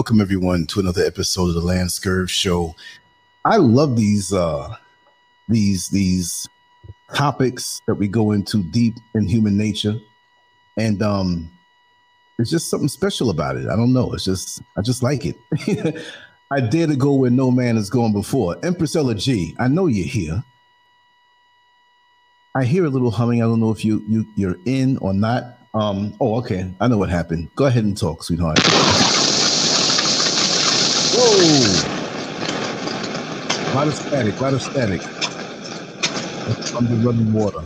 Welcome everyone to another episode of the Lance Scurv Show. I love these uh these these topics that we go into deep in human nature. And um it's just something special about it. I don't know. It's just I just like it. I dare to go where no man has gone before. Empress Ella G, I know you're here. I hear a little humming. I don't know if you you you're in or not. Um, oh, okay. I know what happened. Go ahead and talk, sweetheart. Whoa! A lot of static, a lot of static. Under running water.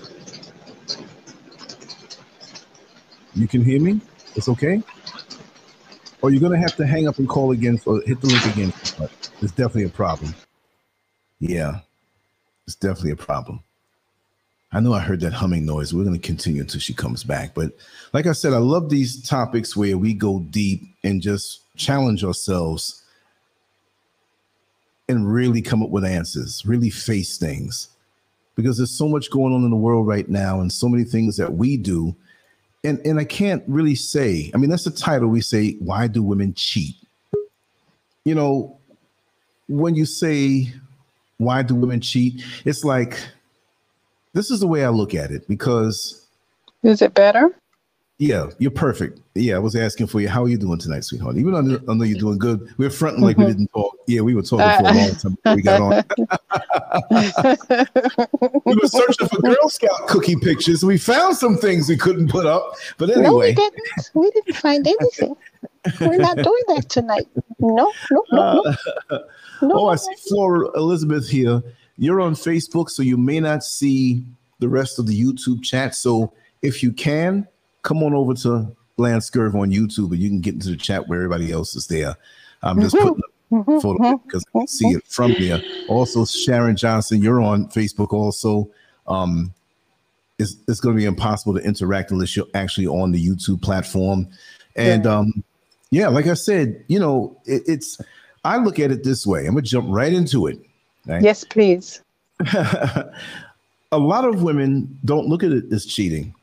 You can hear me? It's okay? Or you're gonna have to hang up and call again or hit the link again. It's definitely a problem. Yeah, it's definitely a problem. I know I heard that humming noise. We're going to continue until she comes back. But like I said, I love these topics where we go deep and just challenge ourselves and really come up with answers, really face things. Because there's so much going on in the world right now and so many things that we do. And, and I can't really say, I mean, that's the title we say, Why Do Women Cheat? You know, when you say, Why do women cheat? It's like, this is the way I look at it because. Is it better? Yeah, you're perfect. Yeah, I was asking for you. How are you doing tonight, sweetheart? Even though I know you're doing good, we're fronting like mm-hmm. we didn't talk. Yeah, we were talking uh, for a long time before we got on. we were searching for Girl Scout cookie pictures. We found some things we couldn't put up, but anyway, no, we didn't. We didn't find anything. We're not doing that tonight. No, no, no, no. Uh, no oh, I see Flora Elizabeth here. You're on Facebook, so you may not see the rest of the YouTube chat. So if you can, come on over to Lance on YouTube and you can get into the chat where everybody else is there. I'm just putting a photo because I can see it from there. Also, Sharon Johnson, you're on Facebook also. Um, it's, it's going to be impossible to interact unless you're actually on the YouTube platform. And yeah, um, yeah like I said, you know, it, it's I look at it this way. I'm gonna jump right into it. Right? Yes, please. a lot of women don't look at it as cheating.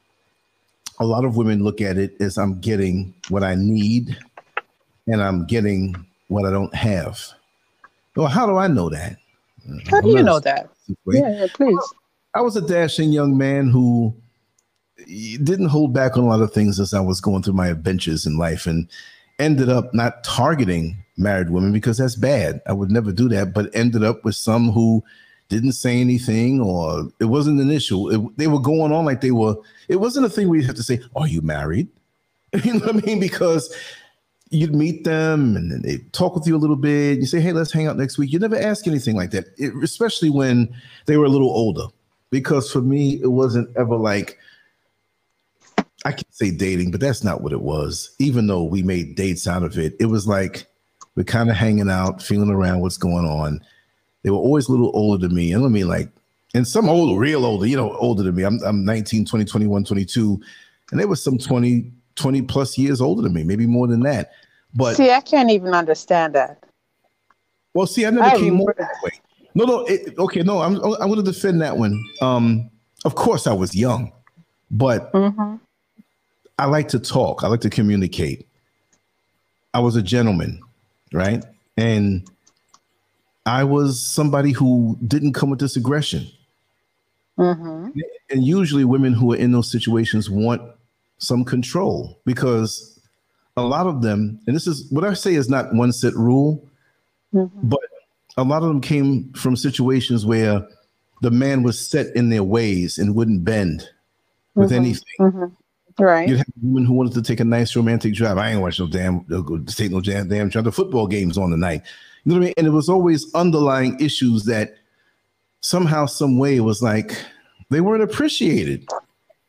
A lot of women look at it as I'm getting what I need and I'm getting what I don't have. Well, how do I know that? How do you know that? Yeah, yeah, please. I was a dashing young man who didn't hold back on a lot of things as I was going through my adventures in life and ended up not targeting married women because that's bad. I would never do that, but ended up with some who didn't say anything or it wasn't an issue. It, they were going on like they were, it wasn't a thing where you have to say, Are you married? you know what I mean? Because you'd meet them and then they talk with you a little bit. You say, "Hey, let's hang out next week." You never ask anything like that, it, especially when they were a little older. Because for me, it wasn't ever like I can say dating, but that's not what it was. Even though we made dates out of it, it was like we're kind of hanging out, feeling around what's going on. They were always a little older than me. And I mean, like, and some old, real older, you know, older than me. I'm, I'm 19, 20, 21, 22. And they were some 20, 20 plus years older than me, maybe more than that. But see, I can't even understand that. Well, see, I never I came over that way. No, no, it, okay, no, I'm I'm going to defend that one. Um, of course, I was young, but mm-hmm. I like to talk. I like to communicate. I was a gentleman, right? And I was somebody who didn't come with this aggression. Mm-hmm. And usually, women who are in those situations want some control because a lot of them, and this is what I say is not one set rule, mm-hmm. but a lot of them came from situations where the man was set in their ways and wouldn't bend with mm-hmm. anything. Mm-hmm. Right. You'd have women who wanted to take a nice romantic drive. I ain't watch no damn, take no damn, damn, the football games on the night. You know what I mean? And it was always underlying issues that somehow, some way, was like they weren't appreciated.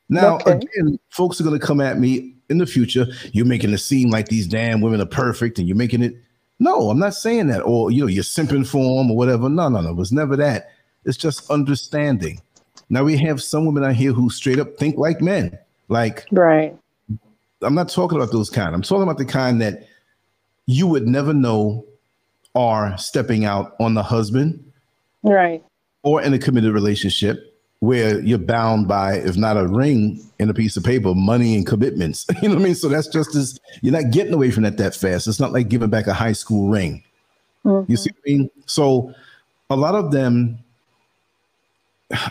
Now, okay. again, folks are going to come at me in the future. You're making it seem like these damn women are perfect, and you're making it. No, I'm not saying that. Or you know, you're simping for them or whatever. No, no, no. It was never that. It's just understanding. Now we have some women out here who straight up think like men. Like, right. I'm not talking about those kind. I'm talking about the kind that you would never know are stepping out on the husband, right, or in a committed relationship where you're bound by, if not a ring and a piece of paper, money and commitments. you know what I mean? So that's just as you're not getting away from that that fast. It's not like giving back a high school ring. Mm-hmm. You see what I mean? So a lot of them,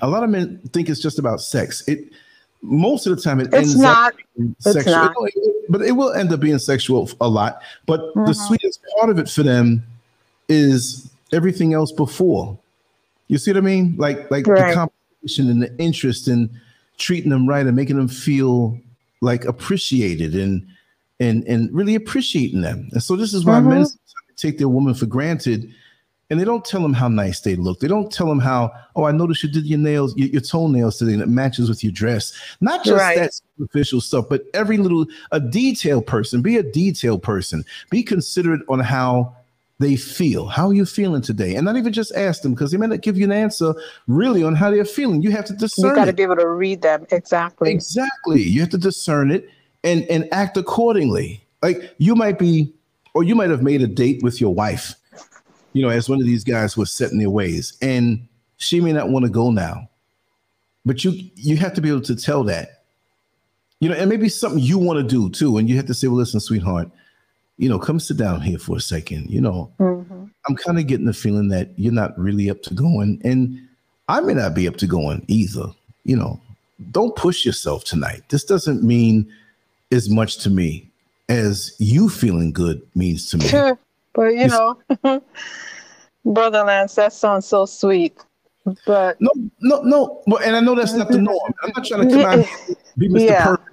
a lot of men think it's just about sex. It most of the time it it's ends not. up sexual, but it will end up being sexual a lot. But mm-hmm. the sweetest part of it for them is everything else before. You see what I mean? Like like right. the competition and the interest in treating them right and making them feel like appreciated and and and really appreciating them. And so this is why mm-hmm. men take their woman for granted and they don't tell them how nice they look. They don't tell them how, oh, I noticed you did your nails, your, your toenails today, and it matches with your dress. Not just right. that superficial stuff, but every little a detail person. Be a detail person. Be considerate on how they feel. How are you feeling today? And not even just ask them because they may not give you an answer really on how they're feeling. You have to discern. You got to be able to read them exactly. Exactly. You have to discern it and and act accordingly. Like you might be, or you might have made a date with your wife, you know, as one of these guys who are set in their ways, and she may not want to go now, but you you have to be able to tell that, you know, and maybe something you want to do too, and you have to say, well, listen, sweetheart you know, come sit down here for a second. You know, mm-hmm. I'm kind of getting the feeling that you're not really up to going, and I may not be up to going either. You know, don't push yourself tonight. This doesn't mean as much to me as you feeling good means to me. Sure, but you, you know, brother Lance, that sounds so sweet. But no, no, no. But and I know that's not the norm. I'm not trying to come out be Mr. Yeah. Perfect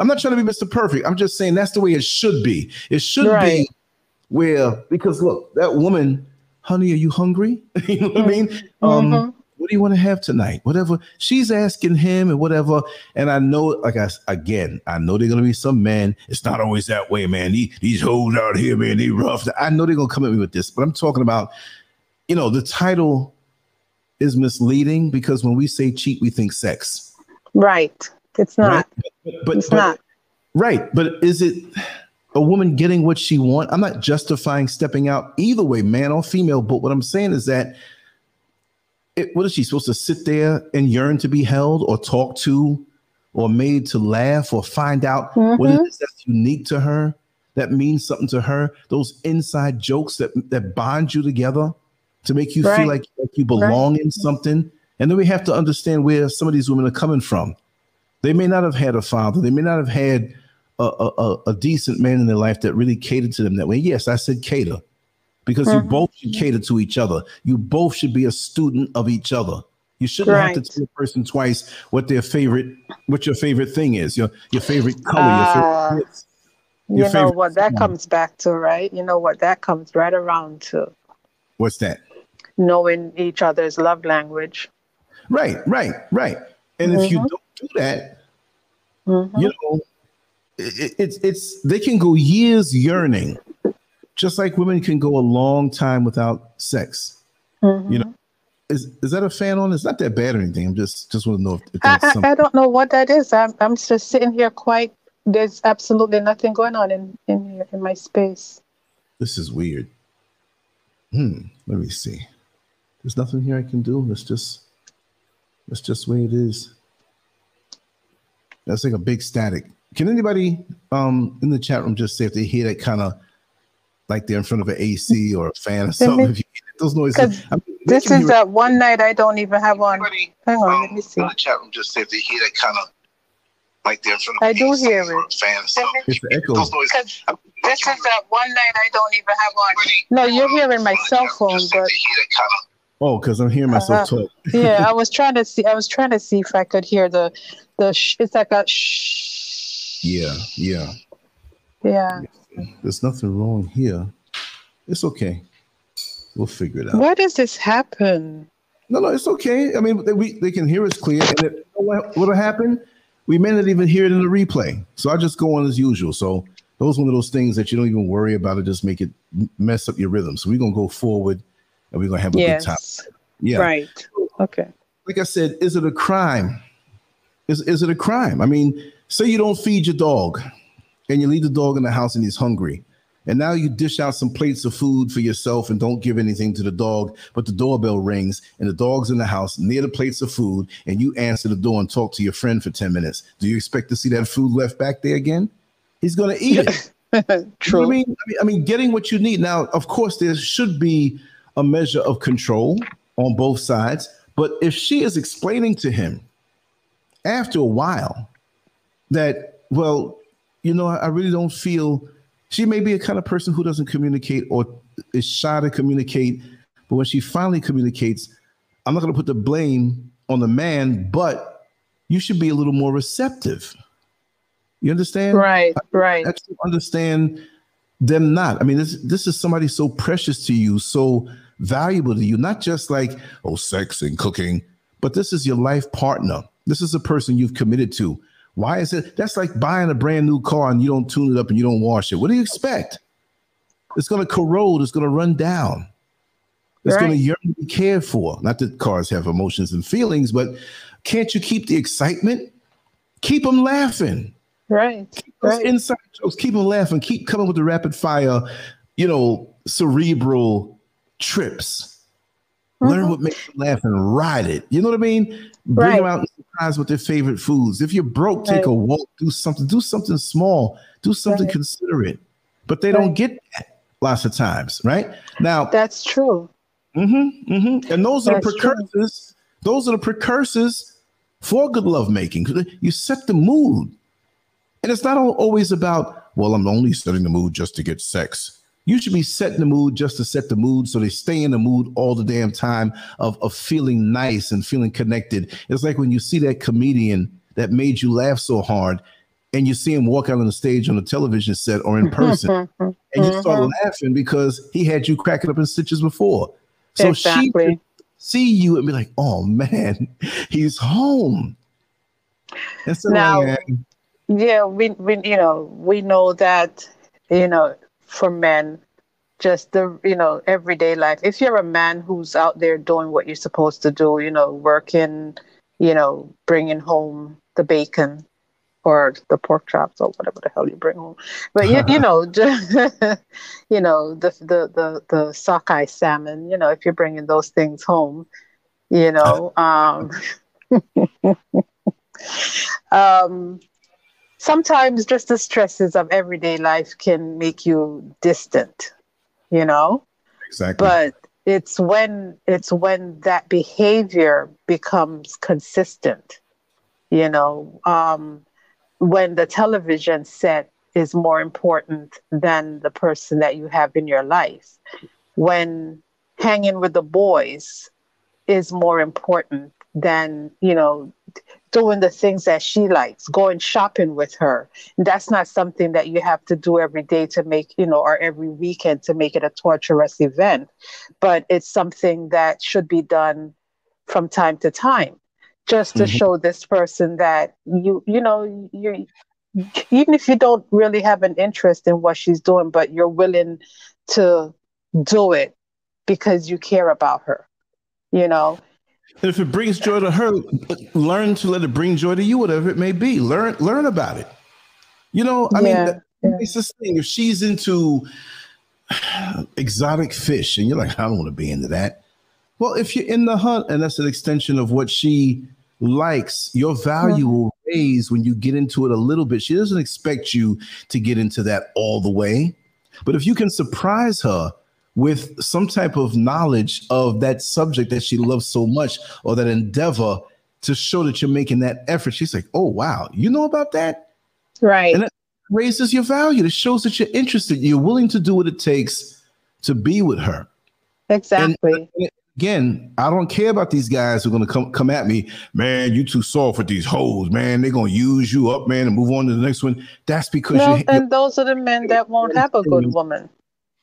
I'm not trying to be Mr. Perfect. I'm just saying that's the way it should be. It should right. be where because look, that woman, honey, are you hungry? you know what I mean? Mm-hmm. Um, what do you want to have tonight? Whatever she's asking him and whatever. And I know, like I again, I know they're gonna be some men. It's not always that way, man. These, these hoes out here, man, they rough. I know they're gonna come at me with this, but I'm talking about, you know, the title is misleading because when we say cheat, we think sex. Right. It's not. Right? But, but, it's but, not. Right. But is it a woman getting what she wants? I'm not justifying stepping out either way, man or female. But what I'm saying is that it, what is she supposed to sit there and yearn to be held or talk to or made to laugh or find out mm-hmm. what it is that's unique to her, that means something to her? Those inside jokes that, that bond you together to make you right. feel like, like you belong right. in something. And then we have to understand where some of these women are coming from. They may not have had a father. They may not have had a, a, a decent man in their life that really catered to them that way. Yes, I said cater because mm-hmm. you both should cater to each other. You both should be a student of each other. You shouldn't right. have to tell a person twice what their favorite, what your favorite thing is, your your favorite color, uh, your favorite. you know what that comes back to, right? You know what that comes right around to. What's that? Knowing each other's love language. Right, right, right. And mm-hmm. if you mm-hmm. don't do that, mm-hmm. you know, it, it's it's they can go years yearning, just like women can go a long time without sex. Mm-hmm. You know, is is that a fan on? It's not that bad or anything. I'm just just want to know if, if I, I, I, don't know what that is. I'm I'm just sitting here quite. There's absolutely nothing going on in in here in my space. This is weird. Hmm. Let me see. There's nothing here I can do. It's just that's just the way it is. That's like a big static. Can anybody um in the chat room just say if they hear that kind of like they're in front of an AC or a fan or something? Me, those noises. I mean, this is that one night I don't even have on. Hang on, um, let me see. In the chat room, just say if they hear that kind of like they're in front of I do hear it. Fan or something. It's the echo. Those noises. This is that one night I don't even have on. No, you're hearing my cell phone, but. Oh, because I'm hearing myself uh, talk. yeah, I was trying to see. I was trying to see if I could hear the the. Sh- it's like a shh. Yeah, yeah. Yeah. There's nothing wrong here. It's okay. We'll figure it out. Why does this happen? No, no, it's okay. I mean, they, we, they can hear us clear. And it, what will happen? We may not even hear it in the replay. So I just go on as usual. So those one of those things that you don't even worry about it, just make it mess up your rhythm. So we're gonna go forward and we're gonna have a yes. good time. Yeah. Right. Okay. Like I said, is it a crime? Is is it a crime? I mean, say you don't feed your dog and you leave the dog in the house and he's hungry. And now you dish out some plates of food for yourself and don't give anything to the dog, but the doorbell rings and the dog's in the house near the plates of food, and you answer the door and talk to your friend for 10 minutes. Do you expect to see that food left back there again? He's going to eat it. True. You know I, mean? I mean, I mean, getting what you need. Now, of course, there should be a measure of control on both sides, but if she is explaining to him after a while that, well, you know, I really don't feel she may be a kind of person who doesn't communicate or is shy to communicate. But when she finally communicates, I'm not going to put the blame on the man, but you should be a little more receptive. You understand? Right, right. I, I understand them not. I mean, this this is somebody so precious to you, so valuable to you, not just like, oh, sex and cooking, but this is your life partner. This is a person you've committed to. Why is it? That's like buying a brand new car and you don't tune it up and you don't wash it. What do you expect? It's going to corrode. It's going to run down. It's right. going to yearn to be cared for. Not that cars have emotions and feelings, but can't you keep the excitement? Keep them laughing. Right. Right. inside jokes. Keep them laughing. Keep coming with the rapid fire, you know, cerebral trips. Mm-hmm. Learn what makes them laugh and ride it. You know what I mean? Bring right. them out and surprise with their favorite foods. If you're broke, right. take a walk, do something, do something small, do something right. considerate. But they don't get that lots of times, right? Now that's true. Mm-hmm, mm-hmm. And those that's are the precursors. True. Those are the precursors for good lovemaking. You set the mood. And it's not always about, well, I'm only setting the mood just to get sex you should be setting the mood just to set the mood so they stay in the mood all the damn time of, of feeling nice and feeling connected. It's like when you see that comedian that made you laugh so hard and you see him walk out on the stage on a television set or in person and you start mm-hmm. laughing because he had you cracking up in stitches before. So exactly. she see you and be like, oh man, he's home. now, yeah, we, we, you know, we know that, you know, for men just the you know everyday life. If you're a man who's out there doing what you're supposed to do you know working you know bringing home the bacon or the pork chops or whatever the hell you bring home. But you, you know just, you know the, the the the sockeye salmon you know if you're bringing those things home you know um um sometimes just the stresses of everyday life can make you distant you know? Exactly. But it's when it's when that behavior becomes consistent you know? Um, when the television set is more important than the person that you have in your life. When hanging with the boys is more important than you know doing the things that she likes, going shopping with her. That's not something that you have to do every day to make, you know, or every weekend to make it a torturous event. But it's something that should be done from time to time just to mm-hmm. show this person that you, you know, you even if you don't really have an interest in what she's doing, but you're willing to do it because you care about her, you know. If it brings joy to her, learn to let it bring joy to you, whatever it may be. Learn, learn about it. You know, I yeah, mean, yeah. it's this thing. If she's into exotic fish, and you're like, I don't want to be into that. Well, if you're in the hunt, and that's an extension of what she likes, your value mm-hmm. will raise when you get into it a little bit. She doesn't expect you to get into that all the way, but if you can surprise her with some type of knowledge of that subject that she loves so much or that endeavor to show that you're making that effort. She's like, oh, wow, you know about that? Right. And it raises your value. It shows that you're interested. You're willing to do what it takes to be with her. Exactly. And uh, again, I don't care about these guys who are going to come come at me. Man, you too soft for these hoes. Man, they're going to use you up, man, and move on to the next one. That's because no, you. And those are the men that won't have a good woman.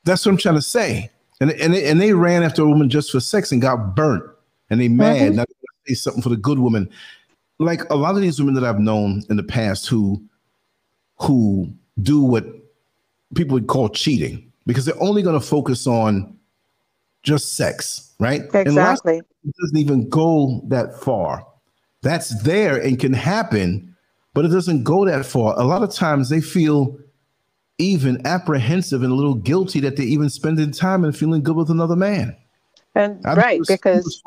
That's what I'm trying to say. And and they, and they ran after a woman just for sex and got burnt, and they mad. Mm-hmm. Now they say something for the good woman. Like a lot of these women that I've known in the past who who do what people would call cheating because they're only going to focus on just sex, right? Exactly. it doesn't even go that far. That's there and can happen, but it doesn't go that far. A lot of times they feel even apprehensive and a little guilty that they're even spending time and feeling good with another man. And I right, because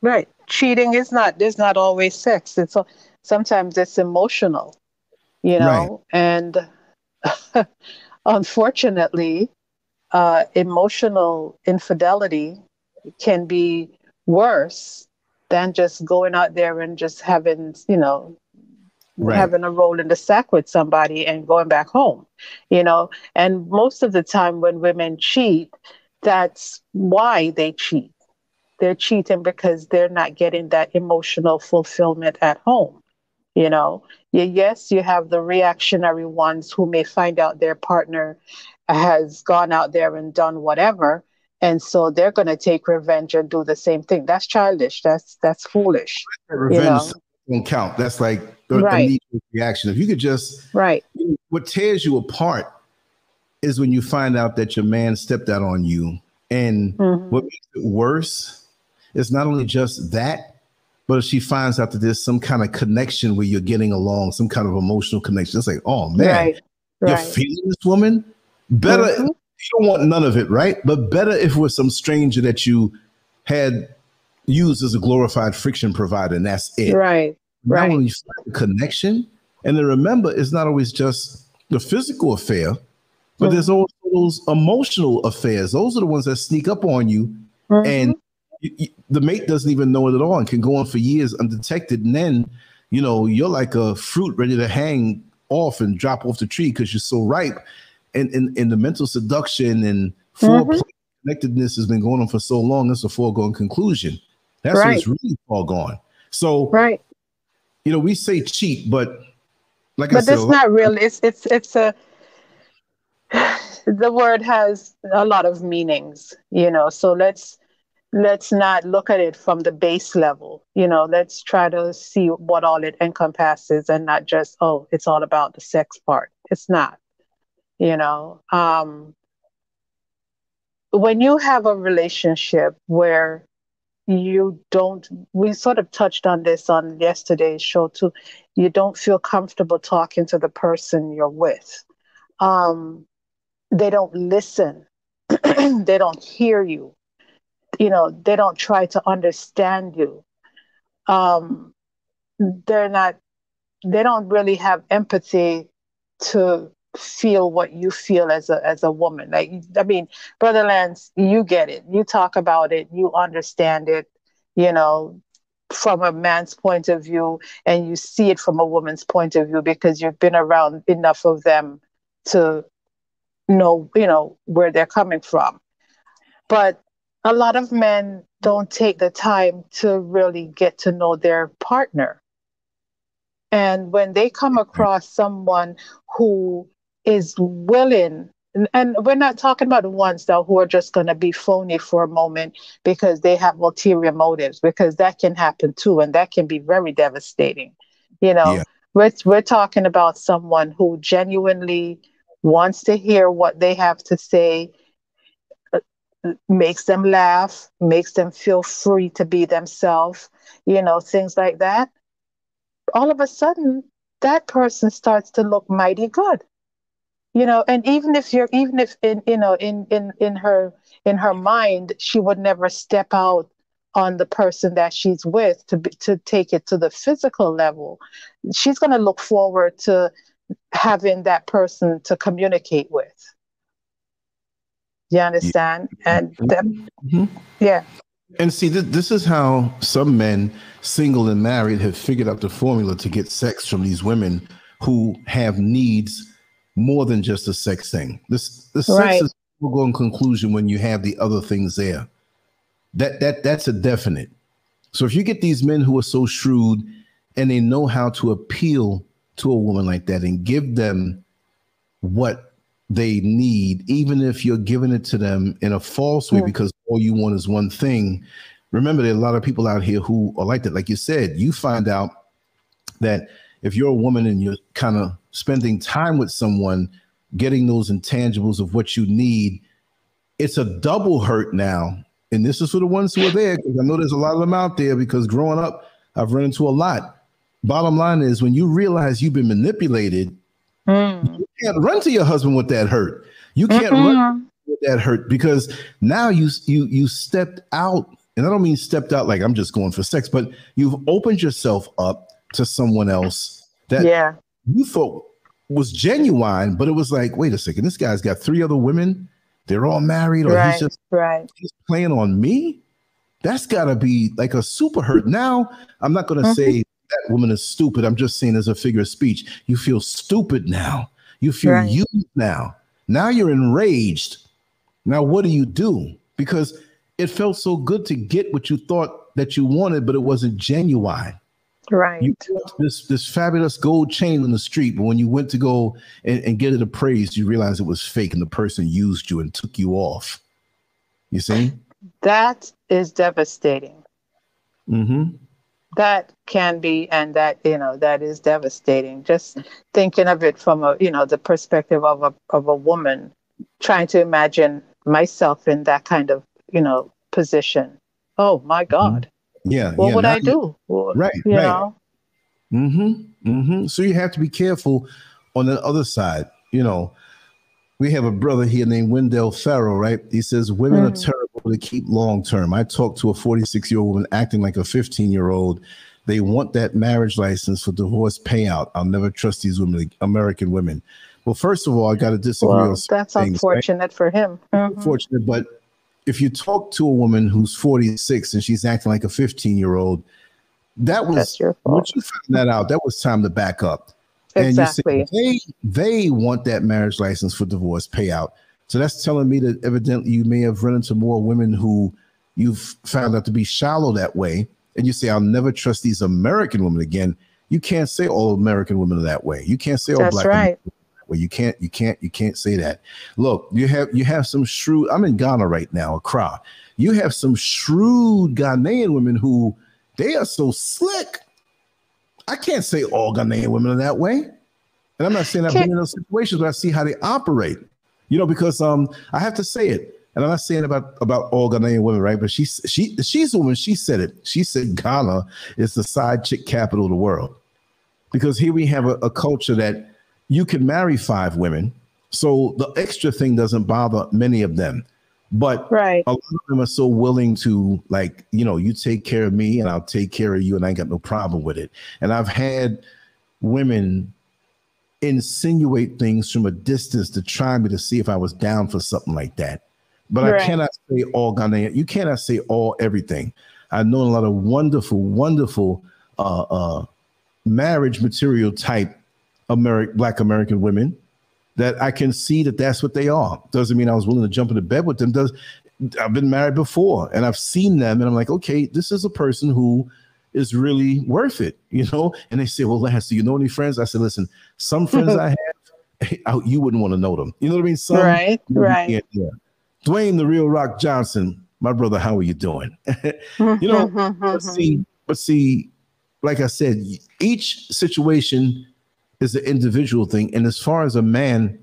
right, cheating is not there's not always sex. It's sometimes it's emotional, you know, right. and unfortunately, uh, emotional infidelity can be worse than just going out there and just having, you know, right. having a roll in the sack with somebody and going back home, you know. And most of the time, when women cheat, that's why they cheat. They're cheating because they're not getting that emotional fulfillment at home. You know, yes, you have the reactionary ones who may find out their partner has gone out there and done whatever and so they're going to take revenge and do the same thing that's childish that's that's foolish revenge you know? don't count that's like the, right. the reaction if you could just right what tears you apart is when you find out that your man stepped out on you and mm-hmm. what makes it worse is not only just that but if she finds out that there's some kind of connection where you're getting along some kind of emotional connection it's like oh man right. you're right. feeling this woman Better, mm-hmm. you don't want none of it, right? But better if it was some stranger that you had used as a glorified friction provider, and that's it. Right. Now, right. when you find a connection, and then remember, it's not always just the physical affair, but mm-hmm. there's also those emotional affairs. Those are the ones that sneak up on you, mm-hmm. and you, you, the mate doesn't even know it at all and can go on for years undetected. And then, you know, you're like a fruit ready to hang off and drop off the tree because you're so ripe and in, in the mental seduction and mm-hmm. connectedness has been going on for so long, it's a foregone conclusion. That's right. when it's really foregone. So right, you know, we say cheat, but like but I said, it's not really. It's it's it's a the word has a lot of meanings, you know. So let's let's not look at it from the base level you know let's try to see what all it encompasses and not just oh it's all about the sex part it's not you know um, when you have a relationship where you don't we sort of touched on this on yesterday's show too. You don't feel comfortable talking to the person you're with. Um, they don't listen. They don't hear you. You know they don't try to understand you. Um, they're not they don't really have empathy to feel what you feel as a as a woman. Like I mean, Brother Lance, you get it. You talk about it, you understand it, you know, from a man's point of view, and you see it from a woman's point of view because you've been around enough of them to know, you know, where they're coming from. But a lot of men don't take the time to really get to know their partner And when they come across someone who is willing, and, we're not talking about the ones though who are just going to be phony for a moment because they have ulterior motives, because that can happen too, and that can be very devastating. You know, yeah. we're we're talking about someone who genuinely wants to hear what they have to say uh, makes them laugh, makes them feel free to be themselves, you know, things like that. All of a sudden, that person starts to look mighty good. You know, and even if you're even if in you know in in in her in her mind she would never step out on the person that she's with to be, to take it to the physical level, she's going to look forward to having that person to communicate with. You understand? And that, mm-hmm. yeah. And see, th- this is how some men, single and married, have figured out the formula to get sex from these women who have needs more than just a sex thing. This the sex right. is a going conclusion when you have the other things there. That that that's a definite. So if you get these men who are so shrewd and they know how to appeal to a woman like that and give them what they need, even if you're giving it to them in a false way, mm. because all you want is one thing. Remember, there are a lot of people out here who are like that. Like you said, you find out that if you're a woman and you're kind of spending time with someone, getting those intangibles of what you need, it's a double hurt now. And this is for the ones who are there, because I know there's a lot of them out there, because growing up, I've run into a lot. Bottom line is when you realize you've been manipulated Mm. You can't run to your husband with that hurt. You can't Mm-mm. run with that hurt because now you you you stepped out, and I don't mean stepped out like I'm just going for sex, but you've opened yourself up to someone else that yeah. you thought was genuine, but it was like, wait a second, this guy's got three other women. They're all married, or right, he's just right. he's playing on me. That's got to be like a super hurt. Now, I'm not going to mm-hmm. say that woman is stupid. I'm just saying as a figure of speech. You feel stupid now. You feel right. used now. Now you're enraged. Now what do you do? Because it felt so good to get what you thought that you wanted, but it wasn't genuine. Right. You this this fabulous gold chain in the street, but when you went to go and, and get it appraised, you realized it was fake and the person used you and took you off. You see? That is devastating. Mm-hmm that can be and that you know that is devastating just thinking of it from a you know the perspective of a of a woman trying to imagine myself in that kind of you know position oh my mm-hmm. Yeah what yeah, would i do right you right. know mm-hmm mm-hmm so you have to be careful on the other side you know we have a brother here named Wendell Farrell, right? He says women mm. are terrible to keep long term. I talked to a 46 year old woman acting like a 15 year old. They want that marriage license for divorce payout. I'll never trust these women, American women. Well, first of all, I got to disagree. Well, that's things, unfortunate right? for him. Mm-hmm. Unfortunate, but if you talk to a woman who's 46 and she's acting like a 15 year old, that was once you found that out, that was time to back up. Exactly. And you say they they want that marriage license for divorce payout. So that's telling me that evidently you may have run into more women who you've found out to be shallow that way. And you say, I'll never trust these American women again. You can't say all American women are that way. You can't say all that's black right. women well, you can't, you can't, you can't say that. Look, you have you have some shrewd. I'm in Ghana right now, Accra. You have some shrewd Ghanaian women who they are so slick. I can't say all Ghanaian women are that way. And I'm not saying I've been in those situations, but I see how they operate. You know, because um, I have to say it. And I'm not saying about about all Ghanaian women, right? But she's she she's the woman. She said it. She said Ghana is the side chick capital of the world, because here we have a, a culture that you can marry five women, so the extra thing doesn't bother many of them. But right. a lot of them are so willing to like, you know, you take care of me and I'll take care of you, and I ain't got no problem with it. And I've had women insinuate things from a distance to try me to see if I was down for something like that. But right. I cannot say all Ghanaian. You cannot say all everything. I know a lot of wonderful, wonderful uh, uh, marriage material type American Black American women that I can see that that's what they are. Doesn't mean I was willing to jump into bed with them. Does I've been married before and I've seen them and I'm like, okay, this is a person who is really worth it, you know? And they say, Well, Lance, do you know any friends? I said, Listen, some friends I have, you wouldn't want to know them. You know what I mean? Some, right, right. Yeah, yeah. Dwayne the Real Rock Johnson, my brother, how are you doing? you know, but see, but see, like I said, each situation is an individual thing. And as far as a man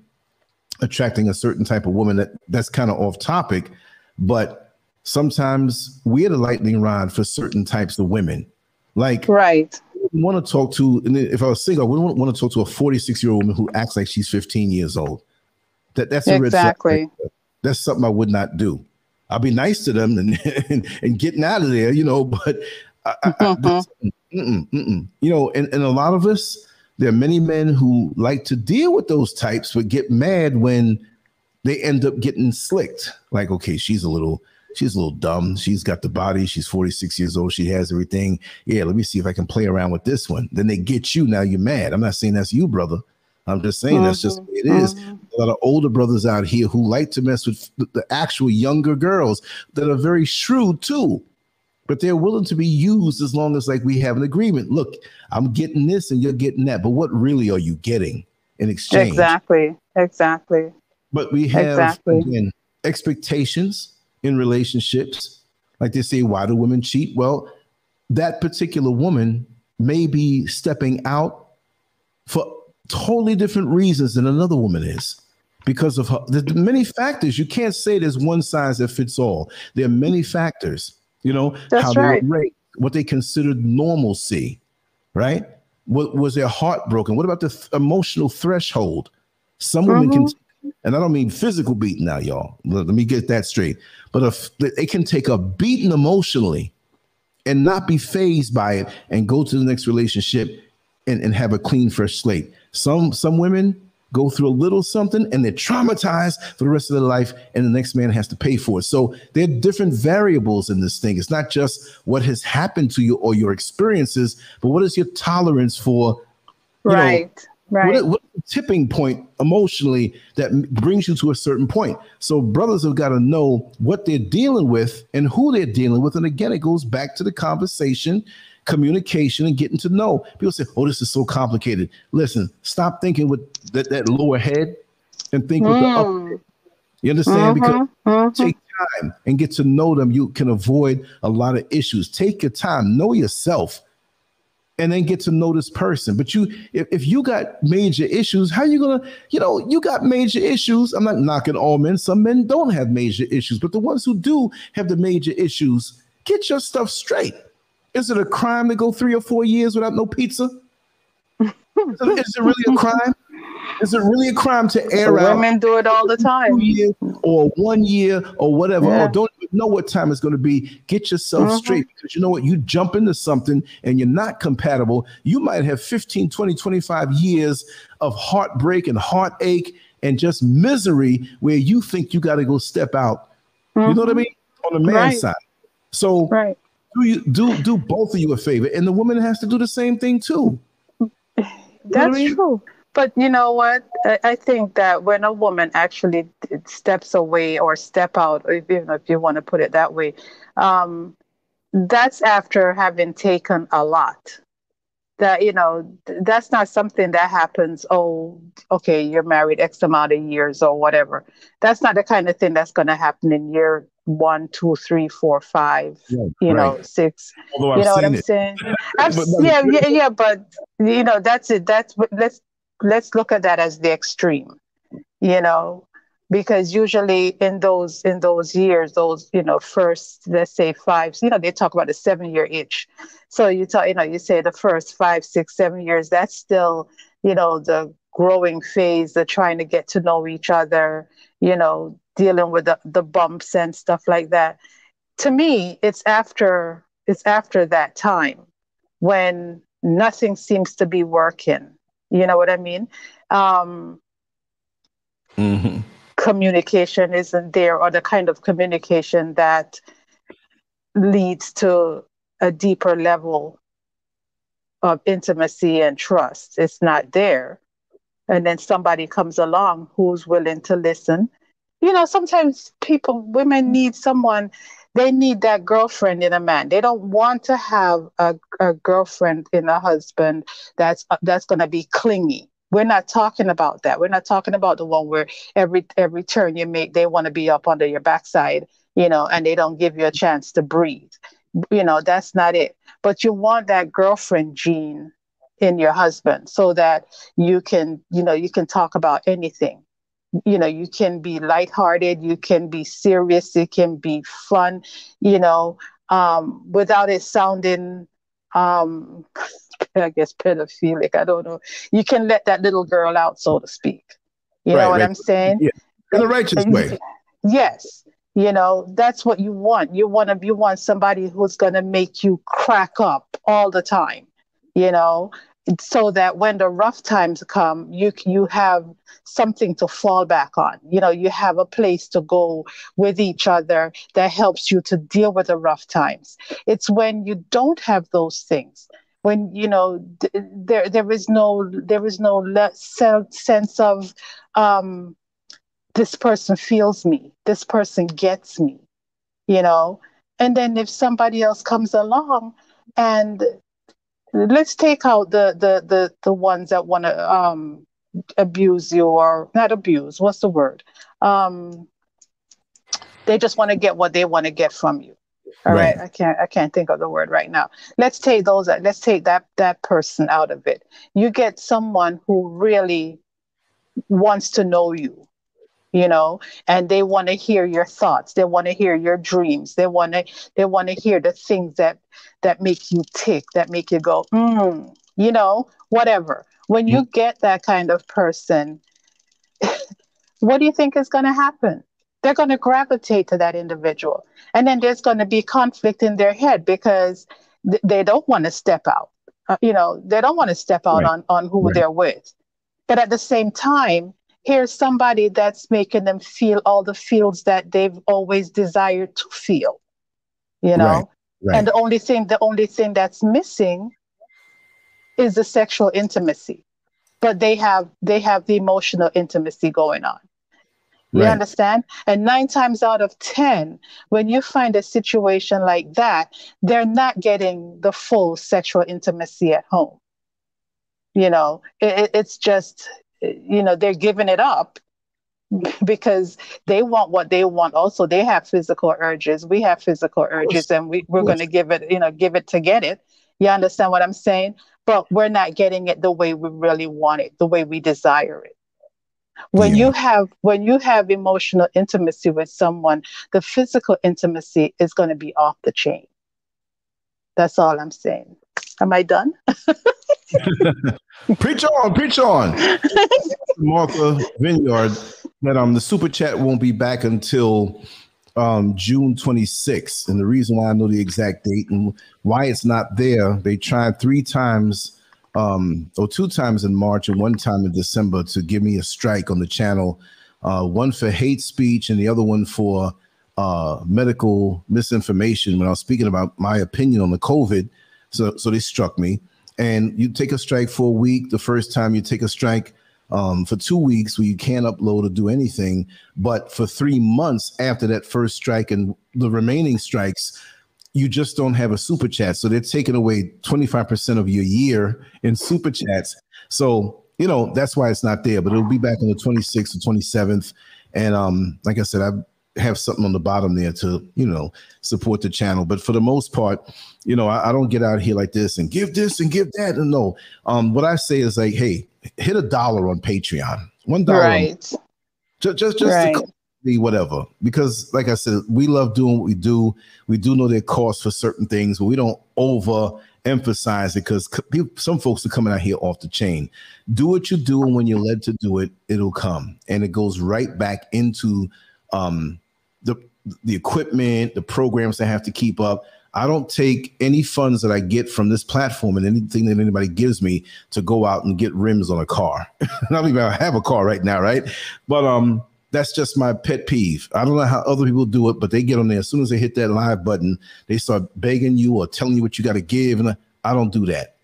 attracting a certain type of woman, that that's kind of off topic, but sometimes we're the lightning rod for certain types of women. Like right. want to talk to, and if I was single, I wouldn't want to talk to a 46 year old woman who acts like she's 15 years old. That that's a exactly. That's something I would not do. I'll be nice to them and and, and getting out of there, you know. But I, I, mm-hmm. mm-mm, mm-mm. you know, and, and a lot of us, there are many men who like to deal with those types, but get mad when they end up getting slicked. Like, okay, she's a little, she's a little dumb. She's got the body. She's 46 years old. She has everything. Yeah, let me see if I can play around with this one. Then they get you. Now you're mad. I'm not saying that's you, brother. I'm just saying mm-hmm. that's just mm-hmm. it is. Mm-hmm. A lot of older brothers out here who like to mess with the actual younger girls that are very shrewd too but they're willing to be used as long as like we have an agreement. Look, I'm getting this and you're getting that, but what really are you getting in exchange? Exactly. Exactly. But we have exactly. again, expectations in relationships. Like they say, why do women cheat? Well, that particular woman may be stepping out for totally different reasons than another woman is because of her. Many factors. You can't say there's one size that fits all. There are many factors. You know, That's how right. they rate, what they considered normalcy, right? What was their heart broken? What about the th- emotional threshold? Some women mm-hmm. can, and I don't mean physical beating now, y'all. Let, let me get that straight. But if they can take a beating emotionally and not be phased by it and go to the next relationship and, and have a clean, fresh slate. Some some women go through a little something and they're traumatized for the rest of their life and the next man has to pay for it so there are different variables in this thing it's not just what has happened to you or your experiences but what is your tolerance for right know, Right. What, what tipping point emotionally that brings you to a certain point? So brothers have got to know what they're dealing with and who they're dealing with. And again, it goes back to the conversation communication and getting to know. People say, "Oh, this is so complicated." Listen, stop thinking with that, that lower head and think mm. with the upper. Head. You understand? Mm-hmm, because mm-hmm. take time and get to know them. You can avoid a lot of issues. Take your time, know yourself, and then get to know this person. But you, if, if you got major issues, how you gonna, you know, you got major issues. I'm not knocking all men. Some men don't have major issues, but the ones who do have the major issues, get your stuff straight. Is it a crime to go three or four years without no pizza? is, it, is it really a crime? Is it really a crime to air Women out? Women do it all the time. or one year or whatever. Yeah. Or don't even know what time it's going to be. Get yourself mm-hmm. straight because you know what? You jump into something and you're not compatible. You might have 15, 20, 25 years of heartbreak and heartache and just misery where you think you got to go step out. Mm-hmm. You know what I mm-hmm. mean? On the man right. side. So right do you do do both of you a favor, and the woman has to do the same thing too. That's true. But you know what? I, I, think that when a woman actually steps away or step out, if, you, if you want to put it that way, um, that's after having taken a lot. That you know, that's not something that happens. Oh, okay, you're married X amount of years or whatever. That's not the kind of thing that's going to happen in year one, two, three, four, five, yeah, you right. know, six. Although you know what I'm it. saying? yeah, yeah, yeah, but you know, that's it. That's let's let's look at that as the extreme, you know, because usually in those in those years, those you know, first let's say five, you know, they talk about the seven year itch. So you talk, you know, you say the first five, six, seven years, that's still, you know, the growing phase, the trying to get to know each other, you know, dealing with the, the bumps and stuff like that. To me, it's after it's after that time when nothing seems to be working. You know what I mean? Um, mm-hmm. Communication isn't there, or the kind of communication that leads to a deeper level of intimacy and trust. It's not there. And then somebody comes along who's willing to listen you know, sometimes people, women need someone, they need that girlfriend in a man. They don't want to have a, a girlfriend in a husband that's uh, that's going to be clingy. We're not talking about that. We're not talking about the one where every every turn you make, they want to be up under your backside, you know, and they don't give you a chance to breathe. You know, that's not it. But you want that girlfriend gene in your husband so that you can, you know, you can talk about anything you know you can be lighthearted you can be serious it can be fun you know um, without it sounding um, i guess pedophilic i don't know. You can let that little girl out so to speak. You right, know what right. i'm saying? Yeah. in a righteous way. yes you know that's what you want. You want to you want somebody who's going to make you crack up all the time you know so that when the rough times come you you have something to fall back on. You know you have a place to go with each other that helps you to deal with the rough times. It's when you don't have those things when you know th- there there is no there is no le- sense of um this person feels me this person gets me you know? And then if somebody else comes along and let's take out the the the the ones that want to um abuse you or not abuse what's the word um they just want to get what they want to get from you All right. right. i can't i can't think of the word right now let's take those let's take that that person out of it you get someone who really wants to know you you know and they want to hear your thoughts they want to hear your dreams they want to they want to hear the things that that make you tick that make you go mm, you know whatever when you mm. get that kind of person what do you think is going to happen they're going to gravitate to that individual and then there's going to be conflict in their head because th- they don't want to step out uh, you know they don't want to step out right. on on who right. they're with but at the same time here's somebody that's making them feel all the feels that they've always desired to feel you know right, right. and the only thing the only thing that's missing is the sexual intimacy but they have they have the emotional intimacy going on you right. understand and nine times out of ten when you find a situation like that they're not getting the full sexual intimacy at home you know it, it's just you know they're giving it up because they want what they want also. They have physical urges. We have physical urges and we, we're going to give it you know give it to get it. You understand what i'm saying? But we're not getting it the way we really want it the way we desire it. When yeah. you have when you have emotional intimacy with someone the physical intimacy is going to be off the chain. That's all i'm saying. Am i done preach on, preach on. Martha Vineyard that um the super chat won't be back until um June 26th. And the reason why I know the exact date and why it's not there, they tried three times um or two times in March and one time in December to give me a strike on the channel. Uh, one for hate speech and the other one for uh, medical misinformation when I was speaking about my opinion on the COVID. So, so they struck me and you take a strike for a week. The first time you take a strike um, for two weeks where you can't upload or do anything. But for three months after that first strike and the remaining strikes, you just don't have a super chat. So they're taking away 25% of your year in super chats. So, you know, that's why it's not there, but it'll be back on the 26th or 27th. And um, like I said, I've have something on the bottom there to you know support the channel. But for the most part you know I, I, don't get out here like this and give this and give that. And no um what i say is like hey hit a dollar on patreon. One dollar. Right. Just just, just right. to whatever. Because like i said we love doing what we do. We do know their costs for certain things but we don't over emphasize it because some folks are coming out here off the chain. Do what you do and when you're led to do it it'll come. And it goes right back into um the the equipment, the programs they have to keep up. I don't take any funds that I get from this platform and anything that anybody gives me to go out and get rims on a car. Not even I have a car right now, right? But um, that's just my pet peeve. I don't know how other people do it, but they get on there as soon as they hit that live button, they start begging you or telling you what you got to give, and I, I don't do that.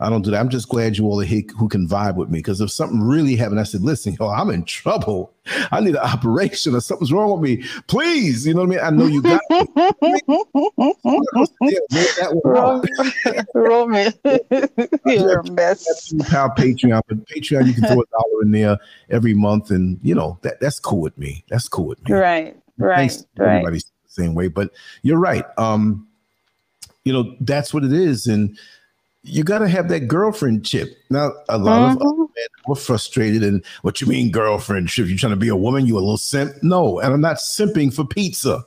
I don't do that. I'm just glad you all are here who can vibe with me. Because if something really happened, I said, listen, yo, I'm in trouble. I need an operation or something's wrong with me. Please. You know what I mean? I know you got it. Roman, you're a mess. Pal Patreon, but Patreon, you can throw a dollar in there every month. And, you know, that that's cool with me. That's cool with me. Right. Right. right. Everybody's the same way. But you're right. Um, you know, that's what it is. And, you got to have that girlfriend chip. Now, a lot mm-hmm. of men were frustrated and what you mean girlfriend chip? You trying to be a woman? You a little simp? No, and I'm not simping for pizza.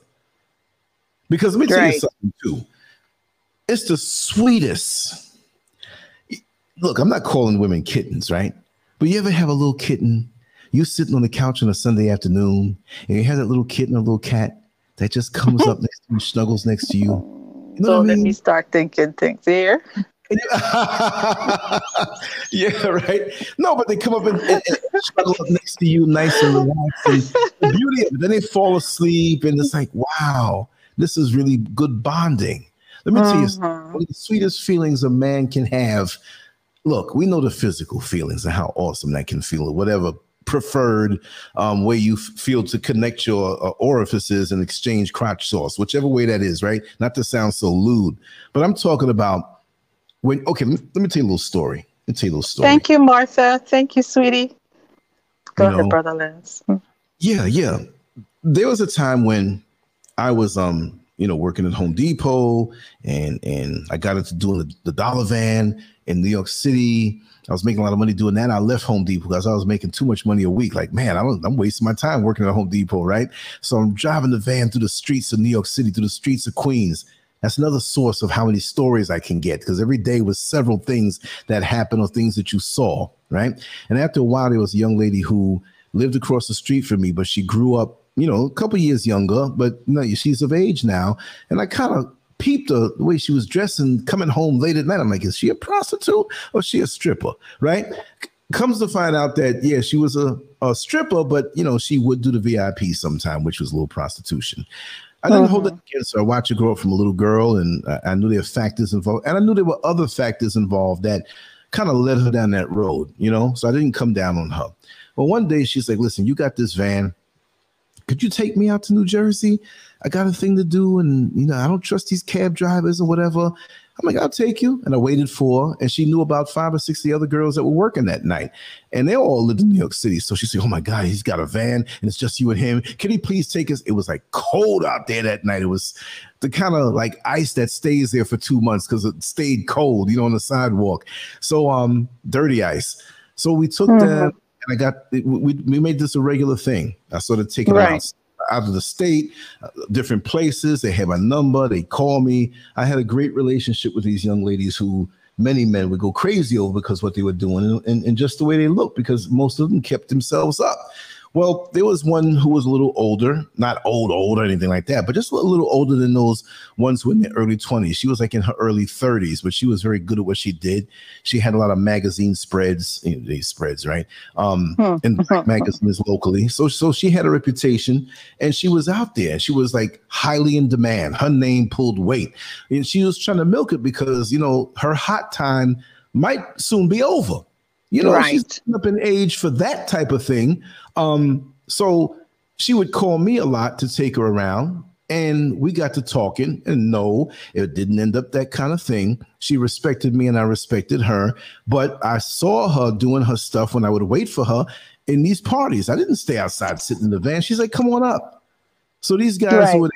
Because let me tell you something too. It's the sweetest. Look, I'm not calling women kittens, right? But you ever have a little kitten? You sitting on the couch on a Sunday afternoon, and you have that little kitten, a little cat that just comes up next to you, snuggles next to you. You know so I mean? let me start thinking things here. yeah, right. No, but they come up and, and, and struggle up next to you, nice and relaxed. And the beauty of it, then they fall asleep, and it's like, wow, this is really good bonding. Let me tell you, mm-hmm. one of the sweetest feelings a man can have. Look, we know the physical feelings and how awesome that can feel, or whatever preferred um, way you f- feel to connect your uh, orifices and exchange crotch sauce, whichever way that is, right? Not to sound so lewd, but I'm talking about when okay, let me, let me tell you a little story. Let me tell you a little story. Thank you, Martha. Thank you, sweetie. Go you ahead, know, brother Lance. Hmm. Yeah, yeah. There was a time when I was um, you know, working at Home Depot and and I got into doing the, the dollar van in New York City. I was making a lot of money doing that. I left Home Depot because I was making too much money a week. Like, man, I'm, I'm wasting my time working at Home Depot, right? So I'm driving the van through the streets of New York City, through the streets of Queens, that's another source of how many stories I can get because every day was several things that happened or things that you saw, right? And after a while, there was a young lady who lived across the street from me, but she grew up, you know, a couple years younger, but you know, she's of age now. And I kind of peeped the way she was dressing, coming home late at night. I'm like, is she a prostitute or she a stripper? Right? Comes to find out that yeah, she was a, a stripper, but you know, she would do the VIP sometime, which was a little prostitution. I didn't hold it uh-huh. against her. I watched her grow up from a little girl, and I, I knew there were factors involved, and I knew there were other factors involved that kind of led her down that road, you know. So I didn't come down on her. But one day she's like, "Listen, you got this van. Could you take me out to New Jersey? I got a thing to do, and you know, I don't trust these cab drivers or whatever." I'm like, I'll take you. And I waited for her. And she knew about five or six of the other girls that were working that night. And they all lived in New York City. So she said, Oh my God, he's got a van and it's just you and him. Can he please take us? It was like cold out there that night. It was the kind of like ice that stays there for two months because it stayed cold, you know, on the sidewalk. So um dirty ice. So we took mm-hmm. them and I got we, we made this a regular thing. I started taking right. out out of the state, uh, different places. They have a number. They call me. I had a great relationship with these young ladies who many men would go crazy over because what they were doing and, and, and just the way they looked because most of them kept themselves up. Well, there was one who was a little older, not old, old or anything like that, but just a little older than those ones who were in their early 20s. She was like in her early 30s, but she was very good at what she did. She had a lot of magazine spreads, you know, these spreads, right? Um, hmm. and magazines locally. So, so she had a reputation and she was out there. She was like highly in demand. Her name pulled weight. And she was trying to milk it because, you know, her hot time might soon be over. You know, right. she's up in age for that type of thing. Um, so she would call me a lot to take her around. And we got to talking, and no, it didn't end up that kind of thing. She respected me, and I respected her. But I saw her doing her stuff when I would wait for her in these parties. I didn't stay outside sitting in the van. She's like, "Come on up." So these guys right. who are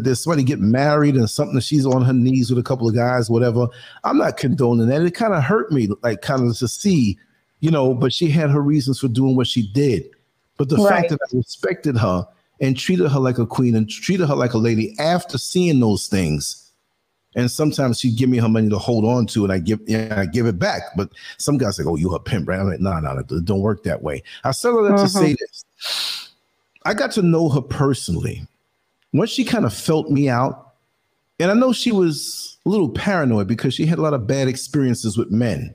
there's somebody get married and something she's on her knees with a couple of guys, whatever. I'm not condoning that. It kind of hurt me, like kind of to see, you know, but she had her reasons for doing what she did. But the right. fact that I respected her and treated her like a queen and treated her like a lady after seeing those things. And sometimes she'd give me her money to hold on to, and I give yeah, I give it back. But some guys like, "Oh, you a pimp, right?" I'm like, "No, no, no, it don't work that way." I said all that to say mm-hmm. this I got to know her personally. Once she kind of felt me out, and I know she was a little paranoid because she had a lot of bad experiences with men.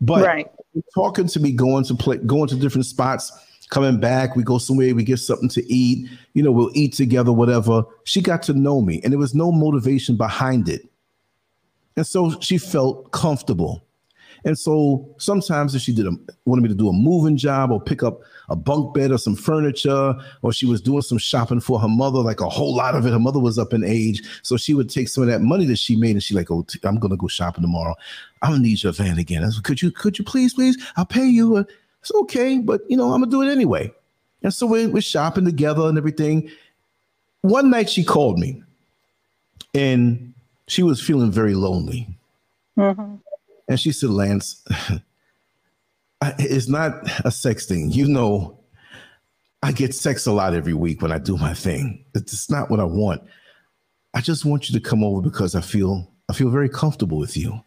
But right. talking to me, going to play, going to different spots, coming back, we go somewhere, we get something to eat, you know, we'll eat together, whatever. She got to know me, and there was no motivation behind it. And so she felt comfortable. And so sometimes if she did a, wanted me to do a moving job or pick up a bunk bed or some furniture, or she was doing some shopping for her mother, like a whole lot of it. Her mother was up in age, so she would take some of that money that she made and she like, oh, i I'm gonna go shopping tomorrow. I'm gonna need your van again. I said, could you, could you please, please? I'll pay you. It's okay, but you know, I'm gonna do it anyway. And so we're, we're shopping together and everything. One night she called me, and she was feeling very lonely. Mm-hmm. And she said, Lance, it's not a sex thing. You know, I get sex a lot every week when I do my thing. It's not what I want. I just want you to come over because I feel I feel very comfortable with you.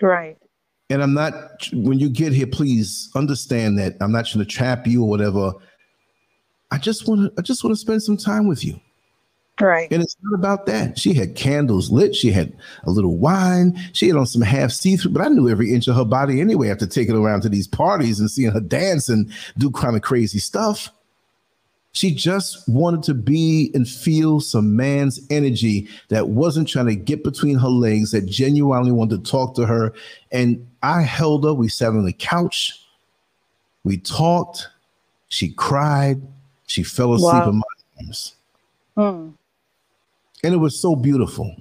Right. And I'm not when you get here, please understand that I'm not trying to trap you or whatever. I just want to I just want to spend some time with you. Right. And it's not about that. She had candles lit. She had a little wine. She had on some half see through, but I knew every inch of her body anyway after taking her around to these parties and seeing her dance and do kind of crazy stuff. She just wanted to be and feel some man's energy that wasn't trying to get between her legs, that genuinely wanted to talk to her. And I held her. We sat on the couch. We talked. She cried. She fell asleep wow. in my arms. Hmm and it was so beautiful.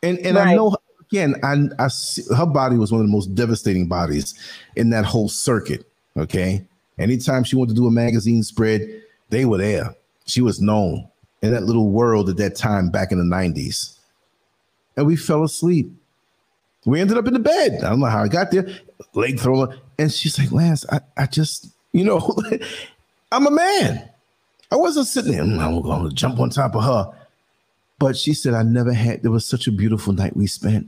And and right. I know again, I, I see, her body was one of the most devastating bodies in that whole circuit. Okay, anytime she wanted to do a magazine spread, they were there. She was known in that little world at that time back in the '90s, and we fell asleep. We ended up in the bed. I don't know how I got there. Leg thrower, and she's like, "Lance, I, I just, you know, I'm a man. I wasn't sitting there. Mm, I'm going to jump on top of her." But she said, I never had, there was such a beautiful night we spent.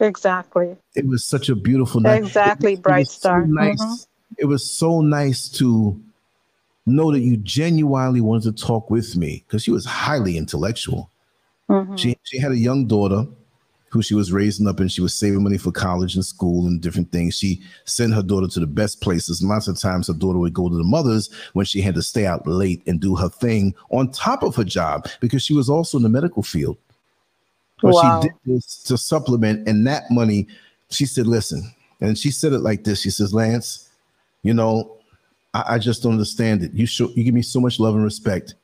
Exactly. It was such a beautiful night. Exactly, it, Bright it Star. So nice. Mm-hmm. It was so nice to know that you genuinely wanted to talk with me because she was highly intellectual. Mm-hmm. She she had a young daughter who she was raising up and she was saving money for college and school and different things. She sent her daughter to the best places. Lots of times her daughter would go to the mother's when she had to stay out late and do her thing on top of her job because she was also in the medical field. But wow. she did this to supplement and that money, she said, listen, and she said it like this. She says, Lance, you know, I, I just don't understand it. You show you give me so much love and respect.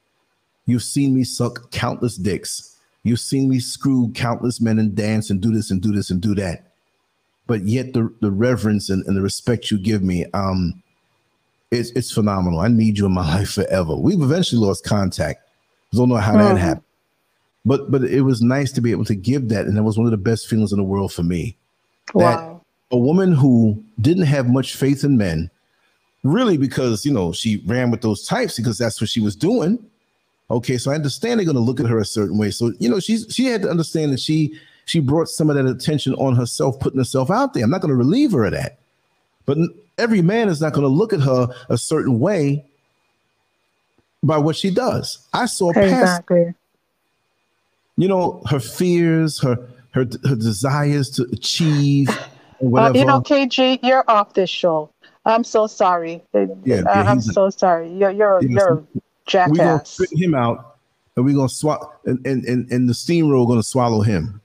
You've seen me suck countless dicks You've seen me screw countless men and dance and do this and do this and do that. But yet the, the reverence and, and the respect you give me, um, it's it's phenomenal. I need you in my life forever. We've eventually lost contact. I don't know how that mm-hmm. happened. But but it was nice to be able to give that. And that was one of the best feelings in the world for me. Wow. That a woman who didn't have much faith in men, really because you know she ran with those types because that's what she was doing Okay, so I understand they're going to look at her a certain way. So you know, she's she had to understand that she she brought some of that attention on herself, putting herself out there. I'm not going to relieve her of that, but every man is not going to look at her a certain way by what she does. I saw exactly. past, you know, her fears, her her her desires to achieve. Uh, you know, KG, you're off this show. I'm so sorry. Yeah, yeah I'm so sorry. You're you're you're Jackass. We're gonna spit him out, and we're gonna swap, and and and, and the steamroller gonna swallow him.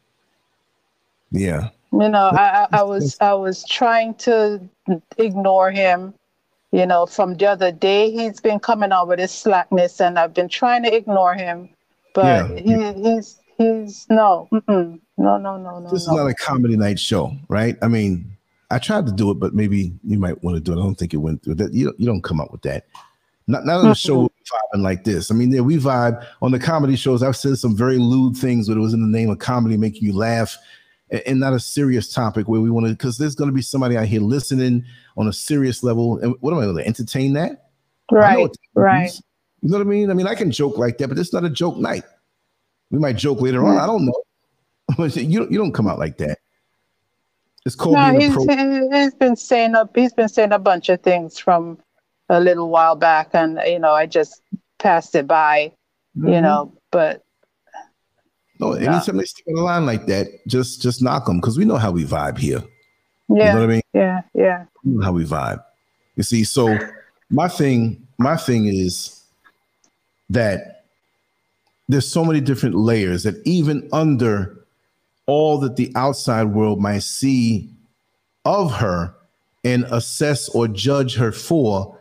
Yeah. You know, I, I was I was trying to ignore him. You know, from the other day, he's been coming on with his slackness, and I've been trying to ignore him. But yeah. he, he's he's no, no, no, no, no. This is not a comedy night show, right? I mean, I tried to do it, but maybe you might want to do it. I don't think it went through. That you you don't come up with that. Not not on the show vibing like this. I mean, yeah, we vibe on the comedy shows. I've said some very lewd things, but it was in the name of comedy, making you laugh, and, and not a serious topic where we want to. Because there's going to be somebody out here listening on a serious level, and what am I going to entertain that? Right, right. You know what I mean? I mean, I can joke like that, but it's not a joke night. We might joke later on. Mm. I don't know. you you don't come out like that. It's called. No, he's, pro- he's been saying up. He's been saying a bunch of things from a little while back, and you know, I just passed it by, mm-hmm. you know. But no, anytime they stick on a line like that, just just knock them because we know how we vibe here. Yeah, you know what I mean. Yeah, yeah. how we vibe. You see, so my thing, my thing is that there's so many different layers that even under all that the outside world might see of her and assess or judge her for,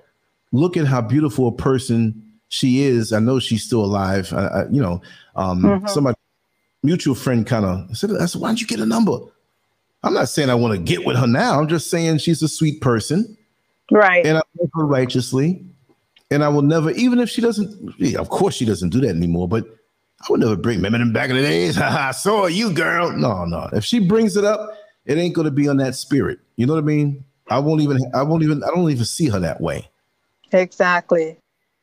look at how beautiful a person she is. I know she's still alive. I, I, you know, um, mm-hmm. somebody mutual friend kind of said, I said, why don't you get a number? I'm not saying I want to get with her now. I'm just saying she's a sweet person. Right. And I love her righteously. And I will never, even if she doesn't, yeah, of course she doesn't do that anymore, but I would never bring, remember them back in the days? I saw you, girl. No, no. If she brings it up, it ain't going to be on that spirit. You know what I mean? I won't even, I won't even, I don't even see her that way. Exactly.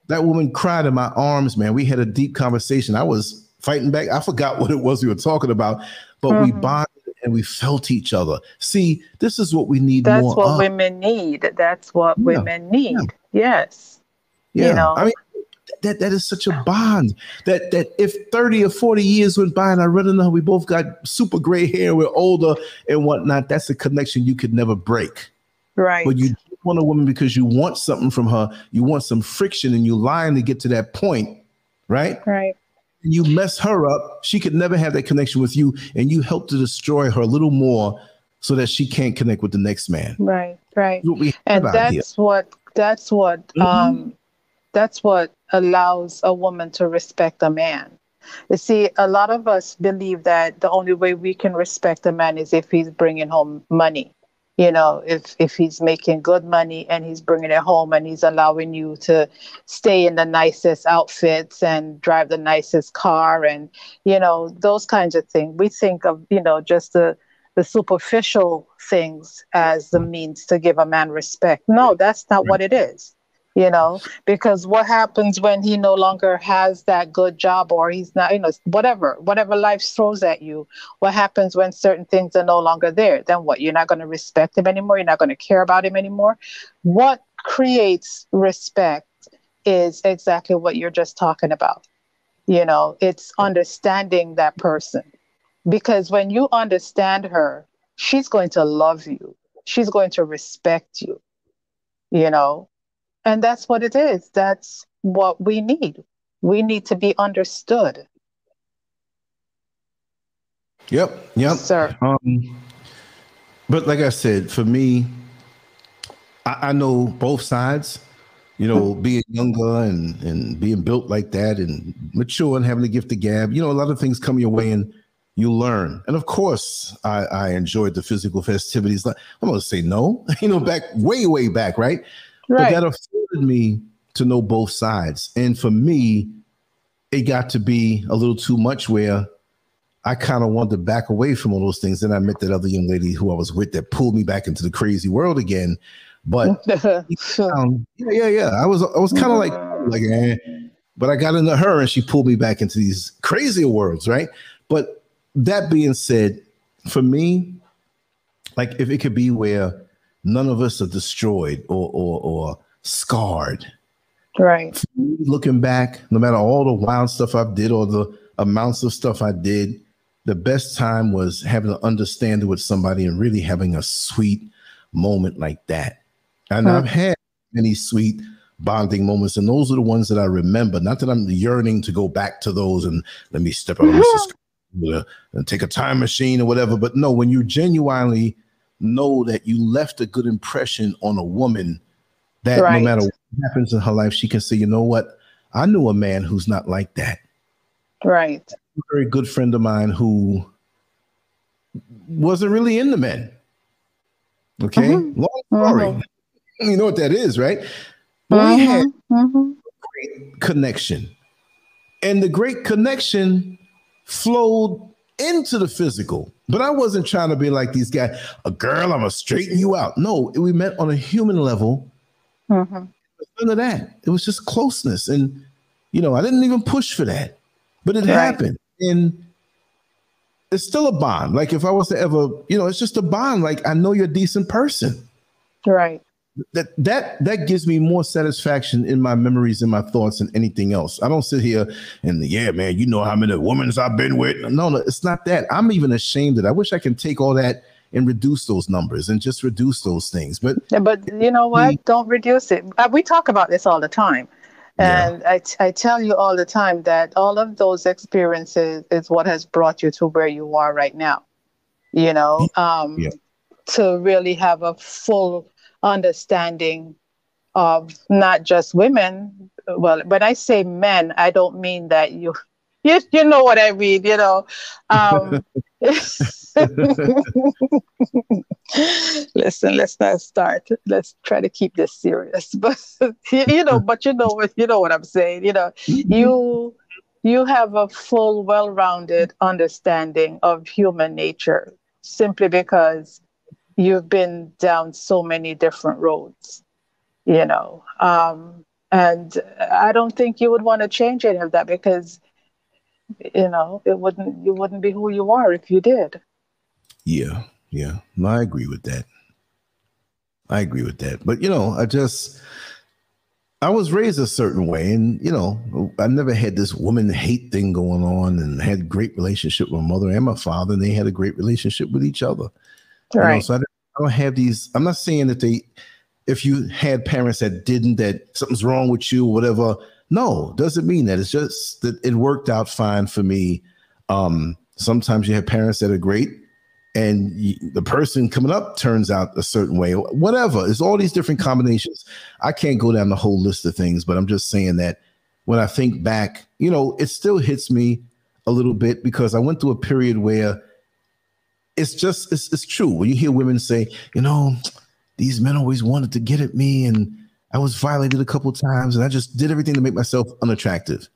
That woman cried in my arms, man. We had a deep conversation. I was fighting back. I forgot what it was we were talking about, but mm-hmm. we bonded and we felt each other. See, this is what we need That's what of. women need. That's what yeah. women need. Yeah. Yes. Yeah. You know? I mean, that that is such a bond that that if 30 or 40 years went by and I run into her, we both got super gray hair, we're older and whatnot, that's a connection you could never break. Right. But you want a woman because you want something from her, you want some friction and you lying to get to that point, right? Right you mess her up, she could never have that connection with you, and you help to destroy her a little more so that she can't connect with the next man. Right, right. and that's here. what that's what mm-hmm. um that's what allows a woman to respect a man. You see, a lot of us believe that the only way we can respect a man is if he's bringing home money you know if if he's making good money and he's bringing it home and he's allowing you to stay in the nicest outfits and drive the nicest car and you know those kinds of things. We think of you know just the the superficial things as the means to give a man respect. No that's not what it is you know because what happens when he no longer has that good job or he's not you know whatever whatever life throws at you what happens when certain things are no longer there? Then what? You're not going to respect him anymore? You're not going to care about him anymore? What creates respect is exactly what you're just talking about. You know it's understanding that person. Because when you understand her she's going to love you. She's going to respect you. You know and that's what it is. That's what we need. We need to be understood. Yep. Yep. Sir. Um, but like I said, for me, I, I know both sides. You know, mm-hmm. being younger and and being built like that, and mature and having the gift of gab. You know, a lot of things come your way, and you learn. And of course, I, I enjoyed the physical festivities. I'm going to say no. You know, back way, way back, right? Right. But that afforded me to know both sides. And for me, it got to be a little too much where I kind of wanted to back away from all those things. Then I met that other young lady who I was with that pulled me back into the crazy world again. But um, yeah, yeah, yeah. I was I was kind of like like eh. but I got into her and she pulled me back into these crazier worlds, right? But that being said, for me, like if it could be where none of us are destroyed or or, or scarred. Right. Looking back, no matter all the wild stuff I did or the amounts of stuff I did, the best time was having to understand it with somebody and really having a sweet moment like that. And. I've had many sweet bonding moments, and those are the ones that I remember. Not that I'm yearning to go back to those and let me step out of this and take a time machine or whatever. But no, when you genuinely know that you left a good impression on a woman that right. no matter what happens in her life, she can say, you know what? I knew a man who's not like that. Right. A very good friend of mine who wasn't really into men. Okay. Mm-hmm. Long story. Mm-hmm. You know what that is, right? Mm-hmm. We had mm-hmm. great connection. And the great connection flowed into the physical. But I wasn't trying to be like these guys, a girl, I'm gonna straighten you out. No, we met on a human level. Mm-hmm. None of that. It was just closeness. And you know, I didn't even push for that. But it right. happened. And it's still a bond. Like if I was to ever, you know, it's just a bond. Like I know you're a decent person. Right that that that gives me more satisfaction in my memories and my thoughts than anything else. I don't sit here and yeah, man, you know how many women I've been with. No, no, it's not that. I'm even ashamed that I wish I can take all that and reduce those numbers and just reduce those things. But yeah, but you know what? Don't reduce it. Uh, we talk about this all the time. And yeah. I, t- I tell you all the time that all of those experiences is what has brought you to where you are right now. You know, um, yeah to really have a full understanding of not just women. Well, when I say men, I don't mean that you you, you know what I mean, you know. Um, listen, let's not start. Let's try to keep this serious. But you know, but you know you know what I'm saying. You know, you you have a full, well-rounded understanding of human nature simply because you've been down so many different roads. You know, um, and I don't think you would want to change any of that because you know it wouldn't you wouldn't be who you are if you did yeah yeah. No, i agree with that. I agree with that. But you know i just i was raised a certain way and you know i never had this woman hate thing going on and had great relationship with my mother and my father and they had a great relationship with each other. Right you know, so I, I don't have these i'm not saying that they if you had parents that didn't that something's wrong with you or whatever no, doesn't mean that. It's just that it worked out fine for me. Um, sometimes you have parents that are great, and the person coming up turns out a certain way. Whatever. It's all these different combinations. I can't go down the whole list of things, but I'm just saying that when I think back, you know, it still hits me a little bit because I went through a period where it's just it's, it's true when you hear women say, you know, these men always wanted to get at me and I was violated a couple times, and I just did everything to make myself unattractive.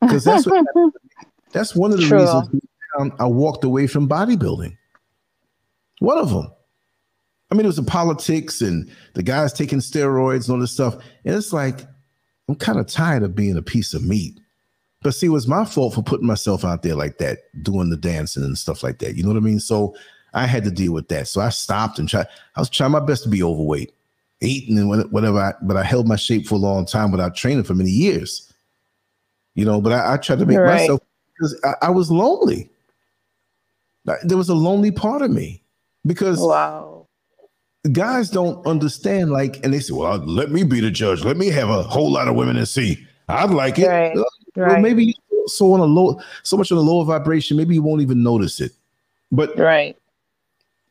Because that's what, that's one of the True. reasons I walked away from bodybuilding. One of them. I mean, it was the politics and the guys taking steroids and all this stuff. And it's like, I'm kind of tired of being a piece of meat. But see, it was my fault for putting myself out there like that, doing the dancing and stuff like that. You know what I mean? So I had to deal with that. So I stopped and tried. I was trying my best to be overweight eating and whatever. I, but I held my shape for a long time without training for many years. You know, but I, I tried to make right. myself because I, I, was lonely. There was a lonely part of me because wow, guys don't understand. Like, and they say, "Well, let me be the judge. Let me have a whole lot of women and see. I'd like it." Right. Well, right. maybe so on a low, so much on a lower vibration. Maybe you won't even notice it. But right,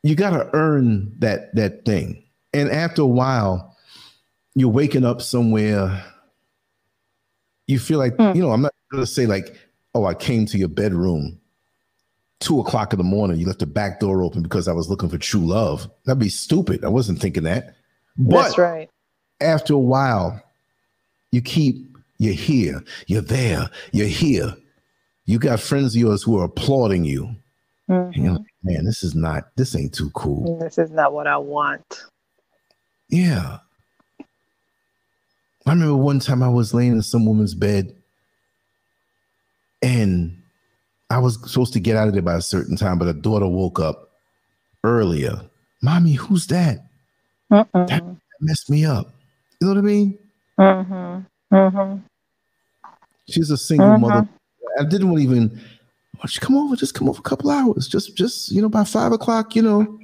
you got to earn that that thing and after a while, you're waking up somewhere. You feel like, mm. you know, I'm not gonna say like, oh, I came to your bedroom two o'clock in the morning. You left the back door open because I was looking for true love. That'd be stupid. I wasn't thinking that. But That's right. After a while, you keep, you're here, you're there, you're here. You got friends of yours who are applauding you. Mm-hmm. Like, man, this is not, this ain't too cool. This is not what I want. Yeah. I remember one time I was laying in some woman's bed and I was supposed to get out of there by a certain time, but a daughter woke up earlier. Mommy, who's that? Uh-uh. That messed me up. You know what I mean? Mm-hmm. Mm-hmm. She's a single mm-hmm. mother. I didn't even. Oh, she come over, just come over a couple hours, just, just you know, by five o'clock, you know.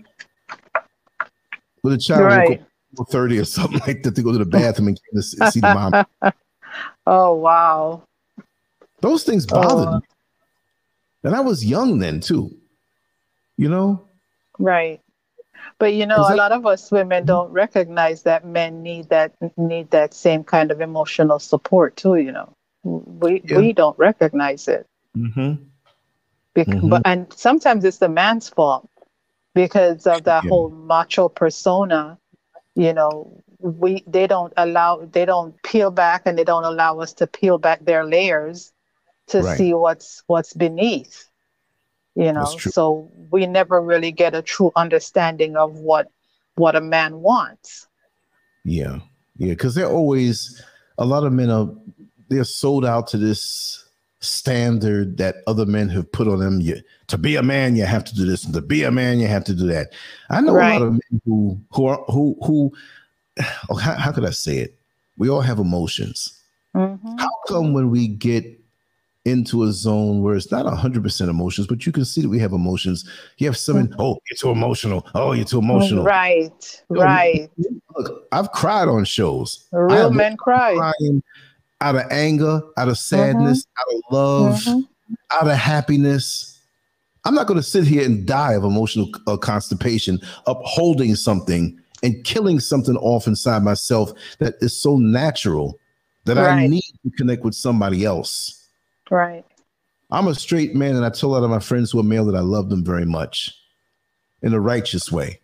With a child right thirty or something like that to go to the bathroom and see the mom. oh wow! Those things bothered oh. me, and I was young then too. You know, right? But you know, a that, lot of us women don't recognize that men need that need that same kind of emotional support too. You know, we yeah. we don't recognize it. Mm-hmm. Because, mm-hmm. But and sometimes it's the man's fault because of that yeah. whole macho persona you know we they don't allow they don't peel back and they don't allow us to peel back their layers to right. see what's what's beneath you know so we never really get a true understanding of what what a man wants yeah yeah because they're always a lot of men are they're sold out to this standard that other men have put on them. You, to be a man, you have to do this, and to be a man, you have to do that. I know right. a lot of men who who are who who. Oh, how, how could I say it? We all have emotions. Mm-hmm. How come when we get into a zone where it's not 100% emotions, but you can see that we have emotions. You have someone, mm-hmm. oh, you're too emotional. Oh, you're too emotional. Right, you know, right. Look, I've cried on shows. Real men cry. Crying out of anger, out of sadness, mm-hmm. out of love, mm-hmm. out of happiness. I'm not going to sit here and die of emotional uh, constipation, upholding something and killing something off inside myself that is so natural that right. I need to connect with somebody else. Right. I'm a straight man, and I tell a lot of my friends who are male that I love them very much in a righteous way.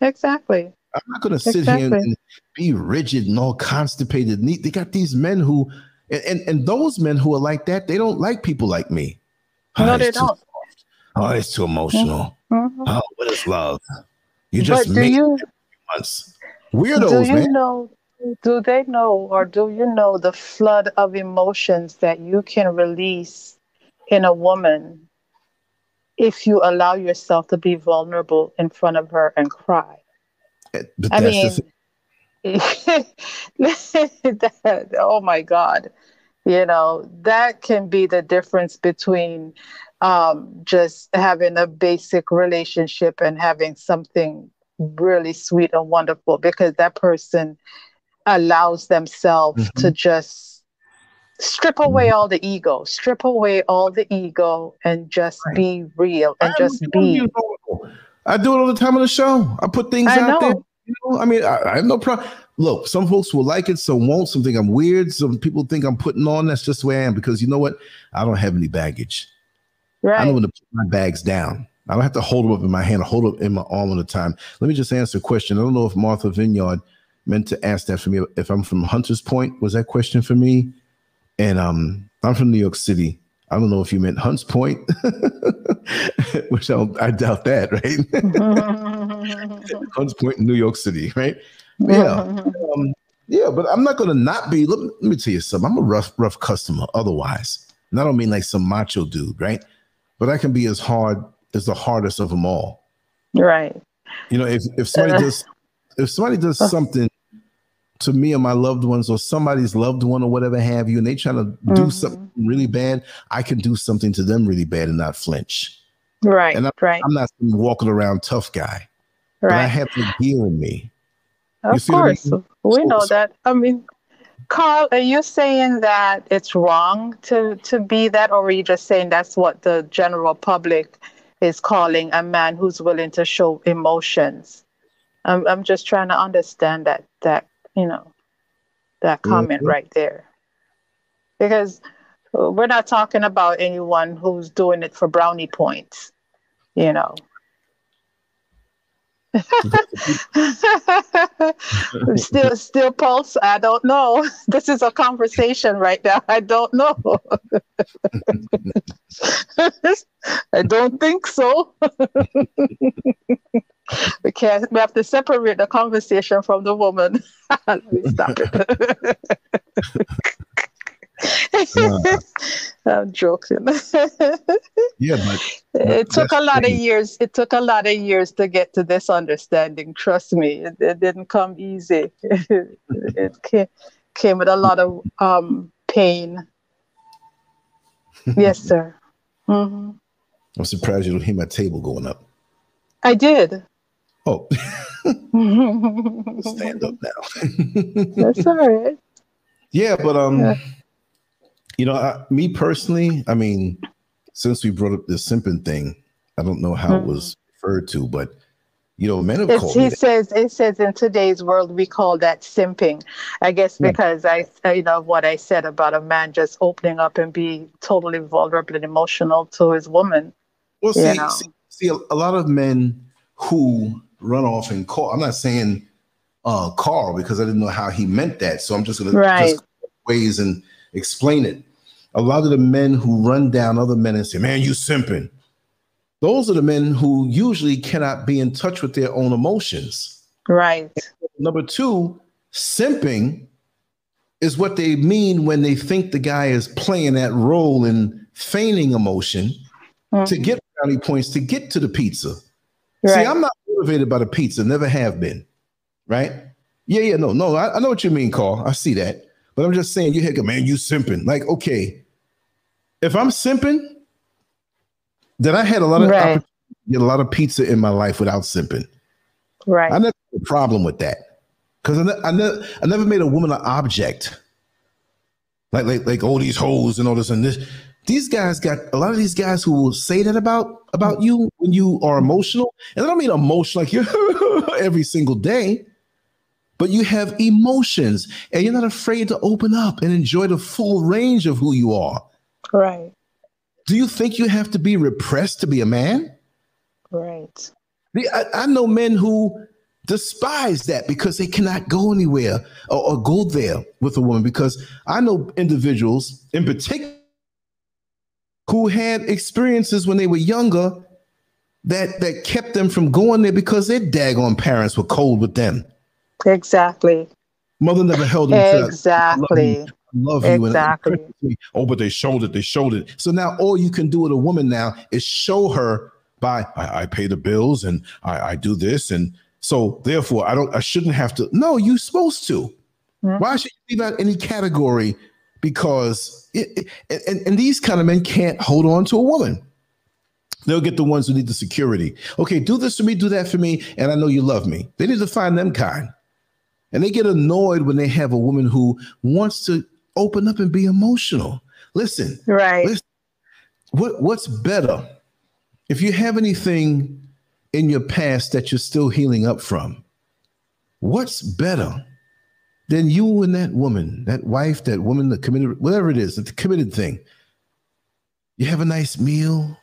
Exactly. I'm not going to sit exactly. here and, be rigid and all constipated. They got these men who, and, and, and those men who are like that, they don't like people like me. No, oh, they don't. Too, oh, it's too emotional. Mm-hmm. Oh, what is love? You just but make you, months. Weirdos, do you man. Know, do they know, or do you know the flood of emotions that you can release in a woman if you allow yourself to be vulnerable in front of her and cry? But I mean, that, oh my God. You know, that can be the difference between um, just having a basic relationship and having something really sweet and wonderful because that person allows themselves mm-hmm. to just strip away mm-hmm. all the ego, strip away all the ego and just right. be real and I just be. I do it all the time on the show. I put things I out know. there. You know, I mean, I, I have no problem. Look, some folks will like it, some won't. Some think I'm weird. Some people think I'm putting on. That's just the way I am because you know what? I don't have any baggage. Right. I know when to put my bags down. I don't have to hold them up in my hand hold them in my arm all the time. Let me just answer a question. I don't know if Martha Vineyard meant to ask that for me. If I'm from Hunters Point, was that question for me? And um, I'm from New York City. I don't know if you meant Hunts Point, which I'll, i doubt that, right? Hunts Point, New York City, right? Yeah, um, yeah. But I'm not going to not be. Let me, let me tell you something. I'm a rough, rough customer. Otherwise, and I don't mean like some macho dude, right? But I can be as hard as the hardest of them all. Right. You know, if if somebody uh, does if somebody does something to me or my loved ones or somebody's loved one or whatever have you, and they trying to mm-hmm. do something really bad, I can do something to them really bad and not flinch. Right. And I'm, right. I'm not walking around tough guy. Right. But I have to gear in me. Of course. I mean? We so, know so, that. I mean, Carl, are you saying that it's wrong to to be that, or are you just saying that's what the general public is calling a man who's willing to show emotions? I'm I'm just trying to understand that that you know that comment mm-hmm. right there, because we're not talking about anyone who's doing it for brownie points, you know. still still pulse. I don't know. This is a conversation right now. I don't know. I don't think so. We can't we have to separate the conversation from the woman. Let me stop it I'm joking. yeah, but, it took a lot of years. It took a lot of years to get to this understanding. Trust me, it, it didn't come easy. it came, came with a lot of um, pain. yes, sir. Mm-hmm. I'm surprised you don't hear my table going up. I did. Oh, stand up now. That's all right. Yeah, but um. Yeah you know, I, me personally, I mean, since we brought up the simping thing, I don't know how mm-hmm. it was referred to, but you know, men have it's, called. He says it says in today's world we call that simping. I guess because I, you know, what I said about a man just opening up and be totally vulnerable and emotional to his woman. Well, see, see, see, a, a lot of men who run off and call. I'm not saying uh Carl because I didn't know how he meant that, so I'm just gonna right. just ways and explain it a lot of the men who run down other men and say, man, you simping. Those are the men who usually cannot be in touch with their own emotions. Right. Number two, simping is what they mean when they think the guy is playing that role in feigning emotion mm-hmm. to get brownie points to get to the pizza. Right. See, I'm not motivated by the pizza, never have been. Right? Yeah, yeah, no, no, I, I know what you mean, Carl. I see that. But I'm just saying, you hear, man, you simping. Like, okay, if I'm simping, then I had a lot of right. get a lot of pizza in my life without simping. Right. I never had a problem with that because I, ne- I, ne- I never made a woman an object. Like like like all these hoes and all this and this. these guys got a lot of these guys who will say that about about you when you are emotional. And I don't mean emotional like you every single day, but you have emotions and you're not afraid to open up and enjoy the full range of who you are. Right. Do you think you have to be repressed to be a man? Right. I, I know men who despise that because they cannot go anywhere or, or, go there with a woman. Because I know individuals in particular who had experiences when they were younger that that kept them from going there because their daggone parents were cold with them. Exactly. Mother never held them. Exactly. Love you. Exactly. And, oh, but they showed it. They showed it. So now all you can do with a woman now is show her by I, I pay the bills and I, I do this and so therefore, I don't, I shouldn't have to. No, you're supposed to. Mm-hmm. Why should you leave out any category? Because it, it, and, and these kind of men can't hold on to a woman. They'll get the ones who need the security. Okay, do this for me, do that for me, and I know you love me. They need to find them kind. And they get annoyed when they have a woman who wants to open up and be emotional. Listen, right? Listen, what what's better? If you have anything in your past that you're still healing up from. What's better than you and that woman, that wife, that woman that committed, whatever it is, the committed thing? You have a nice meal,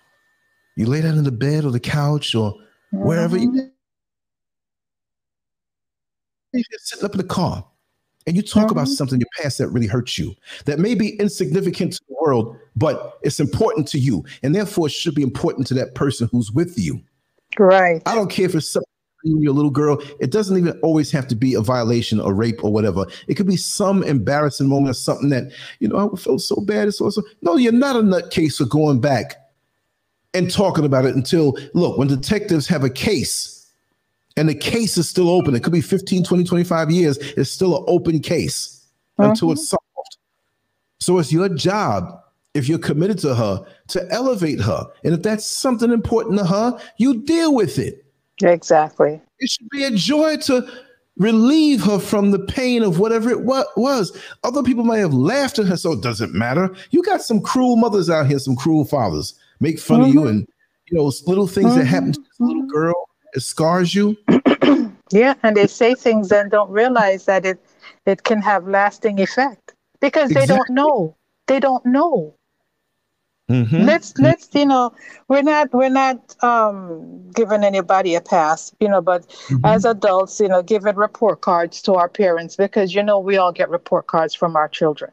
you lay down in the bed or the couch or mm-hmm. wherever you you're sitting up in the car and you talk mm-hmm. about something in your past that really hurts you, that may be insignificant to the world, but it's important to you. And therefore, it should be important to that person who's with you. Right. I don't care if it's something you and your little girl. It doesn't even always have to be a violation or rape or whatever. It could be some embarrassing moment or something that, you know, I felt so bad. It's also, no, you're not a nutcase for going back and talking about it until, look, when detectives have a case and the case is still open, it could be 15, 20, 25 years, it's still an open case uh-huh. until it's solved. So it's your job if you're committed to her, to elevate her. And if that's something important to her, you deal with it. Exactly. It should be a joy to relieve her from the pain of whatever it was. Other people might have laughed at her, so it doesn't matter. You got some cruel mothers out here, some cruel fathers make fun mm-hmm. of you, mm-hmm. and you know little things mm-hmm. that happen to this little girl. It scars you. yeah, and they say things and don't realize that it it can have lasting effect because exactly. they don't know. They don't know. Mm-hmm. Let's let's you know we're not we're not um, giving anybody a pass you know but mm-hmm. as adults you know giving report cards to our parents because you know we all get report cards from our children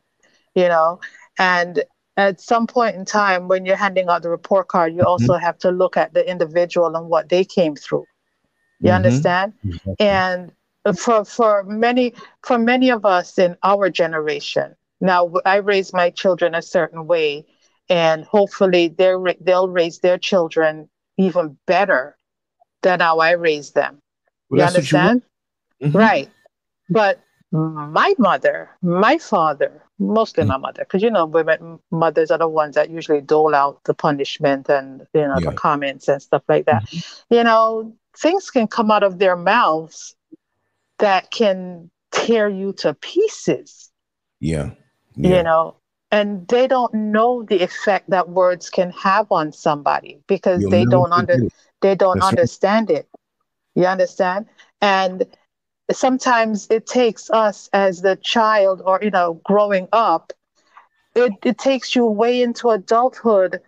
you know and at some point in time when you're handing out the report card you mm-hmm. also have to look at the individual and what they came through you mm-hmm. understand and for for many for many of us in our generation now I raise my children a certain way and hopefully they they'll raise their children even better than how I raised them. Well, you understand? You mm-hmm. Right. But my mother, my father, mostly mm-hmm. my mother, because you know, women mothers are the ones that usually dole out the punishment and you know yeah. the comments and stuff like that. Mm-hmm. You know, things can come out of their mouths that can tear you to pieces. Yeah. yeah. You know, and they don't know the effect that words can have on somebody because You'll they don't under they don't That's understand right. it you understand and sometimes it takes us as the child or you know growing up it, it takes you way into adulthood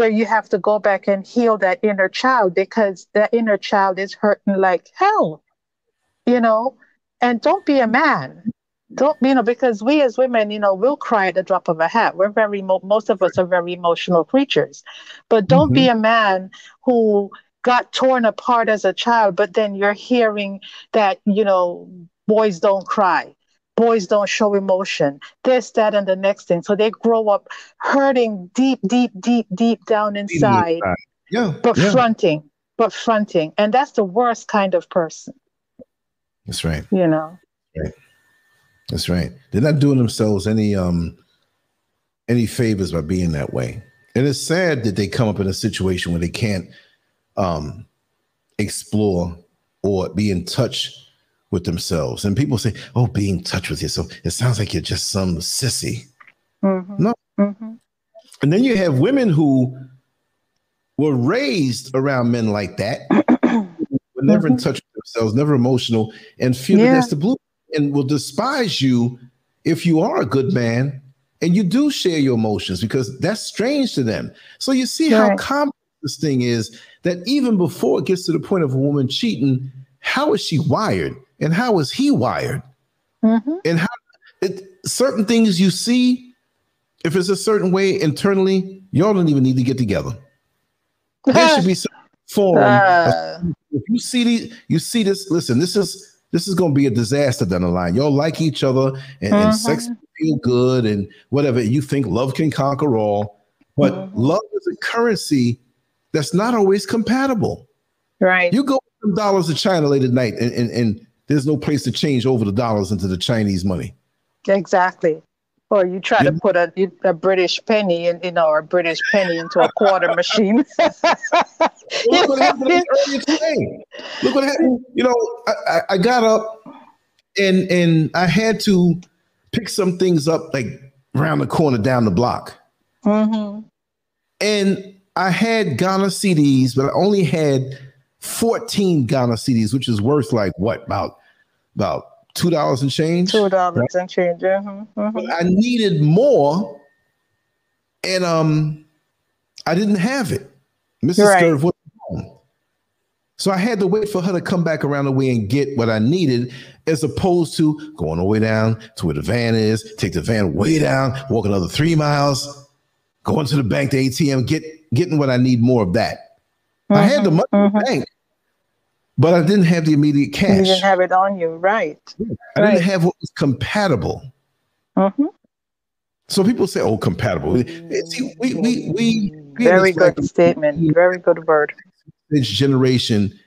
where you have to go back and heal that inner child because that inner child is hurting like hell you know? And don't be a man. Don't you know because we as women you know will cry at the drop of a hat. We're very most of us are very emotional creatures. But don't mm-hmm. be a man who got torn apart as a child but then you're hearing that you know boys don't cry boys don't show emotion. This that and the next thing. So they grow up hurting deep deep deep deep down inside. yeah but yeah. fronting but fronting and that's the worst kind of person. That's right. You know? Right. That's right. They're not doing themselves any um any favors by being that way. And it's sad that they come up in a situation where they can't um explore or be in touch with themselves. And people say, "Oh, be in touch with yourself." It sounds like you're just some sissy. Mm-hmm. No, mm-hmm. And then you have women who were raised around men like that, were never mm-hmm. in touch with themselves, never emotional, and feel yeah. that that's the blue and will despise you if you are a good man and you do share your emotions because that's strange to them. So you see right. how complex this thing is that even before it gets to the point of a woman cheating, how is she wired and how is he wired? Mm-hmm. And how it, certain things you see, if it's a certain way internally, y'all don't even need to get together. There should be some form. Uh. If you see the, you see this. Listen, this is this is going to be a disaster down the line. Y'all like each other, and, mm-hmm. and sex feel good, and whatever. You think love can conquer all, but mm-hmm. love is a currency that's not always compatible. Right. You go some dollars to China late at night, and, and, and there's no place to change over the dollars into the Chinese money. Exactly. Or you try yeah. to put a, a British penny in, you know, or a British penny into a quarter machine. Look what happened today. Look what happened. You know, I, I got up and and I had to pick some things up like around the corner down the block. Mm-hmm. And I had Ghana cedis, but I only had 14 Ghana cedis, which is worth like what about about two dollars and change. Two dollars right? and change. Yeah. Mm-hmm. mm-hmm. I needed more, and um, I didn't have it. Mrs. Right. Scurv was home, so I had to wait for her to come back around the way and get what I needed, as opposed to going all the way down to where the van is, take the van way down, walk another three miles, going to the bank, the ATM, get getting what I need more of that. Mm-hmm. I had the money mm-hmm. in the mm-hmm. bank, but I didn't have the immediate cash. You didn't have it on you, right? I right. didn't have what was compatible. Mm-hmm. So people say, "Oh, compatible." See, we we we very good like, statement. Very good word. This generation,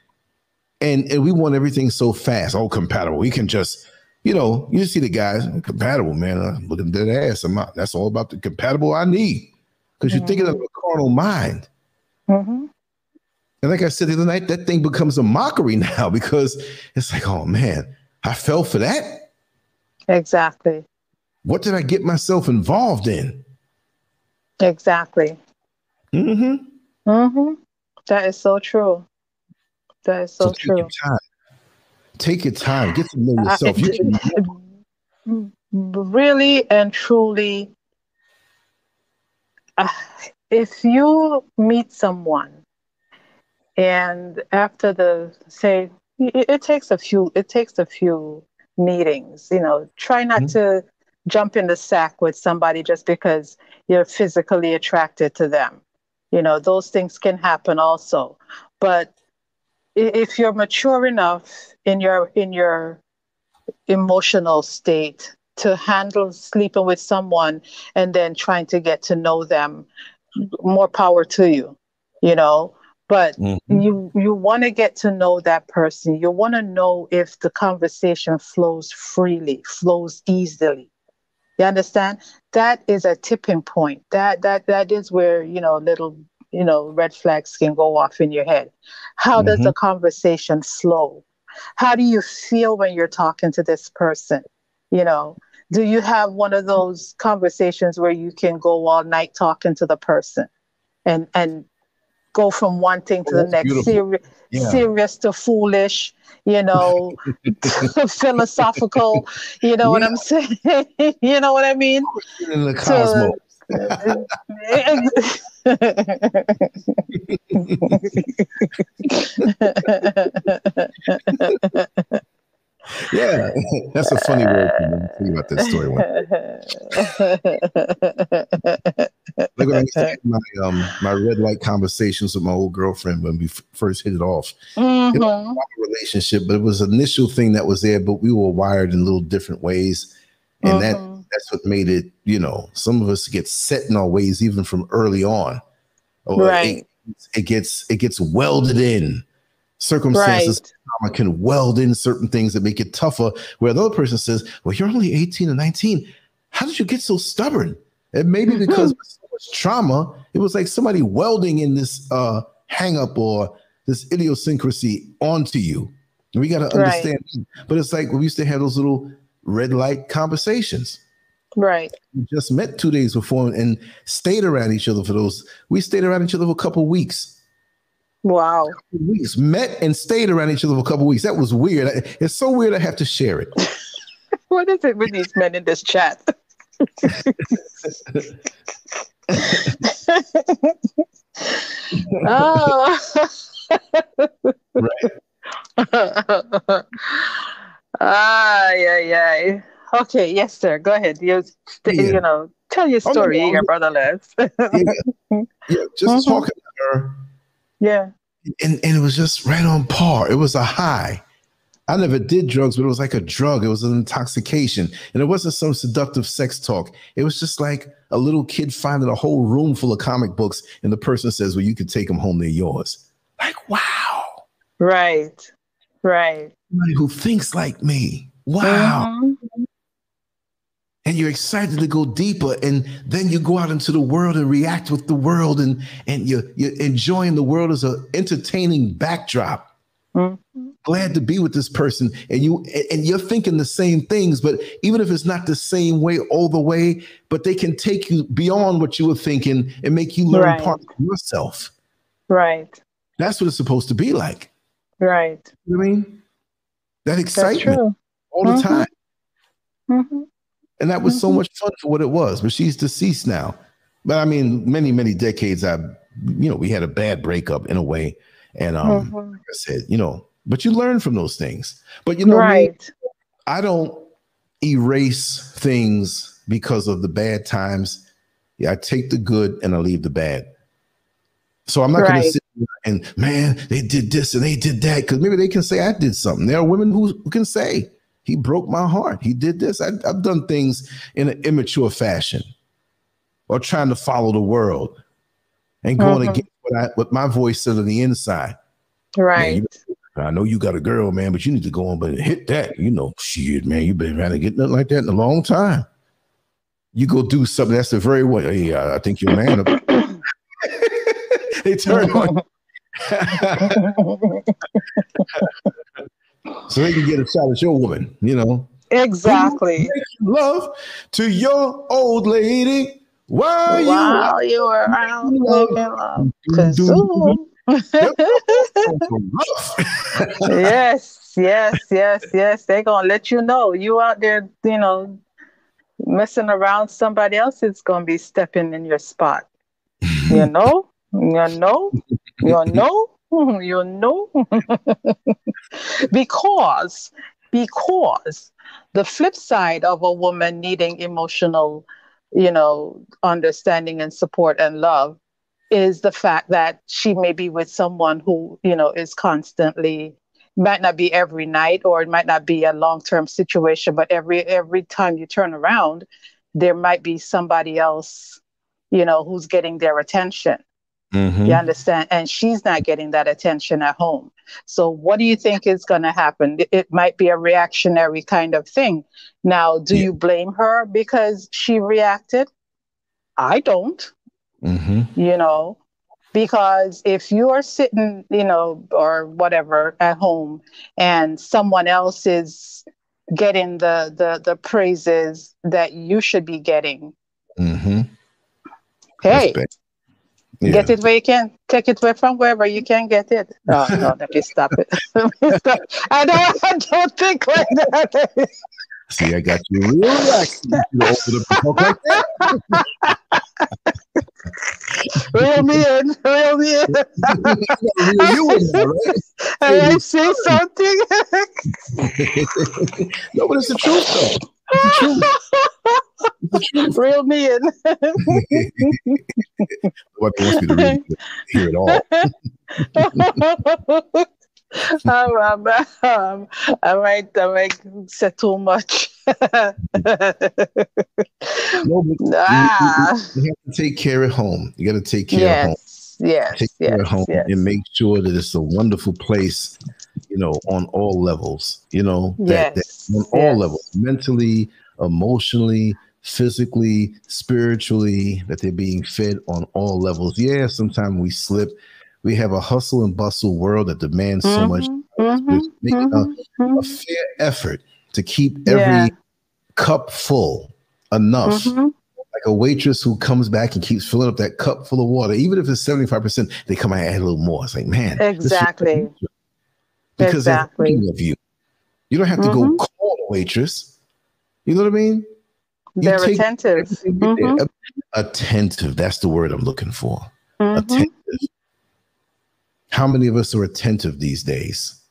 and and we want everything so fast. Oh, compatible. We can just, you know, you see the guys compatible, man. Uh, look at that ass. I'm not, that's all about the compatible I need because mm-hmm. you're thinking of a carnal mind. Mm-hmm. And like I said the other night, that thing becomes a mockery now because it's like, oh man, I fell for that. Exactly. What did I get myself involved in? Exactly. Mm-hmm. Mm-hmm. That is so true. That is so, so true. Your time. take your time. Get to know yourself. You can... Really and truly, uh, if you meet someone and after the say it, it, takes a few it takes a few meetings you know. Try not mm-hmm. to jump in the sack with somebody just because you're physically attracted to them. You know those things can happen also. But if you're mature enough in your in your emotional state to handle sleeping with someone and then trying to get to know them more power to you you know but mm-hmm. you you want to get to know that person. You want to know if the conversation flows freely flows easily. You understand? That is a tipping point. That that that is where you know little you know red flags can go off in your head. How mm-hmm. does the conversation flow? How do you feel when you're talking to this person? You know do you have one of those conversations where you can go all night talking to the person and and go from one thing to oh, the next, serious, yeah. serious to foolish, you know, philosophical. You know yeah. what I'm saying? you know what I mean? In the cosmos. To, yeah, that's a funny word. Tell you about that story. Like when I have my um my red light conversations with my old girlfriend when we f- first hit it off. Mm-hmm. It was a relationship, but it was an initial thing that was there, but we were wired in little different ways, and mm-hmm. that that's what made it. You know, some of us get set in our ways even from early on. right. It, it gets it gets welded in circumstances right. can weld in certain things that make it tougher. Where another person says, "Well, you're only 18 or 19. How did you get so stubborn?" And maybe mm-hmm. because trauma, it was like somebody welding in this uh, hang up or this idiosyncrasy onto you. And we got to understand. Right. But it's like we used to have those little red light conversations. Right. We just met two days before and stayed around each other for those. We stayed around each other for a couple weeks. Wow. Weeks met and stayed around each other for a couple weeks. That was weird. It's so weird. I have to share it. what is it with these men in this chat? oh. right. ah, yeah, yeah. Okay, yes, sir. Go ahead. You, yeah. you know, tell your story, oh, no, your brother Les. yeah. yeah, just mm-hmm. talking to her. Yeah. And and it was just right on par. It was a high. I never did drugs, but it was like a drug. It was an intoxication. And it wasn't some seductive sex talk. It was just like a little kid finding a whole room full of comic books, and the person says, Well, you can take them home, they're yours. Like, wow. Right. Right. Somebody who thinks like me. Wow. Mm-hmm and you're excited to go deeper and then you go out into the world and react with the world and and you're, you're enjoying the world as an entertaining backdrop mm-hmm. Glad to be with this person and you and you're thinking the same things but even if it's not the same way all the way but they can take you beyond what you were thinking and make you learn right. part of yourself right that's what it's supposed to be like right you know i mean that excitement all mm-hmm. the time mm-hmm. And that was mm-hmm. so much fun for what it was. But she's deceased now. But I mean, many, many decades, I, you know, we had a bad breakup in a way. And um, mm-hmm. like I said, you know, but you learn from those things. But you know, right. Me, I don't erase things because of the bad times. Yeah, I take the good and I leave the bad. So I'm not right. going to sit and man, they did this and they did that because maybe they can say I did something. There are women who, who can say, he broke my heart. He did this. I, have done things in an immature fashion or trying to follow the world and going mm-hmm. against what, I, what my voice said on the inside. Right. Man, I know you got a girl, man, but you need to go on but hit that. You know, shit, man, you've been trying to get nothing like that in a long time. You go do something that's the very way. Hey, I think you're a man. they turn on. so they can get a shot at your woman, you know. Exactly. Love to your old lady while, while you, were around yes, yes, yes, yes. They're gonna let you know you out there, you know, messing around. Somebody else is gonna be stepping in your spot. You know, you know, you know. you know because because the flip side of a woman needing emotional you know understanding and support and love is the fact that she may be with someone who you know is constantly might not be every night or it might not be a long-term situation but every every time you turn around there might be somebody else you know who's getting their attention Mm-hmm. You understand? And she's not getting that attention at home. So, what do you think is going to happen? It might be a reactionary kind of thing. Now, do yeah. you blame her because she reacted? I don't. Mm-hmm. You know, because if you are sitting, you know, or whatever at home and someone else is getting the the the praises that you should be getting. Mm-hmm. Hey, yeah. Get it where you can. Take it away from wherever you can get it. No, no, let me stop it. I don't, I don't think like that. See, I got you relaxed. You open up the book like that. Reel me in, reel me in. you in there, right? And I say something. no, but it's the truth, though. Reel me in. what wants me to read, hear it all. Um, um, I'm might, I might say too much. no, ah. you, you, you, have to take care at home. You got to take care yes, home. Yes, take yes, care home yes. and make sure that it's a wonderful place. You know, on all levels. You know, that, yes, that on all levels, mentally, emotionally, physically, spiritually, that they're being fed on all levels. Yeah, sometimes we slip. We have a hustle and bustle world that demands mm-hmm, so much. Mm-hmm, making mm-hmm, a, a, fair effort to keep every yeah. cup full enough. Mm-hmm. Like a waitress who comes back and keeps filling up that cup full of water, even if it's 75%, they come and add a little more. It's like, man. Exactly. Because exactly. of you. You don't have to mm-hmm. go call a waitress. You know what I mean? You They're attentive. Mm-hmm. Attentive. That's the word I'm looking for. Mm-hmm. Attentive. How many of us are attentive these days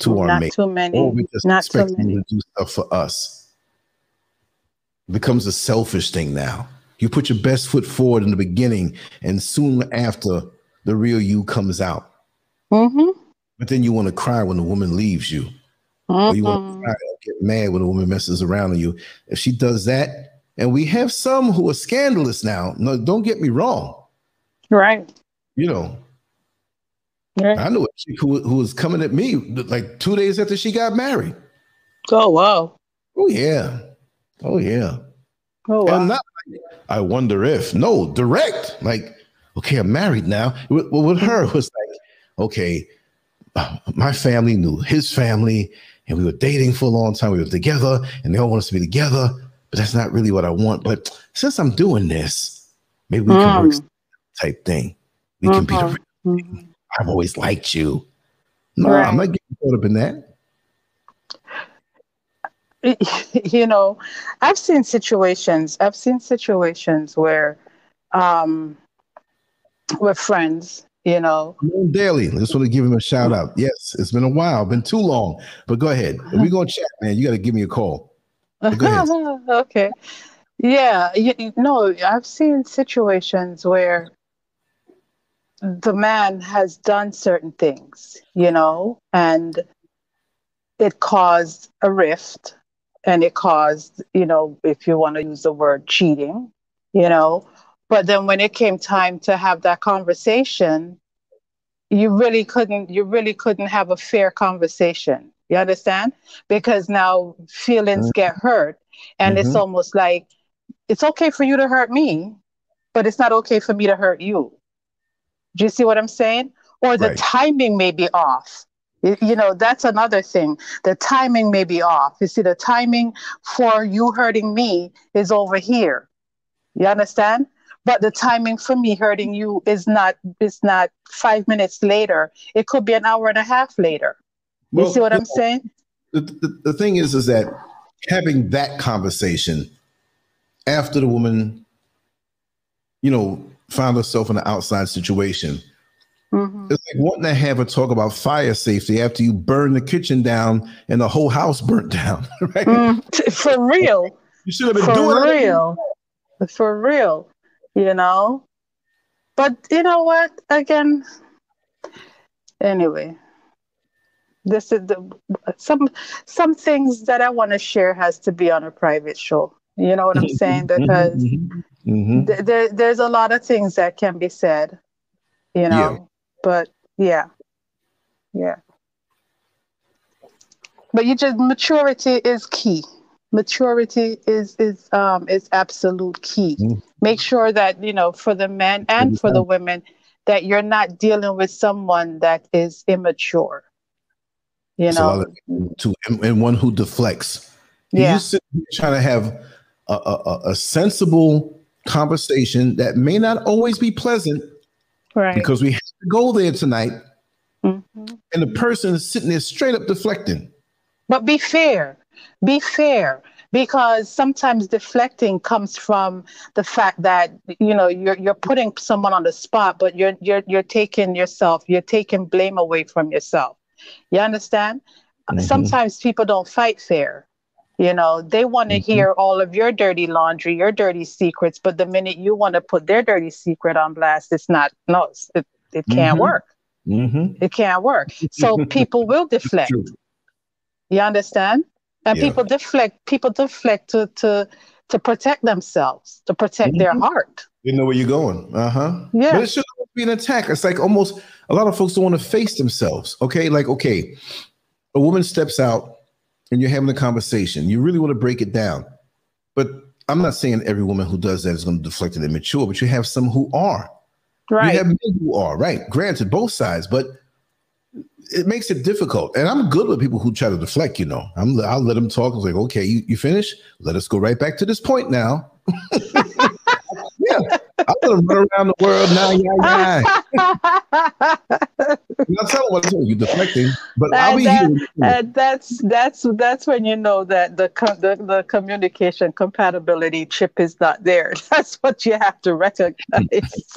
to our Not mate? too many. Or we just Not expect them to do stuff for us. It becomes a selfish thing now. You put your best foot forward in the beginning, and soon after, the real you comes out. Mm-hmm. But then you want to cry when the woman leaves you. Mm-hmm. Or you want to cry get mad when a woman messes around on you. If she does that, and we have some who are scandalous now. No, don't get me wrong. Right. You know, Right. I knew a chick who, who was coming at me like two days after she got married. Oh wow! Oh yeah! Oh yeah! Oh wow! And not I wonder if no direct like okay I'm married now. Well, with her was like okay, my family knew his family, and we were dating for a long time. We were together, and they all want us to be together, but that's not really what I want. But since I'm doing this, maybe we mm. can work type thing. We mm-hmm. can be the. Mm-hmm I've always liked you. No, right. I'm not getting caught up in that. You know, I've seen situations. I've seen situations where, um, we're friends, you know. Daily. I just want to give him a shout out. Yes, it's been a while, been too long. But go ahead. If we're gonna chat, man, you got to give me a call. okay. Yeah, you, no, I've seen situations where the man has done certain things, you know, and it caused a rift and it caused, you know, if you want to use the word cheating, you know. But then when it came time to have that conversation, you really couldn't you really couldn't have a fair conversation. You understand? Because now feelings mm-hmm. get hurt and mm-hmm. it's almost like it's okay for you to hurt me, but it's not okay for me to hurt you. Do you see what I'm saying? Or the right. timing may be off. You know, that's another thing. The timing may be off. You see, the timing for you hurting me is over here. You understand? But the timing for me hurting you is not is not five minutes later. It could be an hour and a half later. You well, see what I'm know, saying? The, the, the thing is, is that having that conversation after the woman, you know, found herself in an outside situation. Mm-hmm. It's like wanting to have a talk about fire safety after you burn the kitchen down and the whole house burnt down. Right? Mm, for real. You should have been for doing real. It. For real. You know? But you know what? Again, anyway, this is the some some things that I want to share has to be on a private show. You know what I'm saying? Mm-hmm. Because mm-hmm. Mm-hmm. Th- there, there's a lot of things that can be said, you know, yeah. but yeah, yeah. But you just maturity is key. Maturity is is um is absolute key. Mm-hmm. Make sure that you know for the men and for the women that you're not dealing with someone that is immature. You know, to and, one who deflects. Yeah. You sit trying to have a, a, a sensible conversation that may not always be pleasant right. because we have to go there tonight. Mm-hmm. and the person is sitting there straight up deflecting. But be fair. Be fair. Because sometimes deflecting comes from the fact that you know you're you're putting someone on the spot but you're you're you're taking yourself you're taking blame away from yourself. You understand? Mm-hmm. sometimes people don't fight fair you know, they want to mm-hmm. hear all of your dirty laundry, your dirty secrets, but the minute you want to put their dirty secret on blast, it's not, no, it, it can't mm-hmm. work. Mm-hmm. It can't work. So people will deflect. You understand? And yeah. people deflect, people deflect to, to, to protect themselves, to protect their mm-hmm. heart. You know where you're going. Uh huh. Yeah. But it should be an attack. It's like almost a lot of folks don't want to face themselves. Okay. Like, okay, a woman steps out and you're having a conversation. You really want to break it down. But I'm not saying every woman who does that is going to deflect and immature, but you have some who are. Right. You have men who are, right. Granted, both sides, but it makes it difficult. And I'm good with people who try to deflect, you know. I'm I'll let them talk. I was like, okay, you, you finish? Let us go right back to this point now. yeah. I'm gonna run around the world now, yeah, yeah. not telling what to you deflecting, but I'll be that, here. that's that's that's when you know that the, the the communication compatibility chip is not there. That's what you have to recognize.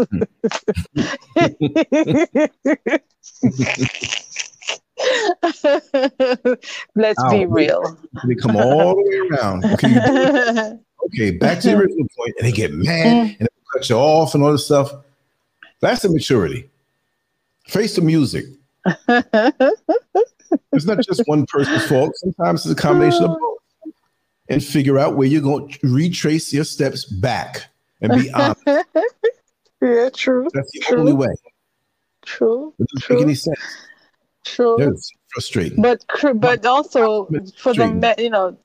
Let's I'll be real. They come all the way around. Okay, okay, back to the original point, and they get mad mm. and cut you off and all this stuff. That's immaturity. Face the music. it's not just one person's fault. Sometimes it's a combination of both. And figure out where you're going to retrace your steps back and be honest. yeah, true. That's the true. only way. True. It doesn't true. make any sense. True. It's frustrating. But but also for the you know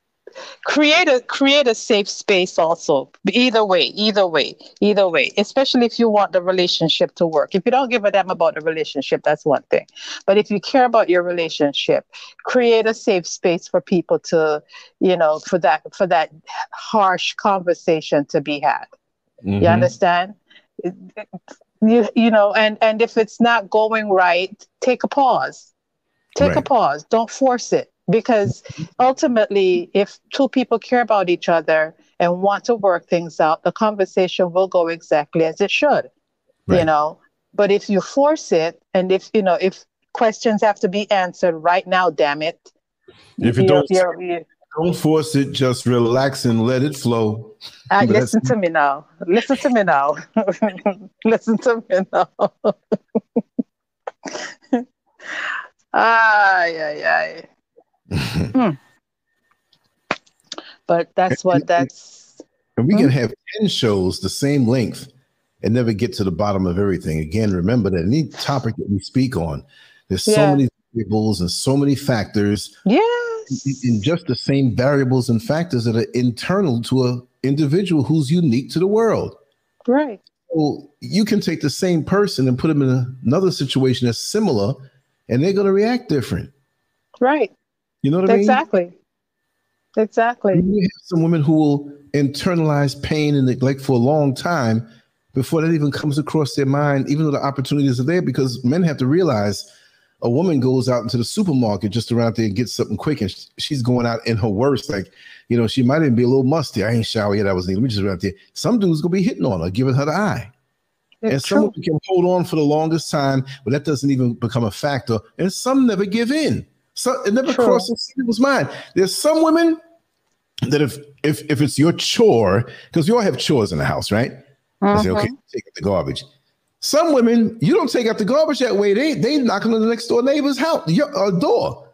create a create a safe space also. Either way either way either way. Especially if you want the relationship to work. If you don't give a damn about the relationship that's one thing. But if you care about your relationship create a safe space for people to you know for that for that harsh conversation to be had. Mm-hmm. you understand? You you know and and if it's not going right take a pause. Take right. a pause. Don't force it because ultimately if two people care about each other and want to work things out the conversation will go exactly as it should right. you know? But if you force it and if you know if questions have to be answered right now damn it. If you don't you're, you're, don't force it just relax and let it flow. Uh, listen to me now. Listen to me now. Listen to me now. Ay ay ay hmm. But that's what that's. And we hmm? can have 10 shows the same length and never get to the bottom of everything. Again, remember that any topic that we speak on, there's yeah. so many variables and so many factors. Yes. In just the same variables and factors that are internal to a individual who's unique to the world. Right. Well, you can take the same person and put them in another situation that's similar, and they're going to react different. Right. You know what I mean? Exactly. Exactly. You have some women who will internalize pain and neglect for a long time before that even comes across their mind, even though the opportunities are there, because men have to realize a woman goes out into the supermarket just around there and gets something quick, and she's going out in her worst. Like, you know, she might even be a little musty. I ain't showered yet. I was let me just out there. Some dude's gonna be hitting on her, giving her the eye. It's and some can hold on for the longest time, but that doesn't even become a factor. And some never give in. So it never True. crosses people's mind. There's some women that if if if it's your chore, because you all have chores in the house, right? Uh-huh. I say, okay, mm-hmm. take out the garbage. Some women, you don't take out the garbage that way. They they knock on the next door neighbor's house your uh, door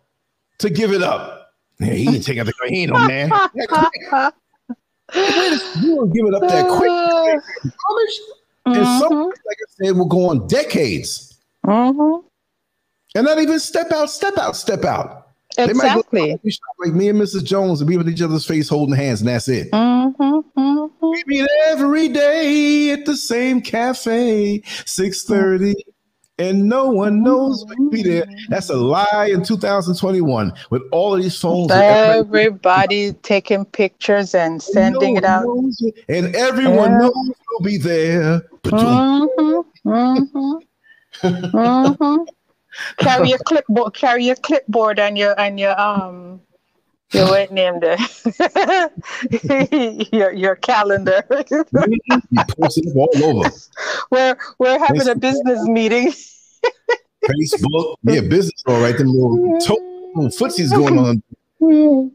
to give it up. Yeah, he didn't take out the garbage. He ain't no man. you don't give it up that quick. Garbage. And some, mm-hmm. like I said, will go on decades. Mm-hmm. And not even step out, step out, step out. Exactly. Like me and Mrs. Jones and be with each other's face holding hands, and that's it. Mm-hmm, mm-hmm. We meet every day at the same cafe, 6:30. And no one knows mm-hmm. be there. That's a lie in 2021 with all of these phones. Everybody, everybody taking pictures and sending no it out. It. And everyone yeah. knows we'll be there. Carry your clipboard, carry your clipboard and your and your um your what name there? your your calendar. all over. We're we're having Facebook. a business meeting. Facebook, yeah, business all right. Them little, to- little footsies going on.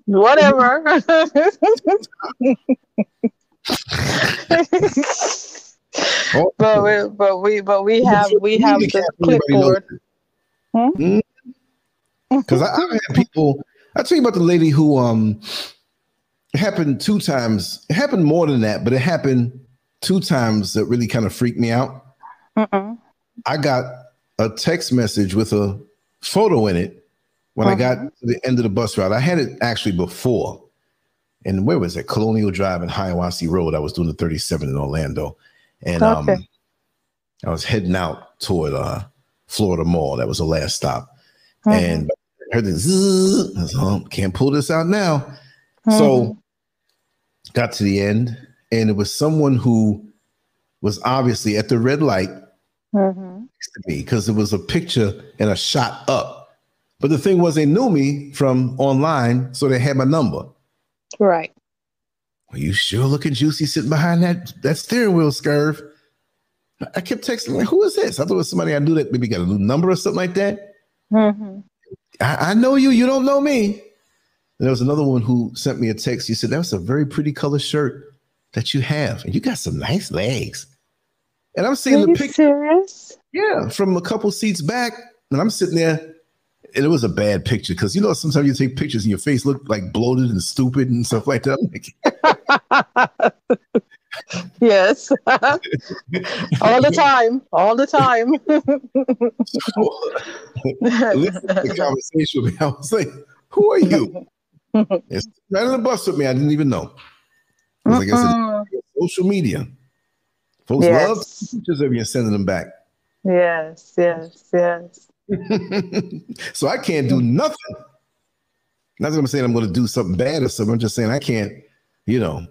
Whatever. but we but we but we have we have the clipboard. Because hmm? I, I had people. I tell you about the lady who um happened two times. It happened more than that, but it happened two times that really kind of freaked me out. Mm-mm. I got a text message with a photo in it when I got uh-huh. to the end of the bus route. I had it actually before. And where was it? Colonial Drive and Hiawassee Road. I was doing the 37 in Orlando. And okay. um I was heading out toward uh Florida Mall. That was the last stop. mm-hmm. and heard the zzz, oh, can't pull this out now. Mm-hmm. So got to the end, and it was someone who was obviously at the red light mm-hmm. next to me because it was a picture and a shot up. But the thing was, they knew me from online, so they had my number. Right. Well, you sure looking juicy sitting behind that that steering wheel, Scurv. I kept texting like, "Who is this?" I thought it was somebody I knew that maybe got a new number or something like that. Mm-hmm. I, I, know you. You don't know me. And there was another one who sent me a text. You said that was a very pretty color shirt that you have, and you got some nice legs. And I'm seeing Are the picture. Serious? Yeah, from a couple seats back, and I'm sitting there, and it was a bad picture because you know sometimes you take pictures and your face look like bloated and stupid and stuff like that. Like, yes, all the time, all the time. so, the conversation with me, I was like, "Who are you?" it's right on the bus with me. I didn't even know. Like I said, social media. Folks yes. love pictures of you sending them back. Yes, yes, yes. so I can't do nothing. Not that I'm saying I'm going to do something bad or something. I'm just saying I can't, you know.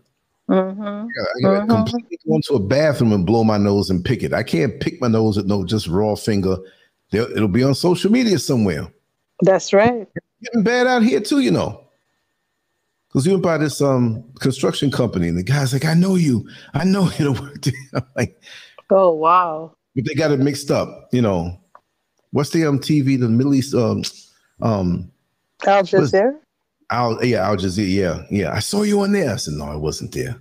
Mm-hmm. I gotta mm-hmm. completely go into a bathroom and blow my nose and pick it. I can't pick my nose with no just raw finger. They'll, it'll be on social media somewhere. That's right. It's getting bad out here too, you know. Because you went by this um construction company, and the guy's like, "I know you, I know you to work." I'm like, "Oh wow!" But they got it mixed up, you know. What's the um TV? The Middle East um um Al Jazeera. Al yeah Al Jazeera yeah yeah. I saw you on there. I said no, I wasn't there.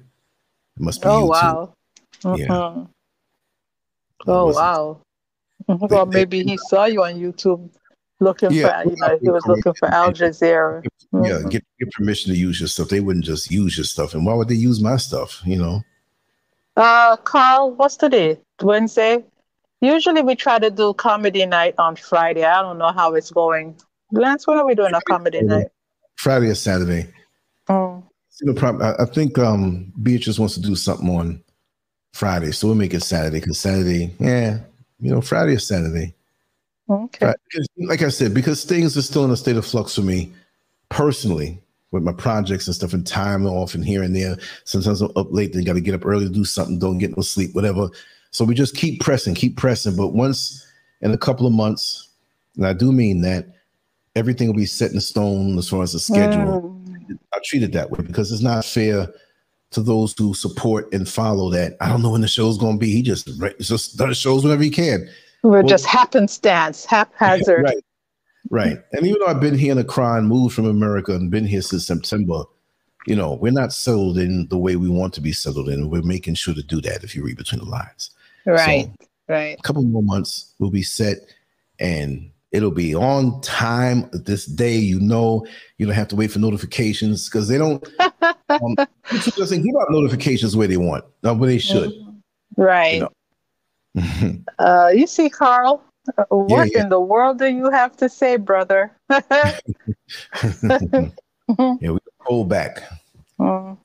It must be. Oh wow. Yeah. Uh-huh. Oh wow. well, maybe he saw you on YouTube looking yeah, for you know he was looking for Al Jazeera. Mm-hmm. Yeah, get get permission to use your stuff. They wouldn't just use your stuff, and why would they use my stuff? You know. Uh, Carl, what's today? Wednesday. Usually we try to do comedy night on Friday. I don't know how it's going. Lance, when are we doing a comedy night? Friday or Saturday. Oh. No problem. I, I think um, Beatrice wants to do something on Friday, so we'll make it Saturday because Saturday, yeah, you know, Friday or Saturday. Okay. like I said, because things are still in a state of flux for me personally with my projects and stuff and time off and here and there. Sometimes I'm up late, then got to get up early to do something, don't get no sleep, whatever. So we just keep pressing, keep pressing. But once in a couple of months, and I do mean that, everything will be set in stone as far as the schedule. Mm. I treat it that way because it's not fair to those who support and follow that. I don't know when the show's going to be. He just just does shows whenever he can. We're well, just happenstance, haphazard. Right. Right. And even though I've been here in Accra, moved from America and been here since September, you know, we're not settled in the way we want to be settled in. We're making sure to do that if you read between the lines. Right. So, right. A couple more months, we'll be set and it'll be on time this day. You know, you don't have to wait for notifications because they don't, um, YouTube doesn't give out notifications where they want, not where they should. Right. You know? uh, you see, Carl, what yeah, yeah. in the world do you have to say, brother? yeah, we hold back. Mm.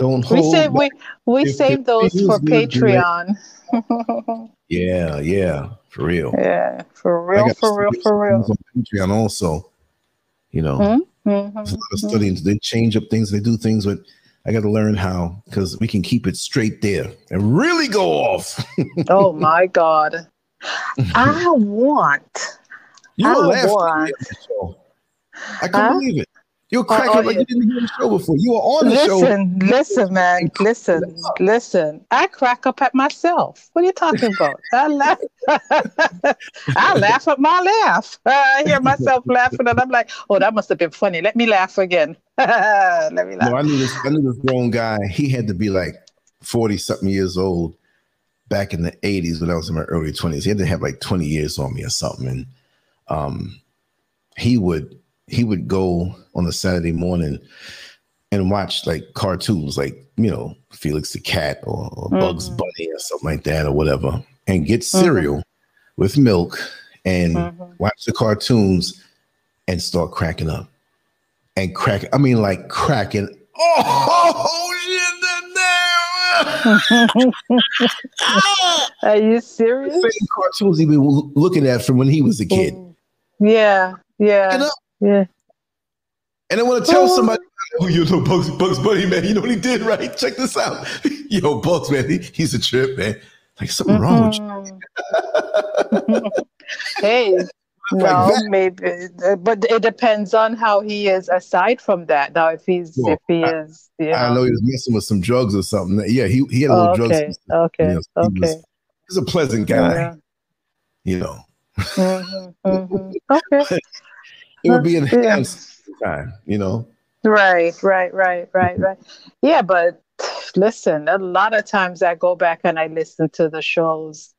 Don't hold. We save we we if save those for Patreon. yeah, yeah, for real. Yeah, for real, for real, for real. On Patreon also, you know, mm-hmm. mm-hmm. a lot of mm-hmm. studying. They change up things. They do things with I got to learn how because we can keep it straight there and really go off. oh my God. I want. You I want. I can't believe it. You're cracking oh, like you didn't hear the show before. You were on the listen, show. Listen, listen, man. Listen, listen. I crack up at myself. What are you talking about? I laugh. I laugh at my laugh. I hear myself laughing, and I'm like, "Oh, that must have been funny. Let me laugh again. Let me laugh." No, I knew this. I knew this grown guy. He had to be like forty something years old back in the '80s when I was in my early 20s. He had to have like 20 years on me or something, and um, he would he would go on a Saturday morning and watch like cartoons, like you know Felix the Cat or, or mm-hmm. Bugs Bunny or something like that or whatever, and get mm-hmm. cereal mm-hmm. with milk and mm-hmm. watch the cartoons and start cracking up and crack. I mean, like cracking. Oh, oh shit! Are you serious? Same cartoons he been looking at from when he was a kid. Yeah, Yeah. Yeah. And I want to tell oh. somebody, oh, you know, Bugs, Bugs Bunny, man, you know what he did, right? Check this out. Yo, Bugs, man, he, he's a trip, man. Like something mm-hmm. wrong with you. Mm-hmm. hey, no, maybe, but it depends on how he is. Aside from that, now if he's well, if he I, is, you know. I know he was messing with some drugs or something. Yeah, he he had a little okay, drugs. Okay, you know, okay. Was, he's a pleasant guy, yeah. you know. Mm-hmm, mm-hmm. Okay, it would be enhanced yeah. time, you know. Right, right, right, right, right. Yeah, but listen, a lot of times I go back and I listen to the shows.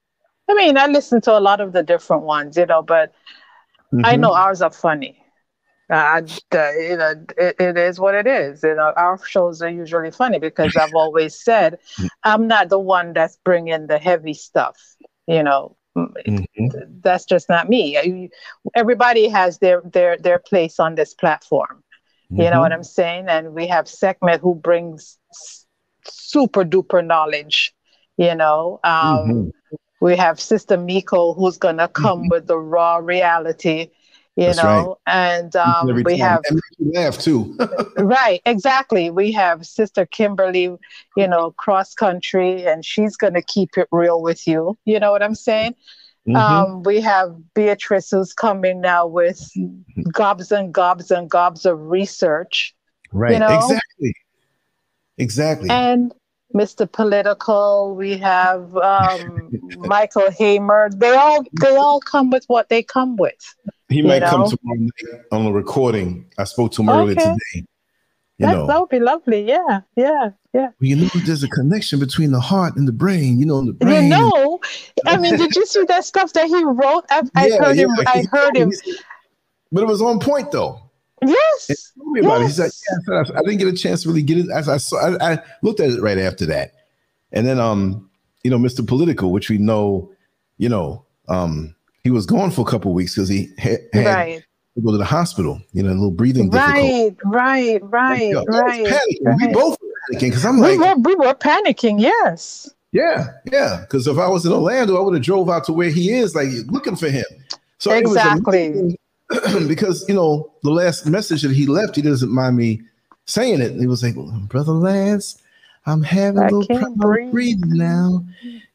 I mean, I listen to a lot of the different ones, you know, but mm-hmm. I know ours are funny. Uh, uh, you know, it, it is what it is. You know, our shows are usually funny because I've always said I'm not the one that's bringing the heavy stuff. You know, mm-hmm. that's just not me. Everybody has their their their place on this platform. Mm-hmm. You know what mm-hmm. I'm saying? And we have Sekhmet who brings super duper knowledge. You know, um, mm-hmm. we have Sister Miko who's gonna come mm-hmm. with the raw reality you That's know right. and um, we have and laugh too right exactly we have sister kimberly you know cross country and she's going to keep it real with you you know what i'm saying mm-hmm. um, we have beatrice who's coming now with gobs and gobs and gobs of research right you know? exactly exactly and Mr. Political, we have um, Michael Hamer. They all they all come with what they come with. He might know? come tomorrow night on the recording. I spoke to him okay. earlier today. You that, know. that would be lovely. Yeah, yeah, yeah. Well, you know, there's a connection between the heart and the brain. You know, the brain. You know, I mean, did you see that stuff that he wrote? I, I yeah, heard yeah. him. I heard him. But it was on point, though. Yes. Told me about yes. it. He's like, yeah, I didn't get a chance to really get it. As I saw, I, I looked at it right after that, and then, um, you know, Mr. Political, which we know, you know, um, he was gone for a couple weeks because he had, had right. to go to the hospital. You know, a little breathing right, Right, right, right, right. We both were panicking because I'm like, we were, we were panicking. Yes. Yeah, yeah. Because if I was in Orlando, I would have drove out to where he is, like looking for him. So exactly. because you know the last message that he left, he doesn't mind me saying it. He was like, "Brother Lance, I'm having I a little problem breathe. breathing now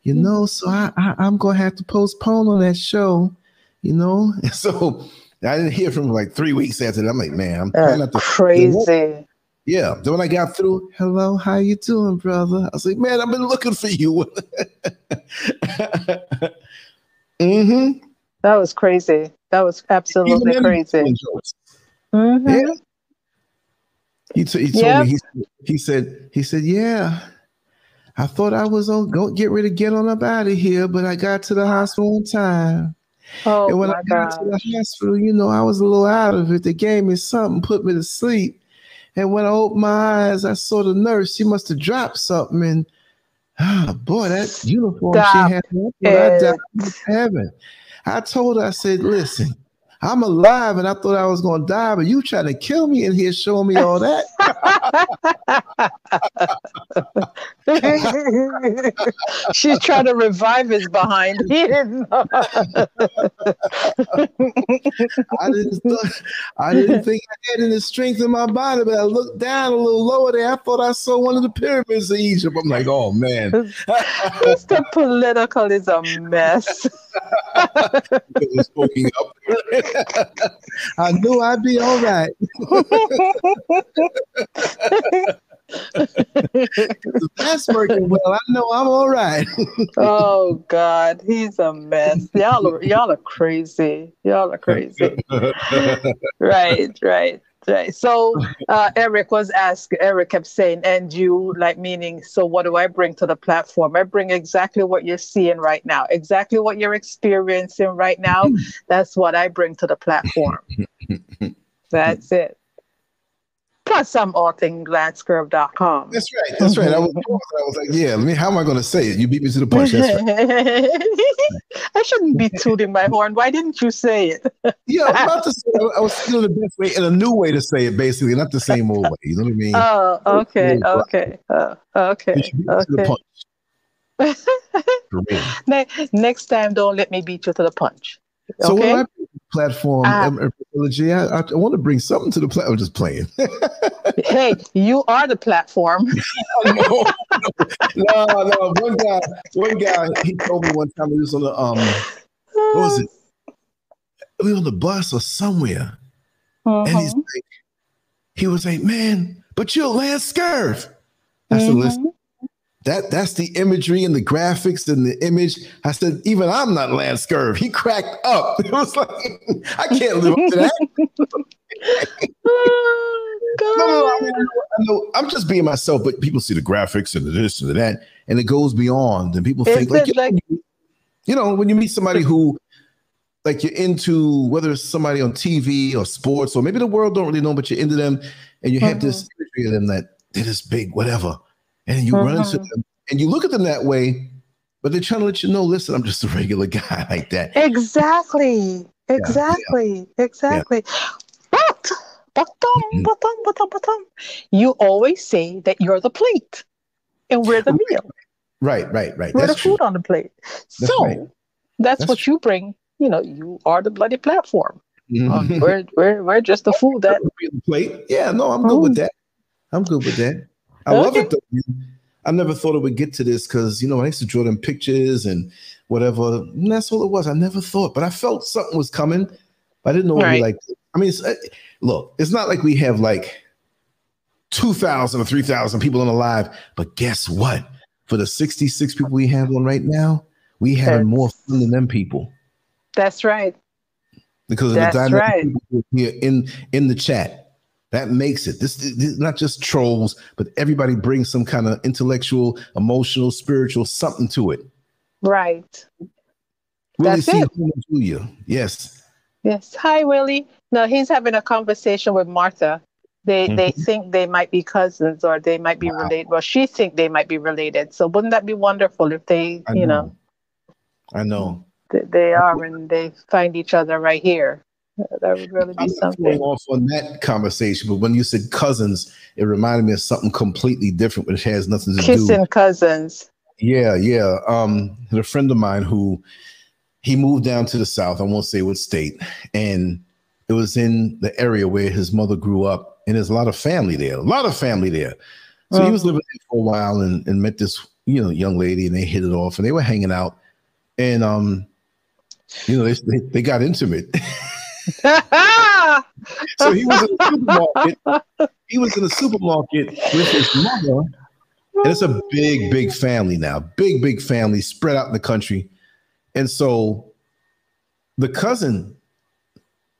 you know, so I, I am gonna have to postpone on that show, you know. And so I didn't hear from him like three weeks after that. I'm like, man, I'm trying not to crazy. Yeah. Then when I got through, hello, how you doing, brother? I was like, man, I've been looking for you. mm-hmm. That was crazy. That was absolutely crazy. Mm-hmm. Yeah. He, t- he told yep. me he, he said he said yeah I thought I was on go get ready to get on up out of here, but I got to the hospital in time. Oh, and when I got God. to the hospital, you know, I was a little out of it. They gave me something, put me to sleep. And when I opened my eyes, I saw the nurse. She must have dropped something. And ah, boy, that uniform Stop she had, I died heaven. I told her, I said, listen, I'm alive and I thought I was going to die, but you trying to kill me in here showing me all that. She's trying to revive his behind. He didn't know. I didn't, I didn't think I had any strength in my body, but I looked down a little lower there. I thought I saw one of the pyramids of Egypt. I'm like, oh man. Mr. Political is a mess. I knew I'd be all right. That's working well. I know I'm all right. oh God, he's a mess. Y'all are y'all are crazy. Y'all are crazy. right, right. Right. So uh, Eric was asked, Eric kept saying, and you, like meaning, so what do I bring to the platform? I bring exactly what you're seeing right now, exactly what you're experiencing right now. That's what I bring to the platform. That's it. Plus, I'm allthingslancescurv.com. That's right. That's right. I was, I was like, yeah, I mean, how am I going to say it? You beat me to the punch. Right. I shouldn't be tooting my horn. Why didn't you say it? yeah, I was about to say I was feeling the best way and a new way to say it, basically, not the same old way. You know what I mean? Oh, okay. Okay. Uh, okay. Okay. next time, don't let me beat you to the punch. So what I platform, uh, I, I, I, want to bring something to the platform. I'm just playing. hey, you are the platform. no, no, no, One guy, one guy, he told me one time he was on the um, what was it? We were on the bus or somewhere, uh-huh. and he's uh-huh. like, he was like, "Man, but you're Lance Scurv." I said, "Listen, mm-hmm that that's the imagery and the graphics and the image. I said, even I'm not Lance Scurv. He cracked up. It was like, I can't live up to that. oh, no, no, I mean, I'm just being myself, but people see the graphics and the this and the that, and it goes beyond. And people think like, like you, know, when you meet somebody who like you're into whether it's somebody on TV or sports, or maybe the world don't really know, but you're into them, and you have mm-hmm. this imagery of them that they're this big, whatever and you mm-hmm. run into them and you look at them that way, but they're trying to let you know, listen, I'm just a regular guy like that. Exactly. Exactly. Yeah. Exactly. Yeah. But mm-hmm. you always say that you're the plate and we're the meal. Right, right, right. We're that's the food true. on the plate. That's so right. that's, that's, what true. you bring. You know, you are the bloody platform. Mm-hmm. Um, we're, we're, we're just the food that plate. Yeah, no, I'm good with mm. that. I'm good with that. I okay. love it though. I never thought it would get to this because you know I used to draw them pictures and whatever. And that's all it was. I never thought, but I felt something was coming. I didn't know right. like. I mean, it's, uh, look, it's not like we have like two thousand or three thousand people on the live, but guess what? For the sixty-six people we have on right now, we having more fun than them people. That's right. Because of that's the dynamic right. here in in the chat. That makes it. This, is not just trolls, but everybody brings some kind of intellectual, emotional, spiritual something to it. Right. Willie That's it. Julia. Yes. Yes. Hi, Willie. No, he's having a conversation with Martha. They mm-hmm. they think they might be cousins or they might be wow. related. Well, she think they might be related. So wouldn't that be wonderful if they, I you know, know, I know. they are and they find each other right here. That would really be I'm something. off on that conversation, but when you said cousins, it reminded me of something completely different, which has nothing to Kissing do. Kissing cousins. Yeah, yeah. Um, a friend of mine who he moved down to the south. I won't say what state, and it was in the area where his mother grew up, and there's a lot of family there. A lot of family there. So he was mm-hmm. living there for a while and, and met this you know young lady, and they hit it off, and they were hanging out, and um, you know they they, they got intimate. so he was in the supermarket. He was in the supermarket with his mother. And it's a big, big family now. Big, big family spread out in the country. And so the cousin,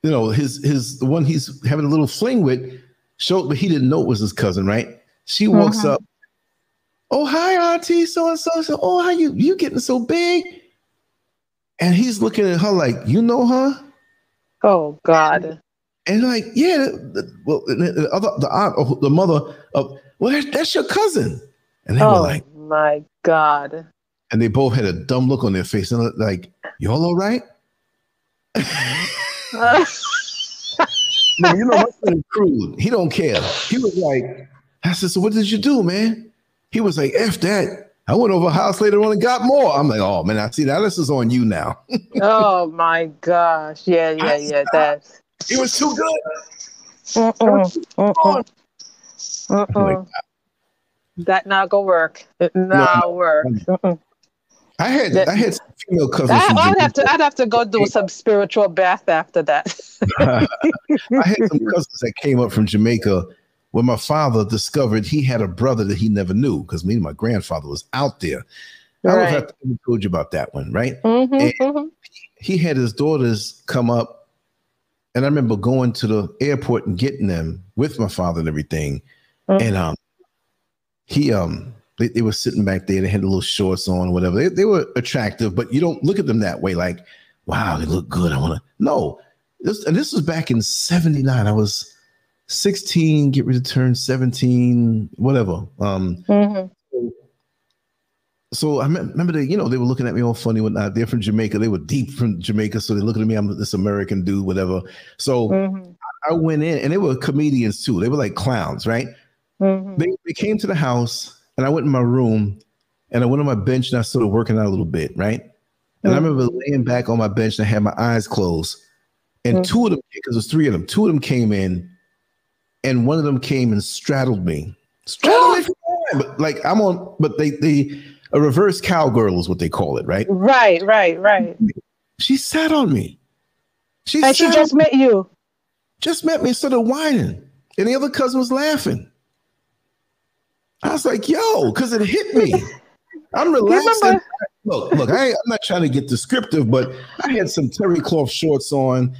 you know, his his the one he's having a little fling with, showed, but he didn't know it was his cousin, right? She walks uh-huh. up. Oh, hi, Auntie, so and so. So, oh, how you you getting so big? And he's looking at her like, you know her? Oh God. And like, yeah, well, the other, the aunt, or the mother of, well, that's, that's your cousin. And they oh, were like, my God. And they both had a dumb look on their face and like, y'all all right? no, you know, my crude. He don't care. He was like, I said, so what did you do, man? He was like, F that. I went over a house later on and got more. I'm like, oh man, I see that. This is on you now. oh my gosh. Yeah, yeah, yeah. That it was too good. Uh-uh, uh-uh. Uh-uh. that not gonna work. It not no, work. I had that, I had some female cousins. I, would have to I'd have to go do some spiritual bath after that. I had some cousins that came up from Jamaica when my father discovered he had a brother that he never knew because me and my grandfather was out there. Right. I don't have to told you about that one, right? Mm-hmm, mm-hmm. He had his daughters come up, and I remember going to the airport and getting them with my father and everything. Mm-hmm. And um, he um, they, they, were sitting back there. They had a little shorts on, or whatever. They, they were attractive, but you don't look at them that way. Like, wow, they look good. I want to. No, this and this was back in '79. I was 16, get ready to turn 17, whatever. Um, mm-hmm. so, I remember they, you know, they were looking at me all funny whatnot. They're from Jamaica. They were deep from Jamaica. So they're looking at me. I'm this American dude, whatever. So mm-hmm. I went in and they were comedians too. They were like clowns, right? Mm-hmm. They, they came to the house and I went in my room and I went on my bench and I started working out a little bit, right? And I mm-hmm. remember laying back on my bench and I had my eyes closed and mm-hmm. two of them because there's three of them. Two of them came in, and one of them came and straddled me, straddled me, like I'm on, but they they a reverse cowgirl is what they call it, right? Right, right, right. She sat on me. She and she just met you. Just met me, started whining, and the other cousin was laughing. I was like, "Yo," because it hit me. I'm relaxed. Look, look, I, am not trying to get descriptive, but I had some terry cloth shorts on,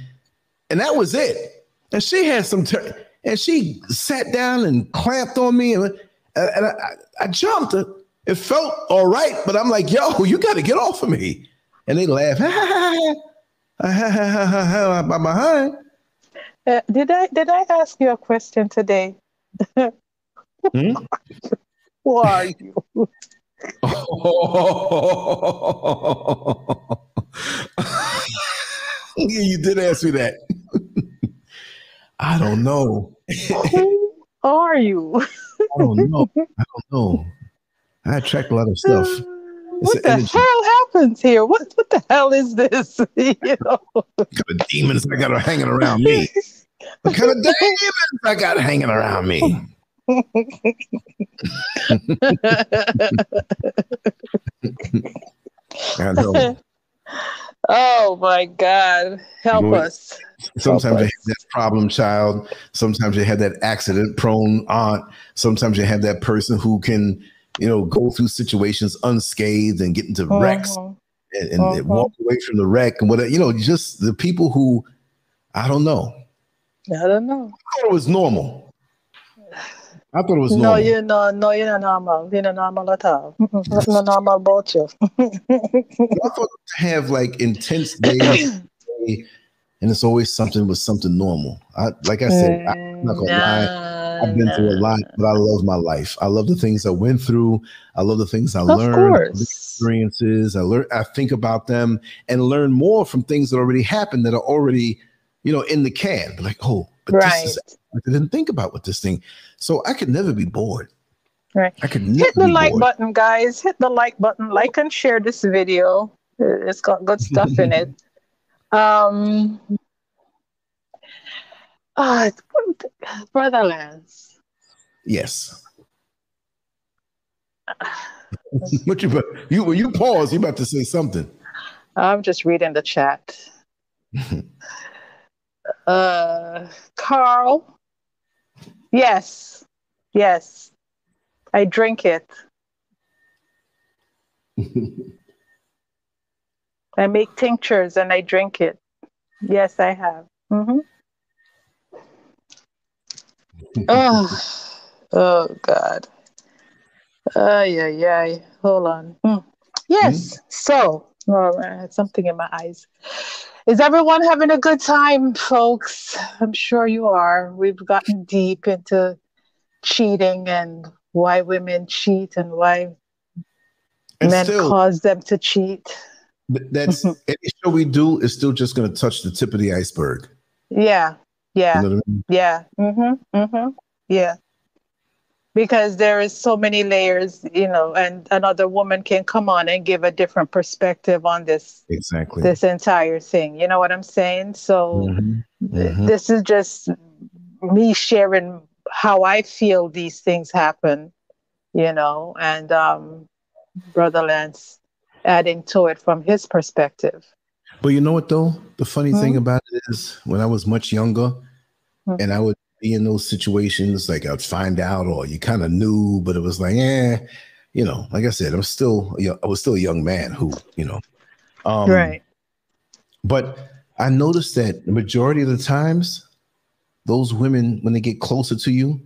and that was it. And she had some, ter- and she sat down and clamped on me, and, and I, I, jumped. It felt all right, but I'm like, yo, you got to get off of me. And they laugh, my behind. Uh, did I did I ask you a question today? hmm? Who are you? yeah, you did ask me that. I don't know. Who are you? I don't know. I don't know. I attract a lot of stuff. Uh, it's what the energy. hell happens here? What what the hell is this? you know? What kind of demons I got hanging around me? What kind of demons I got hanging around me? Oh my God. Help us. Sometimes Help you have that problem child. Sometimes you have that accident prone aunt. Sometimes you have that person who can, you know, go through situations unscathed and get into uh-huh. wrecks and, and, uh-huh. walk away from the wreck and whatever. You know, just the people who, I don't know. I don't know. I thought it was normal. I thought it was normal. No, you're not. No, you're not normal. You're not normal at all. That's not normal about you. I thought to have like intense days, and it's always something with something normal. I, like I said, I, am not gonna nah, lie. I've been nah. through a lot, but I love my life. I love the things I went through. I love the things I of learned, experiences. I learn. I think about them and learn more from things that already happened that are already, you know, in the can. Like, oh, but right. is I didn't think about with this thing. So I could never be bored. Right. I could hit the like bored. button, guys. Hit the like button. Like and share this video. It's got good stuff in it. Um, uh, Brother Lance. Yes. what you but you when you pause, you about to say something. I'm just reading the chat. uh, Carl Yes. Yes. I drink it. I make tinctures and I drink it. Yes, I have. Mm-hmm. oh, oh God. Oh, yeah, yeah. Hold on. Mm. Yes. Mm. So, oh, I had something in my eyes. Is everyone having a good time, folks? I'm sure you are. We've gotten deep into cheating and why women cheat and why and men still, cause them to cheat. That's any show we do is still just going to touch the tip of the iceberg. Yeah, yeah, you know I mean? yeah. Mm-hmm. Mm-hmm. Yeah because there is so many layers you know and another woman can come on and give a different perspective on this exactly this entire thing you know what i'm saying so mm-hmm. Mm-hmm. this is just me sharing how i feel these things happen you know and um brother lance adding to it from his perspective but you know what though the funny mm-hmm. thing about it is when i was much younger mm-hmm. and i would be in those situations. Like I'd find out, or you kind of knew, but it was like, eh, you know. Like I said, I'm still, I was still a young man who, you know, um, right. But I noticed that the majority of the times, those women, when they get closer to you,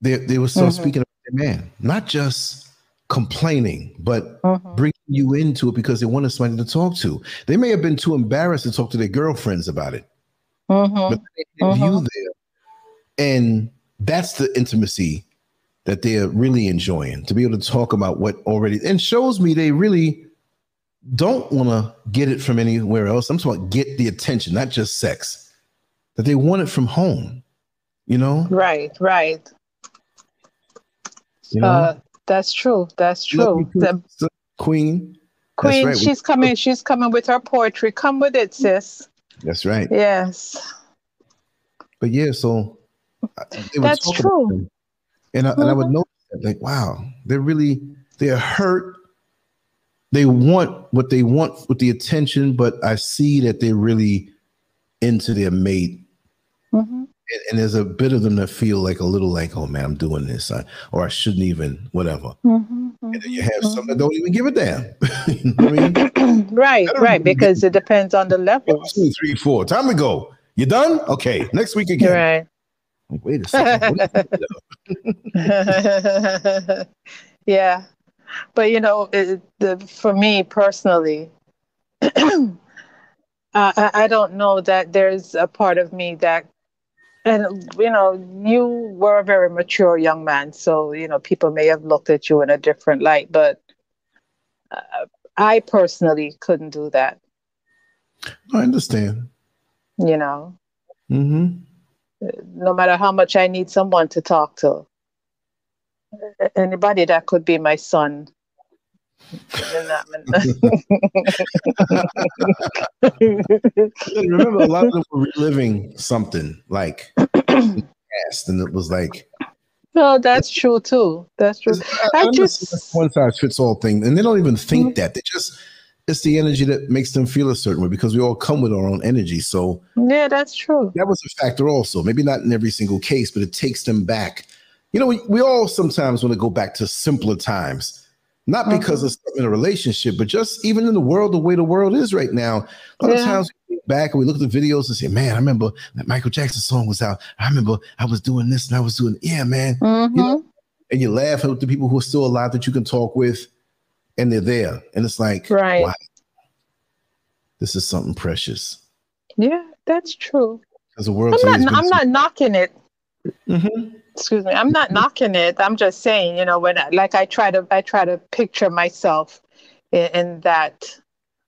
they they were still mm-hmm. speaking of their man, not just complaining, but mm-hmm. bringing you into it because they wanted somebody to talk to. They may have been too embarrassed to talk to their girlfriends about it, mm-hmm. but they you mm-hmm. there and that's the intimacy that they're really enjoying to be able to talk about what already and shows me they really don't want to get it from anywhere else. I'm talking about get the attention, not just sex, that they want it from home, you know? Right, right. You know? Uh, that's true. That's true. The, Queen. Queen, right. she's coming. She's coming with her poetry. Come with it, sis. That's right. Yes. But yeah, so that's true. And I, mm-hmm. and I would mm-hmm. notice that, like, wow, they're really they're hurt. They want what they want with the attention, but I see that they're really into their mate. Mm-hmm. And, and, there's a bit of them that feel like a little like, oh man, I'm doing this, I, or I shouldn't even, whatever. Mm-hmm, and then you have mm-hmm. some that mm-hmm. don't even give a damn. you know I mean? right, right, because it depends on the level. Two, three, four. Time to go. You done? Okay, next week again. Right. Like, wait a second. yeah, but you know, it, the, for me personally, I, I don't know that there's a part of me that, and you know, you were a very mature young man, so you know, people may have looked at you in a different light, but uh, I personally couldn't do that. I understand. You know. Mm-hmm no matter how much I need someone to talk to. Anybody that could be my son. Remember, a lot of them were reliving something like past, and it was like, no, that's true too. That's true. I, I just one size fits all thing, and they don't even think mm-hmm. that. They just it's the energy that makes them feel a certain way because we all come with our own energy. So yeah, that's true. That was a factor also. Maybe not in every single case, but it takes them back. You know, we, we all sometimes want to go back to simpler times, not mm-hmm. because of something in a relationship, but just even in the world, the way the world is right now. A lot yeah. of times we look back and we look at the videos and say, "Man, I remember that Michael Jackson song was out. I remember I was doing this and I was doing, yeah, man." Mm-hmm. You know? And you laugh at the people who are still alive that you can talk with and they're there. And it's like, right. Wow, this is something precious. Yeah, that's true. Because the world I'm not, I'm not knocking it. Mm-hmm. Excuse me. I'm not knocking it. I'm just saying, you know, when I, like I try to I try to picture myself in, in that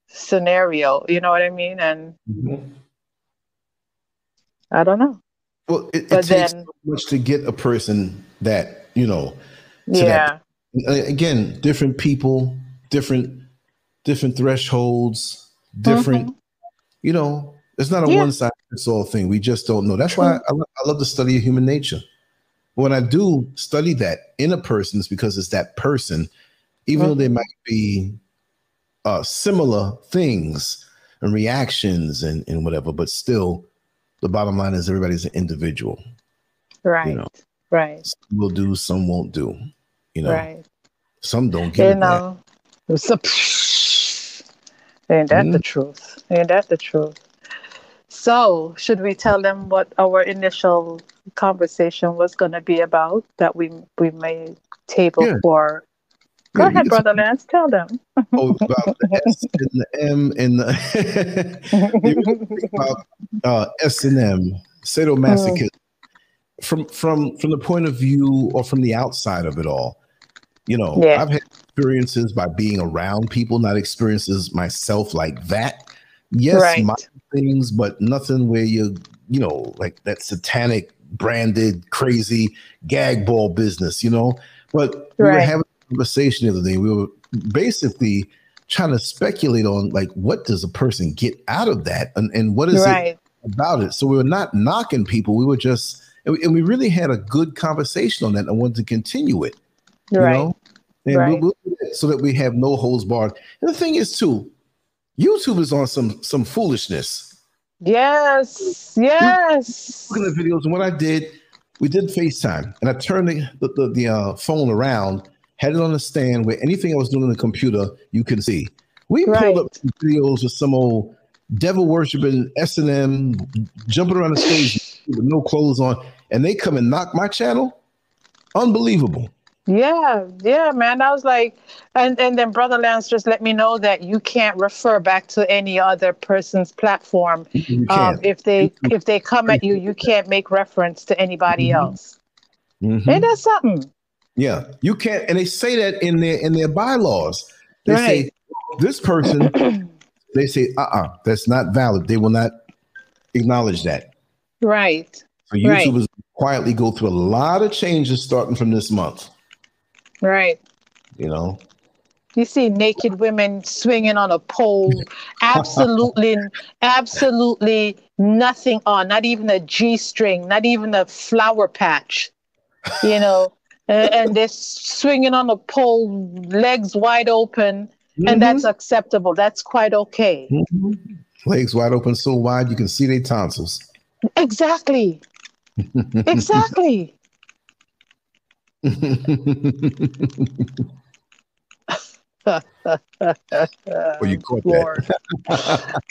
scenario. You know what I mean? And mm-hmm. I don't know. Well, it, it takes then, so much to get a person that you know. yeah. That, again, different people, different different thresholds, different. Mm-hmm. You know, it's not a yeah. one size fits all thing. We just don't know. That's why I, I love to study of human nature. When I do study that in a person, it's because it's that person, even mm-hmm. though there might be uh, similar things and reactions and, and whatever, but still, the bottom line is everybody's an individual. Right. You know, right. Some will do, some won't do. You know, right. Some don't get you know, Ain't that mm-hmm. the truth? Ain't that the truth? So, should we tell them what our initial conversation was going to be about that we we may table yeah. for? Go yeah, ahead, brother Lance. Tell them. oh, about the S and the M and the about uh, S and M sadomasochism mm. from from from the point of view or from the outside of it all. You know, yeah. I've had experiences by being around people, not experiences myself like that. Yes, right. my things, but nothing where you, you know, like that satanic branded crazy gag ball business, you know. But we right. were having a conversation the other day. We were basically trying to speculate on like what does a person get out of that and, and what is right. it about it. So we were not knocking people. We were just and we really had a good conversation on that. I wanted to continue it. You right. know? And right. we'll, we'll so that we have no holds barred. And the thing is, too, YouTube is on some some foolishness. Yes, yes. Look at the videos, and what I did, we did FaceTime, and I turned the the, the, the uh, phone around, had it on the stand where anything I was doing on the computer you can see. We right. pulled up videos with some old devil worshiping S and M jumping around the stage with no clothes on, and they come and knock my channel. Unbelievable. Yeah, yeah, man. I was like, and and then Brother Lance just let me know that you can't refer back to any other person's platform. Um, if they if they come at you, you can't make reference to anybody mm-hmm. else. Mm-hmm. Ain't that something? Yeah, you can't, and they say that in their in their bylaws. They right. say this person. they say, uh, uh-uh, uh that's not valid. They will not acknowledge that. Right. So YouTubers right. quietly go through a lot of changes starting from this month. Right. You know, You see naked women swinging on a pole, absolutely, absolutely nothing on, not even a G string, not even a flower patch, you know, and, and they're swinging on a pole, legs wide open, mm-hmm. and that's acceptable. That's quite okay. Mm-hmm. Legs wide open, so wide you can see their tonsils. Exactly. exactly. Well, you caught floored. that.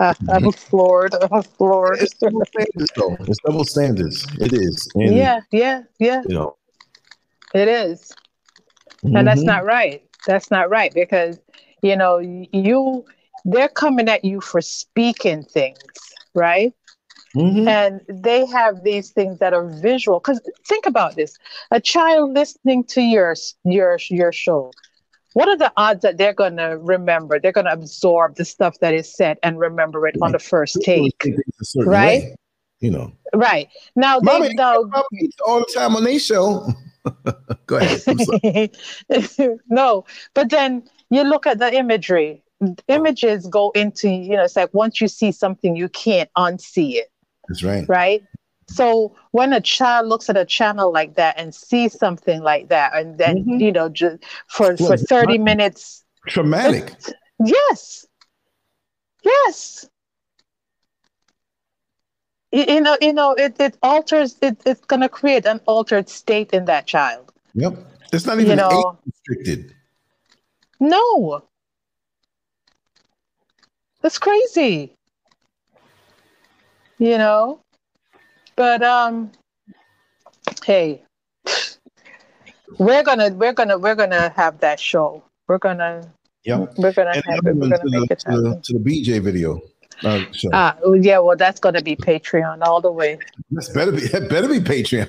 I'm floored. I'm floored. It's double standards, though. It's double standards. It is. And, yeah, yeah, yeah. You know, it is. Mm-hmm. and that's not right. That's not right because you know you they're coming at you for speaking things, right? Mm-hmm. And they have these things that are visual. Because think about this: a child listening to your your your show. What are the odds that they're going to remember? They're going to absorb the stuff that is said and remember it on the first take, right? Way, you know, right now they know all the time on their show. Go ahead. no, but then you look at the imagery. Images go into you know. It's like once you see something, you can't unsee it. That's right. Right. So when a child looks at a channel like that and sees something like that, and then mm-hmm. you know, just for well, for thirty minutes, traumatic. Yes. Yes. You, know, you know, it, it alters. It, it's going to create an altered state in that child. Yep, it's not even you know, restricted. No, that's crazy you know. But um, hey, we're gonna we're gonna we're gonna have that show. We're gonna yeah we're gonna have it. We're gonna make the, it happen. To the BJ video. Uh, uh, yeah, well, that's going to be Patreon all the way. This better be that better be Patreon.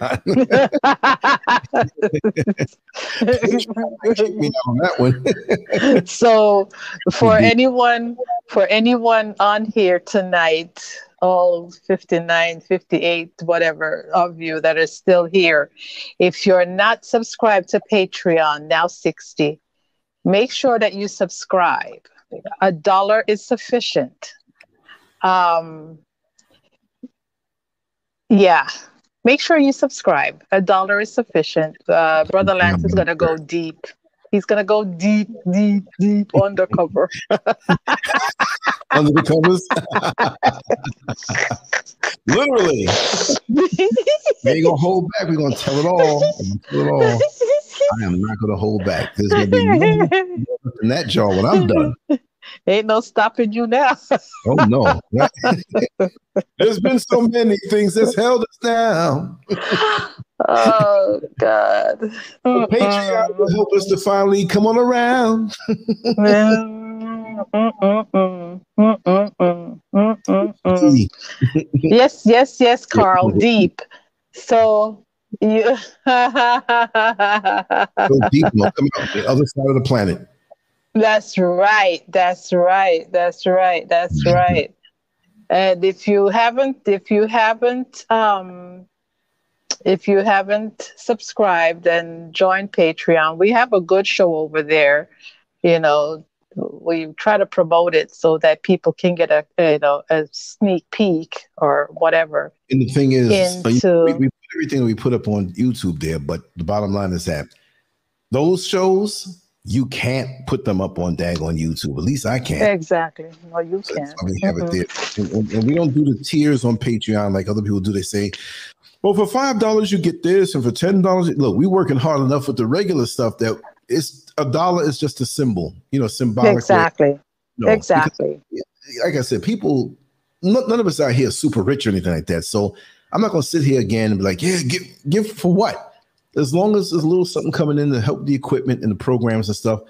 on that one. so, for anyone, for anyone on here tonight, all 59, 58, whatever of you that are still here, if you're not subscribed to Patreon, now 60, make sure that you subscribe. A dollar is sufficient. Um, yeah, make sure you subscribe. A dollar is sufficient. Uh, Brother Lance is going to go deep. He's going to go deep, deep, deep undercover. under the covers. Literally. we ain't gonna hold back. We're gonna tell it all. Tell it all. I am not gonna hold back. There's gonna be no in that jar when I'm done. Ain't no stopping you now. oh no. There's been so many things that's held us down. oh God. Patreon will help us to finally come on around. yes, yes, yes, Carl, deep. So you go deep, come out the other side of the planet. That's right. That's right. That's right. That's right. and if you haven't, if you haven't, um, if you haven't subscribed and joined Patreon, we have a good show over there. You know, we try to promote it so that people can get a you know a sneak peek or whatever. And the thing is, into, we, we everything we put up on YouTube there, but the bottom line is that those shows you can't put them up on dag on YouTube. At least I can't. Exactly. No, you can't. we have mm-hmm. it there, and, and, and, we don't do the tiers on Patreon like other people do. They say, "Well, for five dollars you get this, and for ten dollars, look, we're working hard enough with the regular stuff that it's a dollar is just a symbol, you know, symbolic. Exactly. No, exactly. Because, like I said, people, none of us out here super rich or anything like that. So I'm not going to sit here again and be like, yeah, give, give for what? as long as there's a little something coming in to help the equipment and the programs and stuff,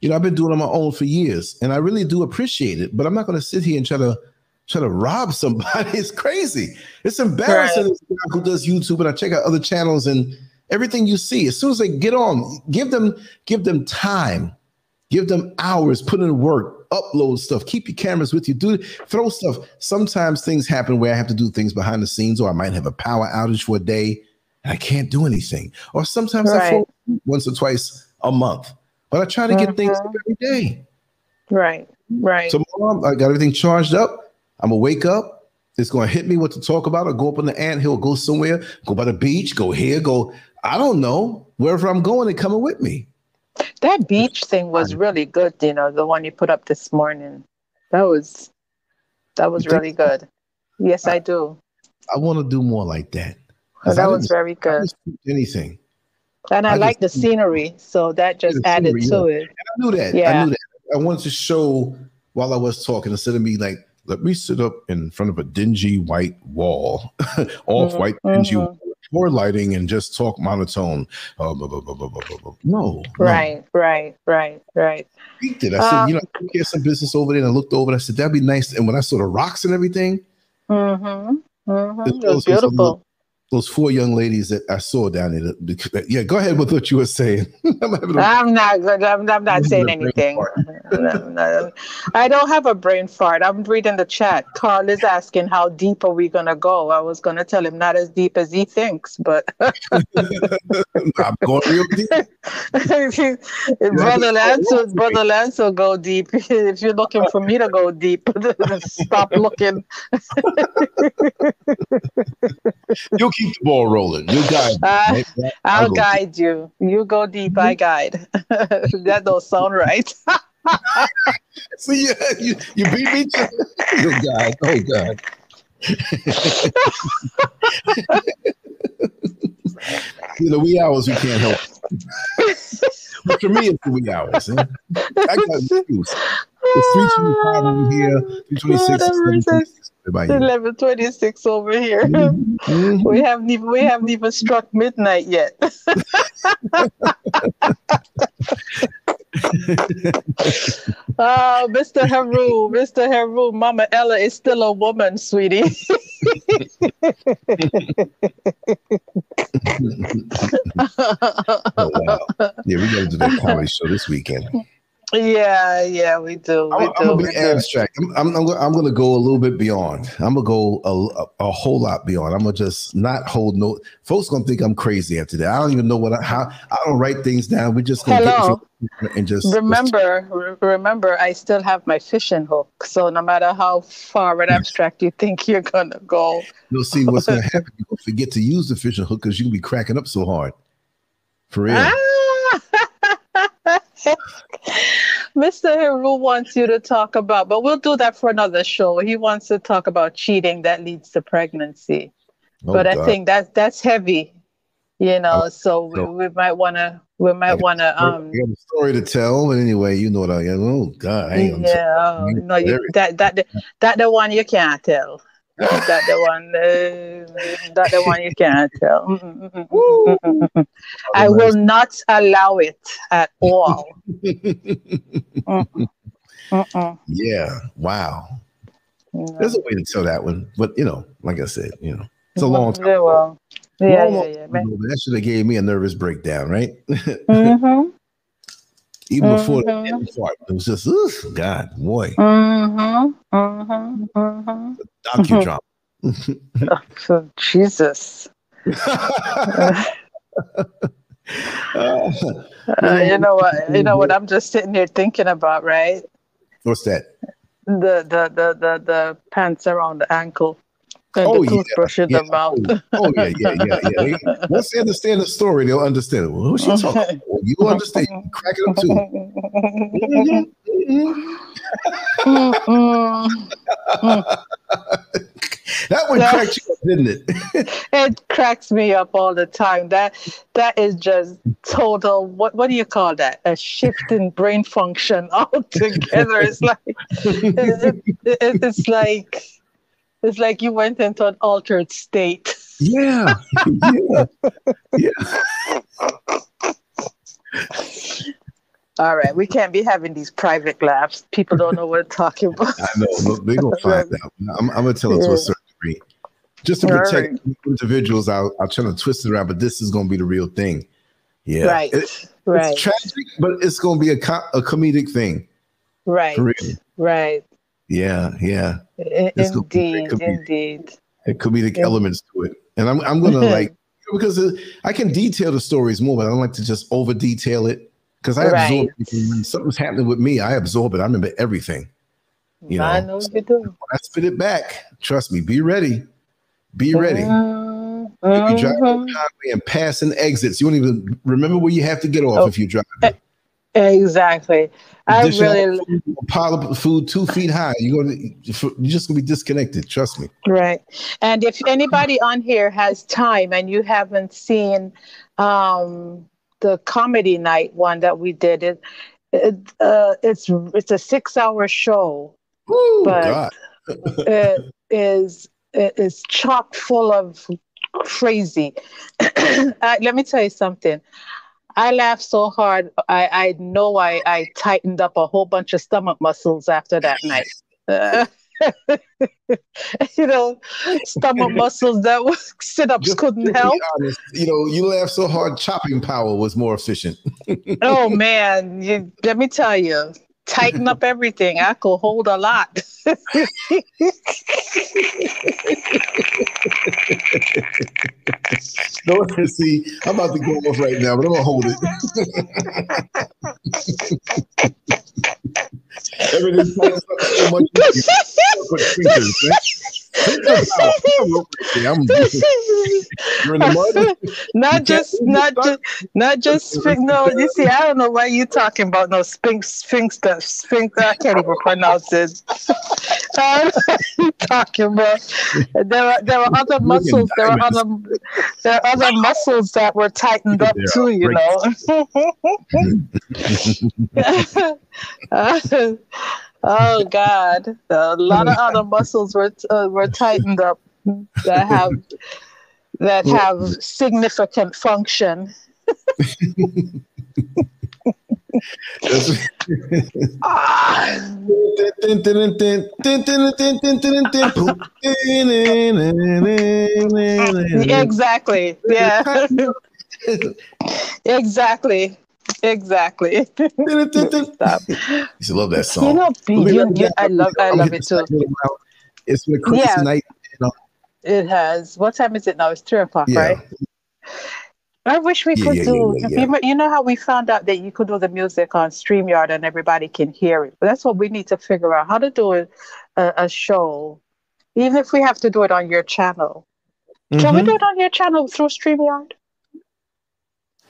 you know, I've been doing on my own for years, and I really do appreciate it. But I'm not going to sit here and try to try to rob somebody. It's crazy. It's embarrassing right. who does YouTube, and I check out other channels and everything you see. As soon as they get on, give them give them time, give them hours, put in work, upload stuff, keep your cameras with you, do throw stuff. Sometimes things happen where I have to do things behind the scenes, or I might have a power outage for a day and I can't do anything. Or sometimes right. I fall once or twice a month. but I try to get mm-hmm. things every day. Right, right. Tomorrow I got everything charged up. I'm gonna wake up. It's gonna hit me what to talk about. Or go up on the ant hill, go somewhere, go by the beach, go here, go. I don't know wherever I'm going. They're coming with me. That beach thing was really good. You know, the one you put up this morning. That was that was really good. Yes, I, I do. I want to do more like that. Oh, that was very good. Anything. And I, I like the scenery, so that just added scenery, to yeah. it. And I knew that. Yeah. I knew that. I wanted to show while I was talking instead of me like, let me sit up in front of a dingy white wall, off white mm-hmm. dingy mm-hmm. Floor lighting, and just talk monotone. Uh, blah, blah, blah, no, right, no. right, right, right. I said, um, you know, get some business over there. And I looked over and I said, that'd be nice. And when I saw the rocks and everything, mm-hmm. Mm-hmm. It, was beautiful those four young ladies that I saw down there. Yeah, go ahead with what you were saying. I'm, I'm, not good. I'm, I'm not saying anything. no, no. I don't have a brain fart. I'm reading the chat. Carl is asking how deep are we gonna go. I was gonna tell him not as deep as he thinks, but I'm going real deep. brother Lance, will, brother Lance will go deep. if you're looking for me to go deep, stop looking. You'll keep the ball rolling. You guide. Uh, I'll, I'll guide you. You go deep. I guide. that don't sound right. so yeah, you, you beat me. To, oh God! Oh God! you know, wee hours we can't help. but for me, it's the wee hours. Eh? I got excuse. It's three twenty five over here, three twenty six. Eleven twenty six over here. Mm-hmm. We haven't even we haven't even struck midnight yet. oh, Mr. Heru, Mr. Heru, Mama Ella is still a woman, sweetie. oh, wow. Yeah, we got to do that comedy show this weekend. Yeah, yeah, we do. We I'm, do. I'm gonna be abstract. I'm, I'm, I'm, I'm, gonna go a little bit beyond. I'm gonna go a, a, a, whole lot beyond. I'm gonna just not hold no. Folks gonna think I'm crazy after that. I don't even know what I, how. I don't write things down. We just gonna Hello. and just remember. Just, remember, I still have my fishing hook. So no matter how far and abstract you think you're gonna go, you'll see what's gonna happen. You'll forget to use the fishing hook because you'll be cracking up so hard. For real. Ah! Mr. Heru wants you to talk about, but we'll do that for another show. He wants to talk about cheating that leads to pregnancy. Oh, but God. I think that that's heavy, you know. Oh, so we, we might want to we might want to um got a story to tell but anyway you know what i oh god I yeah oh, no you, that that that the one you can't tell that the one? Uh, that the one you can't tell? Mm, mm, mm, I will not allow it at all. Yeah wow. There's a way to tell that one but you know like i said you know it's a mm-hmm. long time yeah, well yeah, yeah, yeah, that should have gave me a nervous breakdown right? Mm-hmm. Even mm-hmm. before the part, it was just, ugh, God, boy. Mm-hmm. Mm-hmm. Mm-hmm. Docudrama. oh, Jesus. uh, you know what? You know what? I'm just sitting here thinking about, right? What's that? The the the the, the pants around the ankle. And oh, toothbrush yeah, in the mouth. Oh, oh, yeah, yeah, yeah, yeah. Once they understand the story, they'll understand. Well, who's she talking about? You understand. You crack it up too. Mm-hmm. that one cracked you up, didn't it? it cracks me up all the time. That that is just total. What what do you call that? A shift in brain function altogether. It's like it, it, it's like it's like you went into an altered state. Yeah. yeah. yeah. All right, we can't be having these private laughs. People don't know what we're talking about. I know. They're going to find out. I'm, I'm going to tell it yeah. to a certain degree. Just to protect right. individuals, I'll, I'll try to twist it around, but this is going to be the real thing. Yeah. Right. It, right. It's tragic, but it's going to be a, co- a comedic thing. Right. Right. Yeah, yeah. Indeed, indeed. And comedic yeah. elements to it. And I'm I'm gonna like because I can detail the stories more, but I don't like to just over detail it. because I right. absorb when something's happening with me. I absorb it. I remember everything. You know, I know so you do. I spit it back. Trust me. Be ready. Be ready. Uh, if you drive uh-huh. highway and passing exits, you won't even remember where you have to get off oh, if you drive. Exactly. I really pile up food two feet high. You're gonna you're just gonna be disconnected. Trust me. Right. And if anybody on here has time and you haven't seen um, the comedy night one that we did, it, it uh, it's it's a six hour show, Ooh, but God. it is it is chock full of crazy. uh, let me tell you something. I laughed so hard. I, I know I, I tightened up a whole bunch of stomach muscles after that night. Uh, you know, stomach muscles that sit ups Just couldn't help. Honest, you know, you laughed so hard, chopping power was more efficient. oh man, you, let me tell you, tighten up everything. I could hold a lot. no, see, I'm about to go off right now, but I'm gonna hold it. Everything's so much. not just, not just, not just. No, you see, I don't know why you talking about no sphinx, sphinx, sphinx. I can't even pronounce it. talking about? There are there are other muscles. There are other there are other muscles that were tightened up too. You know. Oh God, a lot of other muscles were uh, were tightened up that have that have significant function. exactly. Yeah. exactly. Exactly. Stop. You love that song. You know, you, you, I love I love it too. It's been crazy yeah. night. You know? It has. What time is it now? It's three o'clock, yeah. right? I wish we could yeah, do. You, you know how we found out that you could do the music on Streamyard and everybody can hear it. But that's what we need to figure out how to do a, a, a show, even if we have to do it on your channel. Mm-hmm. Can we do it on your channel through Streamyard?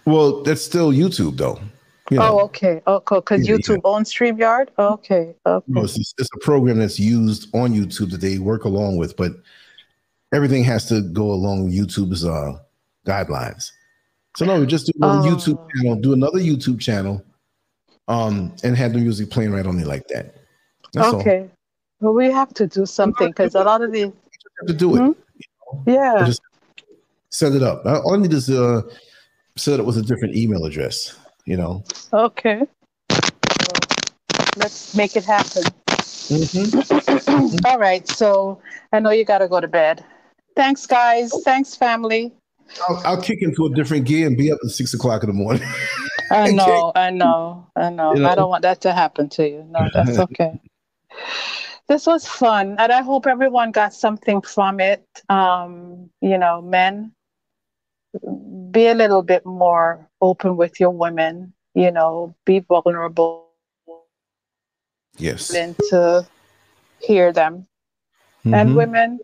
Well, that's still YouTube though. You know. Oh, okay. Oh, cool. because yeah, YouTube yeah. owns StreamYard? Okay. Okay. No, it's, it's, a program that's used on YouTube that they work along with, but everything has to go along YouTube's uh, guidelines. So no, we just do another oh. YouTube channel, do another YouTube channel, um, and have the music playing right on it like that. That's okay. All. Well, we have to do something because a lot of the have to do it. Hmm? You know? Yeah. Just set it up. All I need is uh set it was a different email address, you know. Okay. let's make it happen. Mm-hmm. All right. So I know you got to go to bed. Thanks, guys. Thanks, family. I'll, I'll, kick into a different gear and be up at six o'clock in the morning. I know, I know, I know. You know. I don't want that to happen to you. No, that's okay. this was fun, and I hope everyone got something from it. Um, you know, men, be a little bit more open with your women, you know, be vulnerable. Yes. And to hear them. Mm-hmm. And women,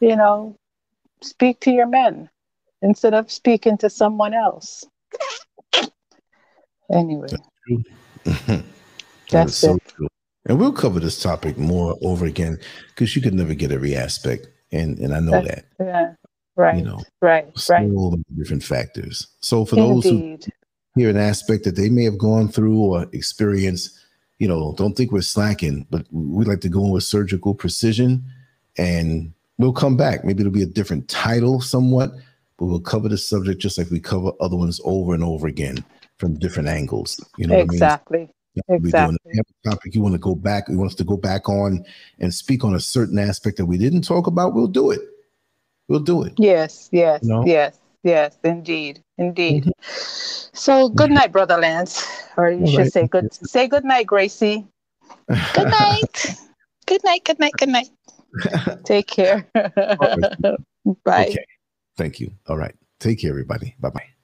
you know, speak to your men instead of speaking to someone else. Anyway. That's, That's so it. True. And we'll cover this topic more over again because you could never get every aspect. And and I know that. Yeah. Right. You know, right, right. different factors. So for Indeed. those who hear an aspect that they may have gone through or experienced, you know, don't think we're slacking, but we like to go in with surgical precision and we'll come back. Maybe it'll be a different title somewhat, but we'll cover the subject just like we cover other ones over and over again from different angles. You know exactly. I mean? Exactly. topic you want to go back, you want us to go back on and speak on a certain aspect that we didn't talk about, we'll do it we'll do it. Yes, yes, you know? yes, yes, indeed, indeed. Mm-hmm. So good night, brother Lance, or you All should right. say good. Say good night, Gracie. Good night. good night. Good night. Good night. Take care. Bye. Okay. Thank you. All right. Take care, everybody. Bye bye.